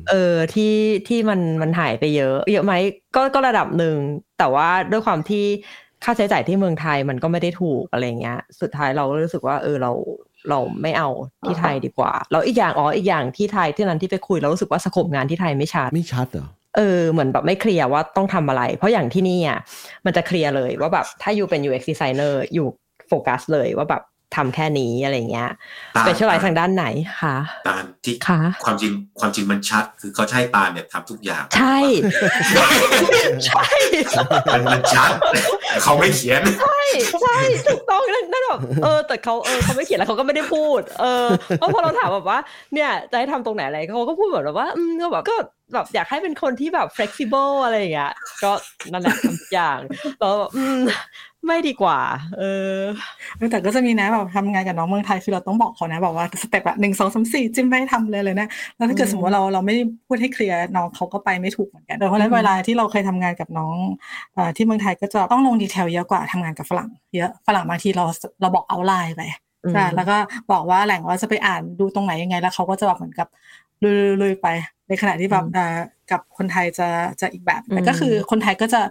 เออที่ที่มันมันหายไปเยอะ เยอะไหมก็ก็ระดับหนึ่ง แต่ว่าด้วยความที่ค่าใช้จ่ายที่เมืองไทยมันก็ไม่ได้ถูกอะไรเงี้ย สุดท้ายเราก็รู้สึกว่า เออเราเราไม่เอาที่ไทยดีกว่าแล้วอีกอย่างอ๋ออีกอย่างที่ไทยที่นั้นที่ไปคุยเรารู้สึกว่าสโคปงานที่ไทยไม่ชัดไม่ชัดเหรอเออเหมือนแบบไม่เคลียร์ว่าต้องทำอะไร เพราะอย่างที่นี่อะมันจะเคลียร์เลยว่าแบบถ้าอยู่เป็น UX designer อยู่โฟกัสเลยว่าแบบ ทำแค่นี้อะไรเงี้ยตาล specialize ทางด้านไหนคะตาลที่ค่ะความจริงความจริงมันชัด คือเขาจะใช้ตาลเนี่ยทำทุกอย่าง ใช่ใช่มันมันชัดแต่เขาไม่เขียนใช่ใช่ถูกต้องนั่นนั่นแบบเออ แต่เขาเออเขาไม่เขียนแล้วเขาก็ไม่ได้พูด เออเพราะพอเราถามแบบว่า เนี่ยจะให้ทำตรงไหนอะไรเขาก็พูดแบบว่าอืมก็แบบก็แบบอยากให้เป็นคนที่แบบ flexible อะไรอย่างเงี้ยก็นั่นแหละทำทุกอย่างแล้วแบบอืม ไม่ดีกว่าเออเออ แต่ก็จะมีนะแบบทำงานกับน้องเมืองไทยคือเราต้องบอกเขานะบอกว่า step อะหนึ่งสองสามสี่จิ้มให้ทำเลยเลยนะ แล้วถ้าเกิดอืมสมมติว่าเราเราไม่พูดให้เคลียร์น้องเขาก็ไปไม่ถูกเหมือนกันเพราะฉะนั้นอืมเวลาที่เราเคยทำงานกับน้องเอ่อที่เมืองไทยก็จะต้องลง detail เยอะกว่าทำงานกับฝรั่งเยอะฝรั่งบางทีเราเราบอกเอาไลน์ไปใช่แล้วก็บอกว่าแหล่งว่าจะไปอ่านดูตรงไหนยังไงแล้วเขาก็จะแบบเหมือนกับลุยๆไปในขณะที่แบบอืมเอ่อกับคนไทยจะจะอีกแบบอืมแต่ก็คือคนไทยก็จะ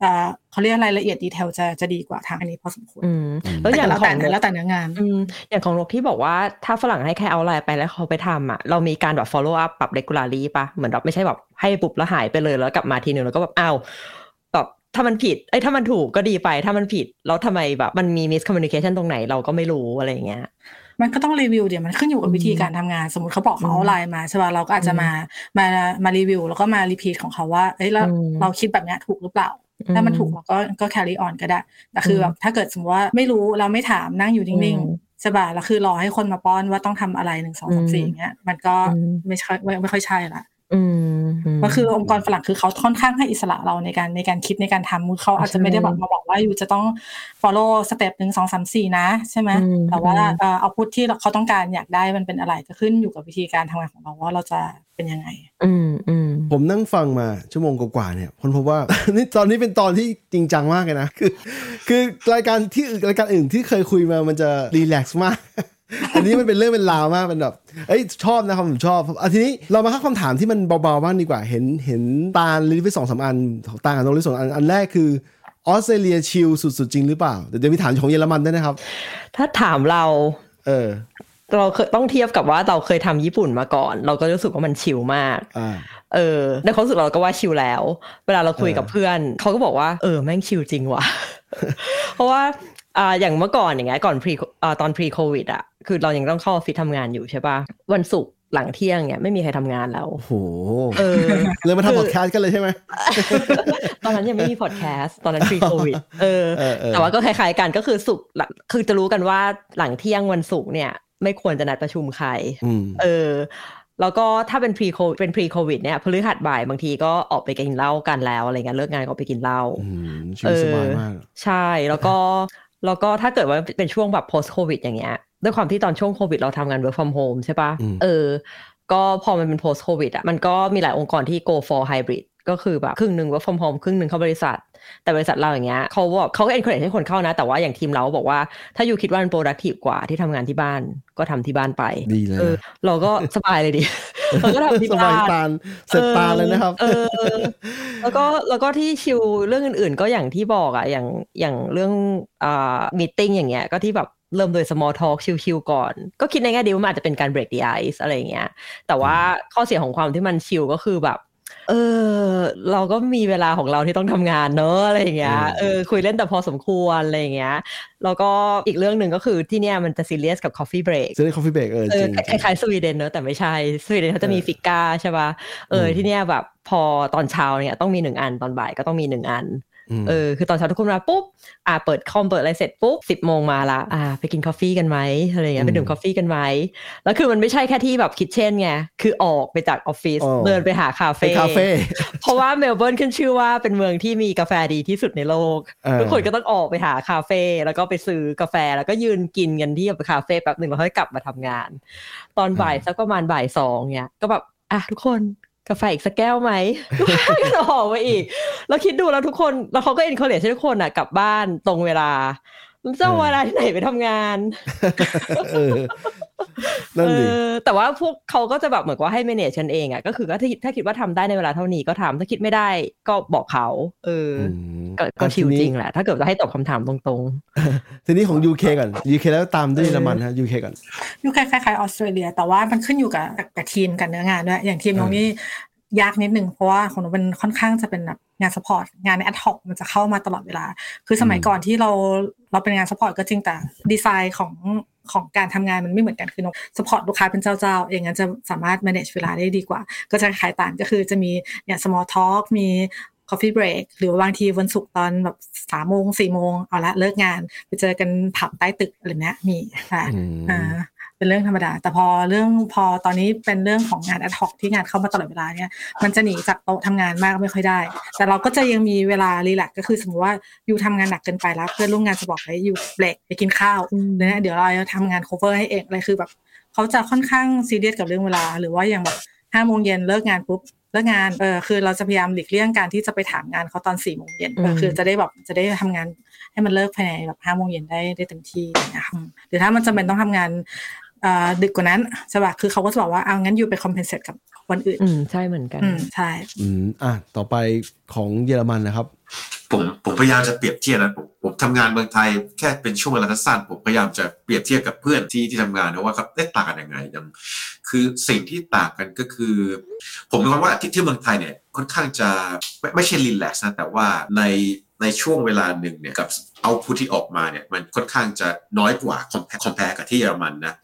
เอ่อเขาเรียกรายละเอียดดีเทลจะจะดีกว่าทางอันนี้พอสมควรอืมแล้วอย่างแล้วขแต่องแล้วแต่เนื้องานอืมอย่างของนกที่บอกว่าถ้าฝรั่งให้แค่เอาไลน์ไปแล้วเขาไปทำอะเรามีการแบบ follow up ปรับ regularly ปะเหมือนแบบไม่ใช่แบบให้ปุ๊บแล้วหายไปเลยแล้วกลับมาทีนึงแล้วก็แบบอ้าวแบบถ้ามันผิดไอ้ยถ้ามันถูกก็ดีไปถ้ามันผิดแล้วทำไมแบบมันมี miscommunication ตรงไหนเราก็ไม่รู้อะไรอย่างเงี้ยมันก็ต้องรีวิวเดี๋ยวมันขึ้นอยู่กับวิธีการทำงาน สมมติเขาบอกเขา outline มาใช่ป่ะเราก็อาจจะมามามารีวิว แล้วก็มา repeat ของเขาว่าเอ้ยเราอืมเราคิดแบบเนี้ยถูกหรือเปล่า ถ้ามันถูกเราก็ก็ carry on ก็ได้ แต่คือแบบถ้าเกิดสมมติว่าไม่รู้เราไม่ถามนั่งอยู่นิ่งอืมๆใช่ป่ะแล้วคือรอให้คนมาป้อนว่าต้องทำอะไรหนึ่งสองสามสี่อย่างเงี้ย มันก็อืมไม่ใช่ไม่ไม่ค่อยใช่ละอืมมก็คือองค์กรฝรั่งคือเขาค่อนข้างให้อิสระเราในการในการคิดในการทำเขาอาจจะไม่ได้แบบมาบอกว่าอยู่จะต้อง follow สเต็ปหนึ่งสองสามสี่นะ ใช่ไหมอืมแต่ว่าอืมเอ่อเอาพุทที่เขาต้องการอยากได้มันเป็นอะไรก็ขึ้นอยู่กับวิธีการทำงานของเราว่าเราจะ เป็นยังไง อืมอืมผมนั่งฟังมาชั่วโมงกว่าๆเนี่ยคนพบว่า นี่ตอนนี้เป็นตอนที่จริงจังมากเลยนะคือ คือรายการที่อื่นรายการอื่นที่เคยคุยมามันจะรีแลกซ์มาก อันนี้มันเป็นเรื่องเป็นราวมากเป็นแบบเอ้ยชอบนะครับผมชอบอะทีนี้เรามาเข้าคำถามที่มันเบาๆบ้างดีกว่า เห็นเห็นตาลลิฟต์ไปสองสามอันตาลกับน้องลิฟต์สองอันอันแรกคือออสเตรเลียชิลสุดๆจริงหรือเปล่าเดี๋ยวจะมีถามของเยอรมันด้วยนะครับ ถ้าถามเรา เออ เราเคยต้องเทียบกับว่าเราเคยทำญี่ปุ่นมาก่อน เราก็รู้สึกว่ามันชิลมากอ่าเออในความรู้สึกเราก็ว่าชิลแล้ว เวลาเราคุยกับเออเพื่อนเขาก็บอกว่าเออแม่งชิลจริงว่ะ เพราะว่าอ่าอย่างเมื่อก่อนอย่างเงี้ยก่อน pre อ่าตอน pre covid อะคือเรายังต้องเข้าออฟฟิศทำงานอยู่ใช่ปะวันศุกร์หลังเที่ยงเนี่ยไม่มีใครทำงานแล้วโอ้โหเออเลยมาทำพอดแคสต์กันเลยใช่ไหมตอนนั้นยังไม่มีพอดแคสต์ตอนนั้น pre covid เออเออเออ แต่ว่าก็คล้ายๆกันก็คือศุกร์หลังคือจะรู้กันว่าหลังเที่ยงวันศุกร์เนี่ย ไม่ควรจะนัดประชุมใครอืมเออ แล้วก็ถ้าเป็น pre covid เป็น pre covid เนี่ยพฤหัสบ่ายบางทีก็ออกไปกินเหล้ากันแล้วอะไรเงี้ยเลิกงานก็ออกไปกินเหล้าอืมชีวิตสบายมากใช่แล้วก็แล้วก็ถ้าเกิดว่าเป็นช่วงแบบ post covid อย่างเงี้ยด้วยความที่ตอนช่วงโควิดเราทำงาน work from home ใช่ปะอืมเออ ก็พอมันเป็น post covid อะมันก็มีหลายองค์กรที่ go for hybrid ก็คือแบบครึ่งหนึ่ง work from home ครึ่งหนึ่งเข้าบริษัท แต่บริษัทเราอย่างเงี้ยเขาบอกเขาก็ encourage ให้คนเข้านะ แต่ว่าอย่างทีมเราบอกว่าถ้าอยู่คิดว่ามัน productive กว่าที่ทำงานที่บ้านก็ทำที่บ้านไปดีเลยเออเราก็สบายเลยดิเราก็ทำที่สบาบ้ายนตาลเสร็จตาเลยนะครับเออเออแล้วก็แล้วก็ที่ชิวเรื่องอื่น ๆ ก็อย่างที่บอกอะอย่างอย่างเรื่องอ่ามีติ้งอย่างเงี้ยก็ที่แบบเริ่มโดย small talk ชิวๆก่อน ก็คิดในแง่ดีว่ามันอาจจะเป็นการ break the ice อะไรอย่างเงี้ย แต่ว่าข้อเสียของความที่มันชิวก็คือแบบ เออ เราก็มีเวลาของเราที่ต้องทำงานเนอะอะไรอย่างเงี้ยอืมเออคุยเล่นแต่พอสมควรอะไรอย่างเงี้ยแล้วก็อีกเรื่องหนึ่งก็คือที่เนี่ยมันจะซีเรียสกับ coffee break จะได้ coffee break เออเอจอริงคล้ายๆสวีเดนเนอะแต่ไม่ใช่สวีเดนเขาจะมีเออ fika ใช่ป่ะเอออมที่เนี่ยแบบพอตอนเช้าเนี่ยต้องมีหนึ่งอันตอนบ่ายก็ต้องมีหนึ่งอันม เออคือตอนเช้าทุกคนมาปุ๊บอ่าเปิดคอมเปิดอะไรเสร็จปุ๊บสิบโมงมาละอ่า ไปกินกาแฟกันไหมอะไรอย่างเงี้ยไปดื่มกาแฟกันไหมแล้วคือมันไม่ใช่แค่ที่แบบ kitchen ไงคือออกไปจากออฟฟิศอ๋อเดินไปหาคาเฟ่ไปคาเฟ่เพราะว่าเมลเบิร์นขึ้นชื่อว่าเป็นเมืองที่มีกาแฟดีที่สุดในโลกเออทุกคนก็ต้องออกไปหาคาเฟ่แล้วก็ไปซื้อกาแฟแล้วก็ยืนกินกันที่คาเฟ่แป๊บหนึ่งแล้วค่อยกลับมาทำงาน ตอนบ่ายสักประมาณบ่ายสองเนี่ยก็แบบอะทุกคน กาแฟอีกสักแก้วไหมทุกคนก็ออกมาอีกแล้วคิดดูแล้วทุกคนแล้วเขาก็เอ็นเคอร์เรจให้ทุกคนอะกลับบ้านตรงเวลาแล้วจะเอาเวลาที่ไหนไปทำงานเออ นั่นเอดิอแต่ว่าพวกเขาก็จะแบบเหมือนว่าให้ manage กันเองอะก็คือก็ถ้าถ้าคิดว่าทำได้ในเวลาเท่านี้ก็ทำถ้าคิดไม่ได้ก็บอกเขา เอออมก็ก็อะชิวทีนี้จริงแหละ ถ้าเกิดจะให้ตอบคำถามตรงทีนี้ของ UK ก่อน UK แล้วตามด้วยเยอรมันฮะ UK ก่อนอยู่คล้ายๆออสเตรเลีย แต่ว่ามันขึ้นอยู่กับกับทีมกับเนื้องานด้วยอย่างทีมน้องนี่ยากนิดนึงเพราะว่าของหนูเป็นค่อนข้างจะเป็นแบบงาน support งานใน ad hoc มันจะเข้ามาตลอดเวลา คือสมัยอืมก่อนที่เราเราเป็นงาน support ก็จริงแต่ดีไซน์ของ ของการทำงานมันไม่เหมือนกันคือน้อง support ลูกค้าเป็นเจ้าๆ อย่างนั้นจะสามารถ manage เวลาได้ดีกว่า ก็จะคล้ายๆต่างก็คือจะมีเนี่ย small talk มี coffee break หรือว่าบางทีวันศุกร์ตอนแบบสามโมงสี่โมงเอาละเลิกงาน ไปเจอกันผับใต้ตึกอะไรเนี้ยมีค่ะอืมอ่า เป็นเรื่องธรรมดา แต่พอเรื่องพอตอนนี้เป็นเรื่องของงาน ad hoc ที่งานเข้ามาตลอดเวลาเนี่ย มันจะหนีจากโต๊ะทำงานมากไม่ค่อยได้ แต่เราก็จะยังมีเวลารีแลกซ์ก็คือสมมติว่าอยู่ทำงานหนักเกินไปแล้วเพื่อนร่วมงานจะบอกให้อยู่เบรกไปกินข้าวเนี่ยเดี๋ยวเราจะทำงาน cover ให้เองอะไรคือแบบเขาจะค่อนข้างซีเรียสกับเรื่องเวลา หรือว่าอย่างแบบห้าโมงเย็นเลิกงานปุ๊บเลิกงานเออคือเราจะพยายามหลีกเลี่ยงการที่จะไปถามงานเขาตอนสี่โมงเย็นเออคือจะได้แบบจะได้ทำงานให้มันเลิกภายในแบบห้าโมงเย็นได้ได้เต็มที่อะไรเงี้ยค่ะหรือถ้ามันจำเป็นต้องทำงานเอ่อ ดึกกว่านั้นใช่ป่ะคือเขาก็จะบอกว่าเอางั้นอยู่ไป compensate กับวันอื่นๆอืมใช่เหมือนกัน อืมใช่ อืมอะต่อไปของเยอรมันนะครับ ผมผมพยายามจะเปรียบเทียบนะผมผมทำงานเมืองไทยแค่เป็นช่วงเวลาสั้นๆผมพยายามจะเปรียบเทียบกับเพื่อนที่ที่ทำงานนะว่าครับได้ต่างกันยังไงยังคือสิ่งที่ต่างกันก็คือ ผมมีความว่าที่ที่เมืองไทยเนี่ยค่อนข้างจะไม่ไม่ใช่รีแลกซ์นะแต่ว่าในในช่วงเวลาหนึ่งเนี่ยกับเอาพุที่ออกมาเนี่ยมันค่อนข้างจะน้อยกว่าคอมเพคอมเพลกับที่เยอรมันนะ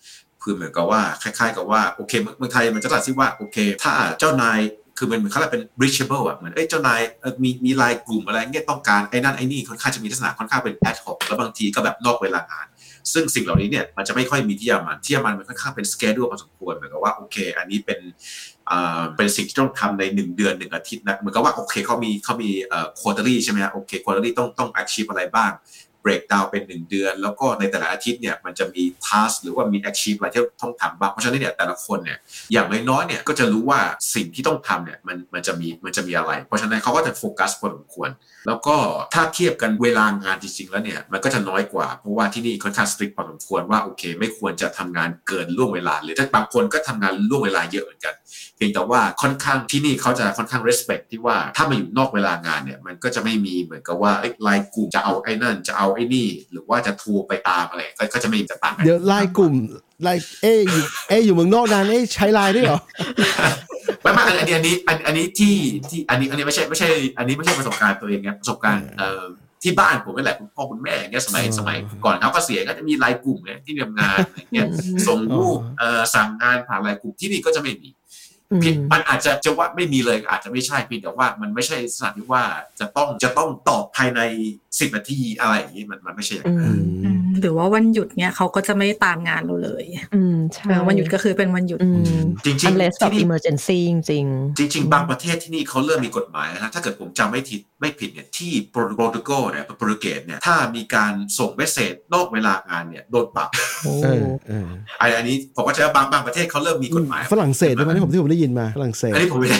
คือเหมือนกับว่าคล้าย ๆ กับว่าโอเคเมืองไทยมันจะตัดสิว่าโอเค ถ้าเจ้านายคือมันเหมือนเขาเรียกเป็น reachable อะเหมือนเอ้ยเจ้านายมีมีไลน์กลุ่มอะไรเงี้ยต้องการไอ้นั่นไอ้นี่ค่อนข้างจะมีลักษณะค่อนข้างเป็น ad hoc แล้วบางทีก็แบบนอกเวลางาน ซึ่งสิ่งเหล่านี้เนี่ยมันจะไม่ค่อยมีที่ยอรมันที่ยอรมันมันค่อนข้างเป็น schedule พอสมควรเหมือนกับว่าโอเค อันนี้เป็นอ่าเป็นสิ่งที่ต้องทำในหนึ่งเดือนหนึ่งอาทิตย์นะเหมือนกับว่าโอเคเขามีเขามีเอ่อ quarterly ใช่ไหมฮะโอเค quarterly ต้องต้อง achieve อะไรบ้าง break down เป็นหนึ่งเดือน แล้วก็ในแต่ละอาทิตย์เนี่ยมันจะมี task หรือว่ามี achieve อะไรที่ต้องทำบ้างเพราะฉะนั้นเนี่ยแต่ละคนเนี่ยอย่างน้อยๆเนี่ยก็จะรู้ว่าสิ่งที่ต้องทำเนี่ยมันมันจะมีมันจะมีอะไร เพราะฉะนั้นเขาก็จะโฟกัสพอสมควร แล้วก็ถ้าเทียบกันเวลางานจริงๆแล้วเนี่ยมันก็จะน้อยกว่า เพราะว่าที่นี่ค่อนข้างสตริกพอสมควรว่าโอเค ไม่ควรจะทำงานเกินล่วงเวลา หรือถ้าบางคนก็ทำงานล่วงเวลาเยอะเหมือนกันเพียงแต่ว่าค่อนข้างที่นี่เขาจะค่อนข้าง respect ที่ว่าถ้ามาอยู่นอกเวลางานเนี่ยมันก็จะไม่มีเหมือนกับว่าเอ้ยไลน์กลุ่มจะเอาไอ้นั่นจะเอาไอ้นี่ หรือว่าจะโทรไปตามอะไรก็ก็จะไม่มีจะต่างกันเดี๋ยวไลน์กลุ่มไลน์เอ้ยอยู่เอ้ยอยู่เมืองนอกนานเอ้ยใช้ไลน์ด้วยเหรอไม่ไม่อันนี้อันนี้อันอันนี้ที่ที่อันนี้อันนี้ไม่ใช่ไม่ใช่ อันนี้ไม่ใช่ประสบการณ์ตัวเองนะประสบการณ์เอ่อที่บ้านผมนี่แหละคุณพ่อคุณแม่อย่างเงี้ยสมัยอ๋อสมัยก่อนเขาก็เสียก็จะมีไลน์กลุ่มเนี่ยที่ทำงานอะไรเงี้ยส่งรูปเอ่อสั่งงานผ่านไลน์กลุ่มที่นี่ก็จะไม่มีอื มผิดมันอาจจะจะว่าไม่มีเลยอาจจะไม่ใช่เพียงแต่ว่ามันไม่ใช่สถานที่ว่าจะต้องจะต้องตอบภายในสิบนาทีอะไรอย่างนี้มันมันไม่ใช่อย่างนั้นอืมอืม หรือว่าวันหยุดเนี่ยเขาก็จะไม่ตามงานเราเลย อืมใช่เออวันหยุดก็คือเป็นวันหยุดอืมจริงๆ unless แบบที่นี่ emergency จริงจริงๆบางประเทศที่นี่เขาเริ่มมีกฎหมายนะฮะถ้าเกิดผมจำไม่ผิดไม่ผิดเนี่ยที่โปรโปรตุเกสเนี่ยโปรตุเกสเนี่ยถ้ามีการส่งเมสเซจนอกเวลางานเนี่ยโดนปรับๆโอ้เออเอออันอันนี้ผมก็จะว่าบางบางประเทศเขาเริ่มมีกฎหมายฝรั่งเศสด้วยมั้ยที่ผมที่ผมได้ยินมาฝรั่งเศสอันนี้ผมไม่ได้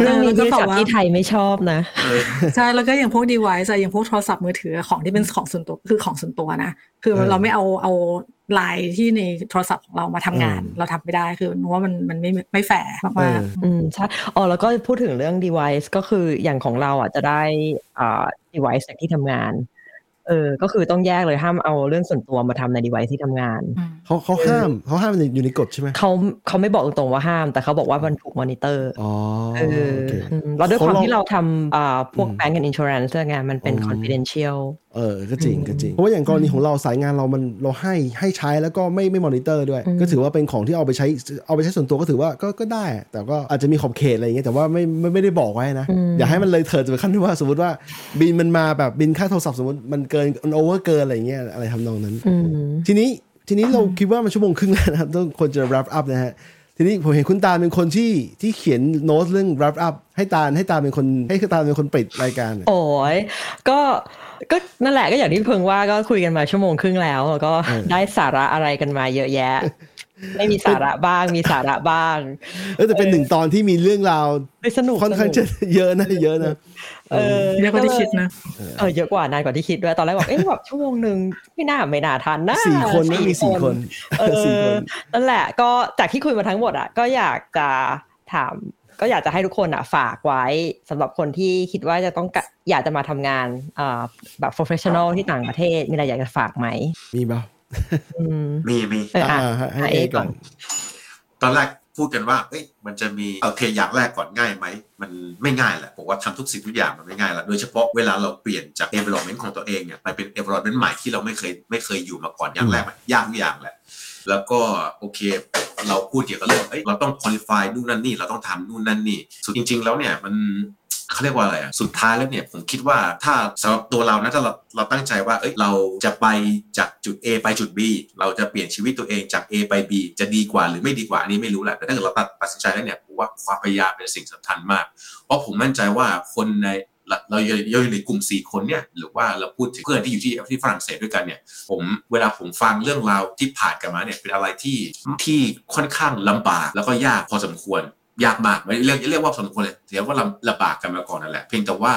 เรื่องนี้แล้วก็ที่บอกจากว่าที่ไทยไม่ชอบนะเออใช่แล้วก็อย่างพวก device อะอย่างพวกโทรศัพท์มือถือของที่เป็นของส่วนตัวคือของส่วนตัวนะ คือเออเราไม่เอาเอาไลน์ที่ในโทรศัพท์ของเรามาทำงานอืมเราทำไม่ได้คือนึกว่ามันมันไม่ไม่แฟร์เอมากออืมใช่อ๋อแล้วก็พูดถึงเรื่อง device ก็คืออย่างของเราอะจะได้อ่า device จากที่ทำงานเออ ก็คือต้องแยกเลยห้ามเอาเรื่องส่วนตัวมาทำใน device ที่ทำงานๆอืมเขาเขาห้ามเขาห้ามมันอยู่ในกฎใช่ไหมเขาเขาไม่บอกตรงๆว่าห้าม แต่เขาบอกว่ามันถูกมอนิเตอร์อ๋อเออโอเคอืมแล้วด้วยความเขาลองที่เราทำอ่าพวกอืม bank and insurance ด้วยไงมันเป็นอืม confidential เออก็จริงก็จริง เพราะว่าอย่างกรณีของเราสายงานเรามันเราให้ให้ใช้แล้วก็ไม่ไม่มอนิเตอร์ด้วยอืมก็ถือว่าเป็นของที่เอาไปใช้เอาไปใช้ส่วนตัวก็ถือว่าก็ก็ได้ แต่ก็อาจจะมีขอบเขตอะไรอย่างเงี้ยแต่ว่าไม่ไม่ไม่ได้บอกไว้นะ อย่าให้มันเลยเถิดถึงขั้นที่ว่าสมมติว่าบิลมันมาแบบบิลค่าโทรศัพท์สมมติมันเกินมัน over เกินอะไรอย่างเงี้ยอะไรทำนองนั้นอืมทีนี้ทีนี้เราคิดว่ามันชั่วโมงครึ่งแล้วนะครับต้องควรจะ wrap up นะฮะทีนี้ผมเห็นคุณตาลเป็นคนที่ที่เขียนโน้ตเรื่อง wrap up ให้ตาลให้ตาลเป็นคนให้ตาลเป็นคนปิดรายการโอ้ยก็ ก็นั่นแหละก็อย่างที่เพิ่งว่าก็คุยกันมาชั่วโมงครึ่งแล้วแล้วก็เออได้สาระอะไรกันมาเยอะแยะ ไม่มีสาระบ้างมีสาระบ้างเออแต่เป็นหนึ่งตอนที่มีเรื่องราวเฮ้ยสนุกค่อนข้างสจะนุกเยอะนะเยอะนะเออเยอะกว่าที่คิดนะเออเยอะกว่านานกว่าที่คิดด้วยตอนแรกบอกเอ๊ะแบบชั่วโมงหนึ่งไม่น่าไม่น่าทันนะสี่คนไม่มีสี่คนเอสี่คอนนั่นแหละ ก็จากที่คุยมาทั้งหมดอะก็อยากจะถาม ก็อยากจะให้ทุกคนอะฝากไว้สำหรับคนที่คิดว่าจะต้องกะอยากจะมาทำงานอ่าแบบ professional ที่ต่างประเทศ มีอะไรอยากจะฝากไหม มีเปล่าอืมมีมีเอออะอ่าให้ให้อะเอเอก่ก่ออนนตอนแรกพูดกันว่า เอ้ย มันจะมี โอเค อย่างแรกก่อนง่ายไหม มันไม่ง่ายแหละ ผมว่าทำทุกสิ่งทุกอย่างมันไม่ง่ายละโดยเฉพาะเวลาเราเปลี่ยนจาก environment ของตัวเองเนี่ย ไปเป็น environment ใหม่ที่เราไม่เคยไม่เคยอยู่มาก่อน อย่างแรกมันยากทุกอย่างแหละ แล้วก็โอเค เราพูดเกี่ยวกับเรื่องเอ้ยเราต้อง qualify นู่นนั่นนี่เราต้องทำนู่นนั่นนี่สุดจริง ๆ แล้วเนี่ยมันเขาเรียกว่าอะไรอะสุดท้ายแล้วเนี่ยผมคิดว่าถ้าสำหรับตัวเรานะถ้าเราเราตั้งใจว่าเอ้ยเราจะไปจากจุด A ไปจุด B เราจะเปลี่ยนชีวิตตัวเองจาก A ไป B จะดีกว่าหรือไม่ดีกว่าอันนี้ไม่รู้แหละแต่ถ้าเกิดเราตัดตัดสินใจแล้วเนี่ยผมว่าความพยายามเป็นสิ่งสำคัญมาก เพราะผมมั่นใจว่าคนใน เราเราอยู่ในกลุ่มสี่คนเนี่ยหรือว่าเราพูดถึงเพื่อนที่อยู่ที่ที่ฝรั่งเศสด้วยกันเนี่ยผมเวลาผมฟังเรื่องราวที่ผ่านกันมาเนี่ยเป็นอะไรที่ที่ค่อนข้างลำบากแล้วก็ยากพอสมควรยากมากไม่เรียกเรียกว่าสมควรเลยเรียกว่าลำลำบากกันมาก่อนนั่นแหละเพียงแต่ว่า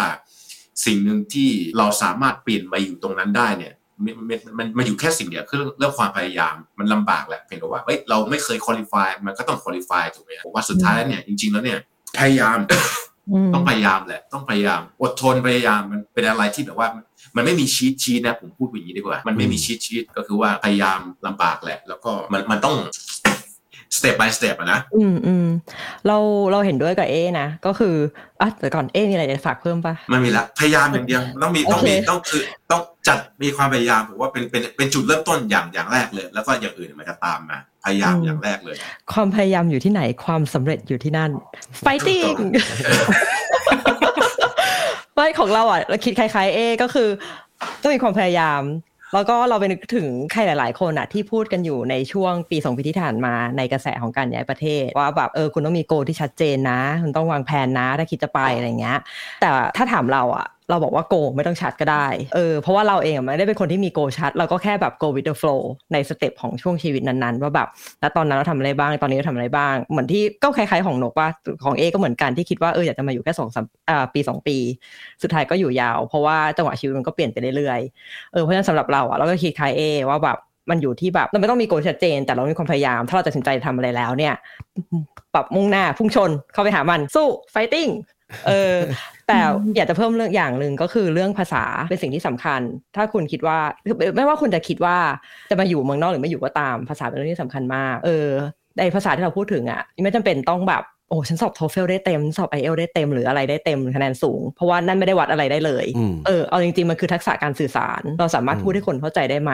สิ่งหนึ่งที่เราสามารถเปลี่ยนมาอยู่ตรงนั้นได้เนี่ยมันมันมันมันอยู่แค่สิ่งเดียวคือเรื่องความพยายามมันลำบากแหละเพียงแต่ว่าเอ้ยเราไม่เคยคุริฟายมันก็ต้องคุริฟายถูกไหมผมว่าสุดท้ายแล้วเนี่ยจริงๆแล้วเนี่ยพยายาม ต้องพยายามแหละ ต้องพยายาม อดทนพยายามมันเป็นอะไรที่แบบว่า มันไม่มีชีตชีตนะผมพูดอย่างนี้ดีกว่า มันไม่มีชีตชีตก็คือว่าพยายามลำบากแหละ แล้วก็มันมันต้อง step by step อะนะ อืมอืมเราเราเห็นด้วยกับเอนะ ก็คืออะแต่ก่อนเอมีอะไรจะฝากเพิ่มปะไม่มีละ พยายามอย่างเดียว ต้องมีต้องมีโอเคต้องคือต้องจัดมีความพยายามผมว่าเป็นเป็นเป็นจุดเริ่มต้นอย่างอย่างแรกเลย แล้วก็อย่างอื่นมันจะตามมา พยายามอย่างแรกเลย ความพยายามอยู่ที่ไหนความสำเร็จอยู่ที่นั่น fighting ไม่ของเราอะเราคิดคล้ายๆเอก็คือ ต้องมีความพยายาม แล้วก็เราไปนึกถึงใครหลาย ๆ คนอะ ที่พูดกันอยู่ในช่วงปีสองปีที่ผ่านมาในกระแสของการย้ายประเทศ ว่าแบบเออคุณต้องมี goal ที่ชัดเจนนะ คุณต้องวางแผนนะ ถ้าคิดจะไปอะไรเงี้ย แต่ถ้าถามเราอะ เราบอกว่า goal ไม่ต้องชัดก็ได้ เออ เพราะว่าเราเองไม่ได้เป็นคนที่มี goal ชัด เราก็แค่แบบ go with the flow ใน step ของช่วงชีวิตนั้นๆ ว่าแบบ แล้วตอนนั้นเราทำอะไรบ้าง ตอนนี้เราทำอะไรบ้าง เหมือนที่ก็คล้ายๆของนกว่าของเอก็เหมือนกันที่คิดว่าเอออยากจะมาอยู่แค่สองสามปีสองปี สุดท้ายก็อยู่ยาว เพราะว่าจังหวะชีวิตมันก็เปลี่ยนไปเรื่อยๆ เออ เพราะฉะนั้นสำหรับเราอะเราก็คิดคล้ายเอว่าแบบมันอยู่ที่แบบเราไม่ต้องมีโกชัดเจน แต่เรามีความพยายาม ถ้าเราตัดสินใจทำอะไรแล้วเนี่ยปรับมุ่งหน้าพุ่งชนเข้าไปหามันสู้ fighting เออ แต่อยากจะเพิ่มเรื่องอย่างหนึ่งก็คือเรื่องภาษาเป็นสิ่งที่สำคัญ ถ้าคุณคิดว่าไม่ว่าคุณจะคิดว่าจะมาอยู่เมืองนอกหรือไม่อยู่ก็ตามภาษาเป็นเรื่องที่สำคัญมาก เออในภาษาที่เราพูดถึงอะไม่จำเป็นต้องแบบโอ้ฉันสอบโทเฟลได้เต็ม สอบไอเอลได้เต็มหรืออะไรได้เต็มคะแนนสูง เพราะว่านั่นไม่ได้วัดอะไรได้เลยอืมเออเอาจริงๆ มันคือทักษะการสื่อสาร เราสามารถพูดให้คนเข้าใจได้ไหม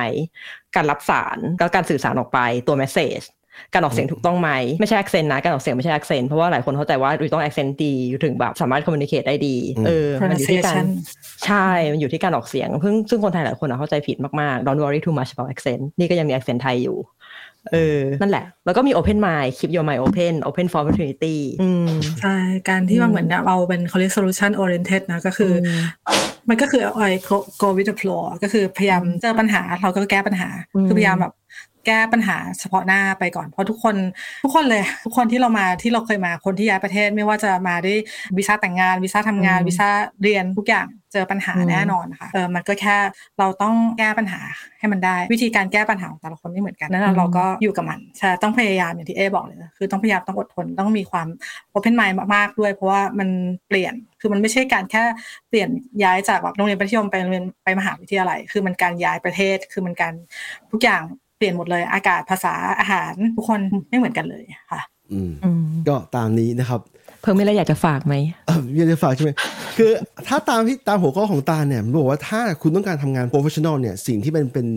การรับสารแล้วการสื่อสารออกไปตัว message การออกเสียงถูกต้องไหมไม่ใช่ accent นะการออกเสียงไม่ใช่ accent เพราะว่าหลายคนเข้าใจว่าอยู่ต้อง accent ดีอยู่ถึงแบบสามารถ communicate ได้ดีเออมันอยู่ที่การ pronunciation ใช่ มันอยู่ที่การออกเสียงซึ่งซึ่งคนไทยหลายคนอะเข้าใจผิดมากๆ don't worry too much about accent นี่ก็ยังมี accent ไทยอยู่เออ นั่นแหละ แล้วก็มี open mind keep your mind open open for opportunity อืมใช่ การที่ว่าเหมือนเนี่ยเราเป็นเขาเรียก solution oriented นะ ก็คืออมันก็คือไอ้ go go with the flow ก็คือพยายามเจอปัญหาเราก็แก้ปัญหาอืมคือพยายามแบบ แก้ปัญหาเฉพาะหน้าไปก่อน เพราะทุกคนทุกคนเลย ทุกคนที่เรามาที่เราเคยมาคนที่ย้ายประเทศไม่ว่าจะมาด้วยวีซ่าแต่งงานวีซ่าทำงานอืมวีซ่าเรียนทุกอย่างเจอปัญหาอืมแน่นอนค่ะเออมันก็แค่เราต้องแก้ปัญหาให้มันได้ วิธีการแก้ปัญหาของแต่ละคนไม่เหมือนกันนั้นเราก็อยู่กับมันใช่ต้องพยายามอย่างที่เอบอกเลยนะคือต้องพยายามต้องอดทนต้องมีความ open mind มากๆด้วย เพราะว่ามันเปลี่ยนคือมันไม่ใช่การแค่เปลี่ยนย้ายจากแบบโรงเรียนมัธยมไปโรงเรียนไปมหาวิทยาลัย คือมันการย้ายประเทศคือมันการทุกอย่าง เปลี่ยนหมดเลยอากาศภาษาอาหารทุกคนไม่เหมือนกันเลยค่ะอืมอืมก็ตามนี้นะครับ เพิ่งไม่อะไรอยากจะฝากไหมเอ่ออยากจะฝากใช่ไหมคือถ้าตามที่ตามหัวข้อของตาเนี่ยมันบอกว่าถ้าคุณต้องการทำงาน professional เนี่ยสิ่งที่เป็นเป็น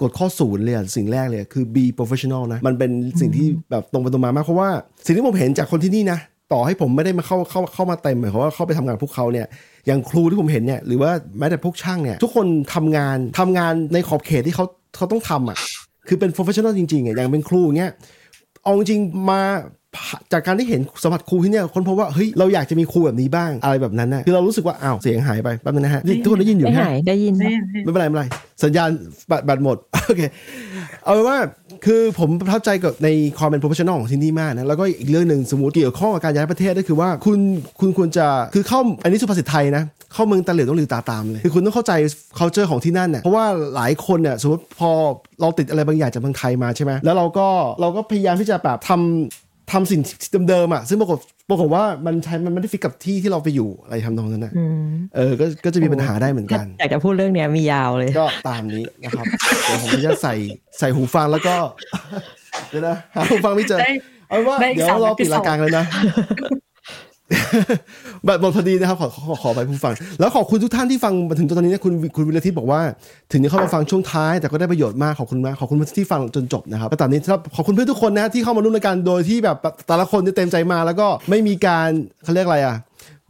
กฎข้อศูนย์เลยอะสิ่งแรกเลยคือ be professional นะ มันเป็นสิ่งที่แบบตรงไปตรงมามาก เพราะว่าสิ่งที่ผมเห็นจากคนที่นี่นะ ต่อให้ผมไม่ได้มาเข้าเข้าเข้ามาเต็มหมายความว่าเข้าไปทำงานกับพวกเขาเนี่ยอย่างครูที่ผมเห็นเนี่ยหรือว่าแม้แต่พวกช่างเนี่ย ทุกคนทำงานทำงานในขอบเขตที่เขาเขาต้องทำอะ คือเป็น professional จริงๆอะอย่างเป็นครูเงี้ยเอาจริงมา จากการที่เห็นสัมผัสครูที่เนี่ยคนพบว่าเฮ้ยเราอยากจะมีครูแบบนี้บ้างอะไรแบบนั้นนะคือเรารู้สึกว่าอ้าวเสียงหายไปแป๊บนึงนะฮะนี่ทุกคนได้ยินอยู่ได้ฮะหายได้ยินได้ไม่เป็นไรไม่เป็นไรสัญญาณบัตรบัตรหมดโอเคเอาเป็นว่าคือผมประทับใจกับในความเป็น professional ของที่นี่มากนะแล้วก็อีกเรื่องหนึ่งสมมติเกี่ยวข้องกับการย้ายประเทศก็คือว่าคุณคุณควรจะคือเข้าอันนี้สุภาษิตไทยนะเข้าเมืองตาเหลือกต้องหลือตาตามเลยคือคุณต้องเข้าใจ culture ของที่นั่นน่ะเพราะว่าหลายคนเนี่ยสมมติพอเราติดอะไรบางอย่างจากเมืองไทยมาใช่ไหมแล้วเราก็เราก็พยายามที่จะแบบทำ ทำสิ่งเดิมๆอะซึ่งปรากฏปรากฏว่ามันใช้มันไม่ได้ฟิกกับที่ที่เราไปอยู่อะไรทำนองนั้นนะอืมเออก็ก็จะมีปัญหาได้เหมือนกันอยากจะพูดเรื่องเนี้ยมียาวเลย ก็ตามนี้นะครับเดี๋ยวผมจะใส่ใส่หูฟังแล้วก็เดี๋ยวนะหาหูฟังไม่เจอได้เอาเป็นว่าได้อีกเดี๋ยวสามเราปิด episode รายการเลยนะ แบบหมดพอดีนะครับ ขอขอขอไปผู้ฟัง แล้วขอบคุณทุกท่านที่ฟังมาถึงตอนนี้นะคุณคุณวิรทิตบอกว่า ถึงจะเข้ามาฟังช่วงท้าย แต่ก็ได้ประโยชน์มากขอบคุณมากขอบคุณที่ฟังจนจบนะครับแล้วตอนนี้ครับขอบคุณเพื่อนทุกคนนะที่เข้ามาร่วมรายการโดยที่แบบแต่ละคนที่เต็มใจมาแล้วก็ไม่มีการเขาเรียกอะไรอะ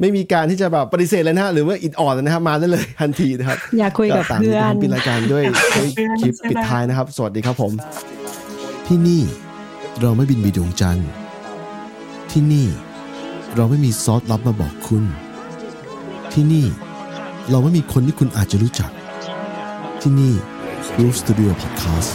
ไม่มีการที่จะแบบปฏิเสธเลยนะฮะหรือว่าอิดออดนะครับมาได้เลยทันทีนะครับอยากคุยกับตามเพื่อนผมปิดรายการด้วยด้วยคลิปปิดท้ายนะครับ สวัสดีครับผม ที่นี่ เราไม่บินไปดวงจันทร์ที่นี่ เราไม่มีซอสลับมาบอกคุณ ที่นี่เราไม่มีคนที่คุณอาจจะรู้จัก ที่นี่ Roof Studio Podcast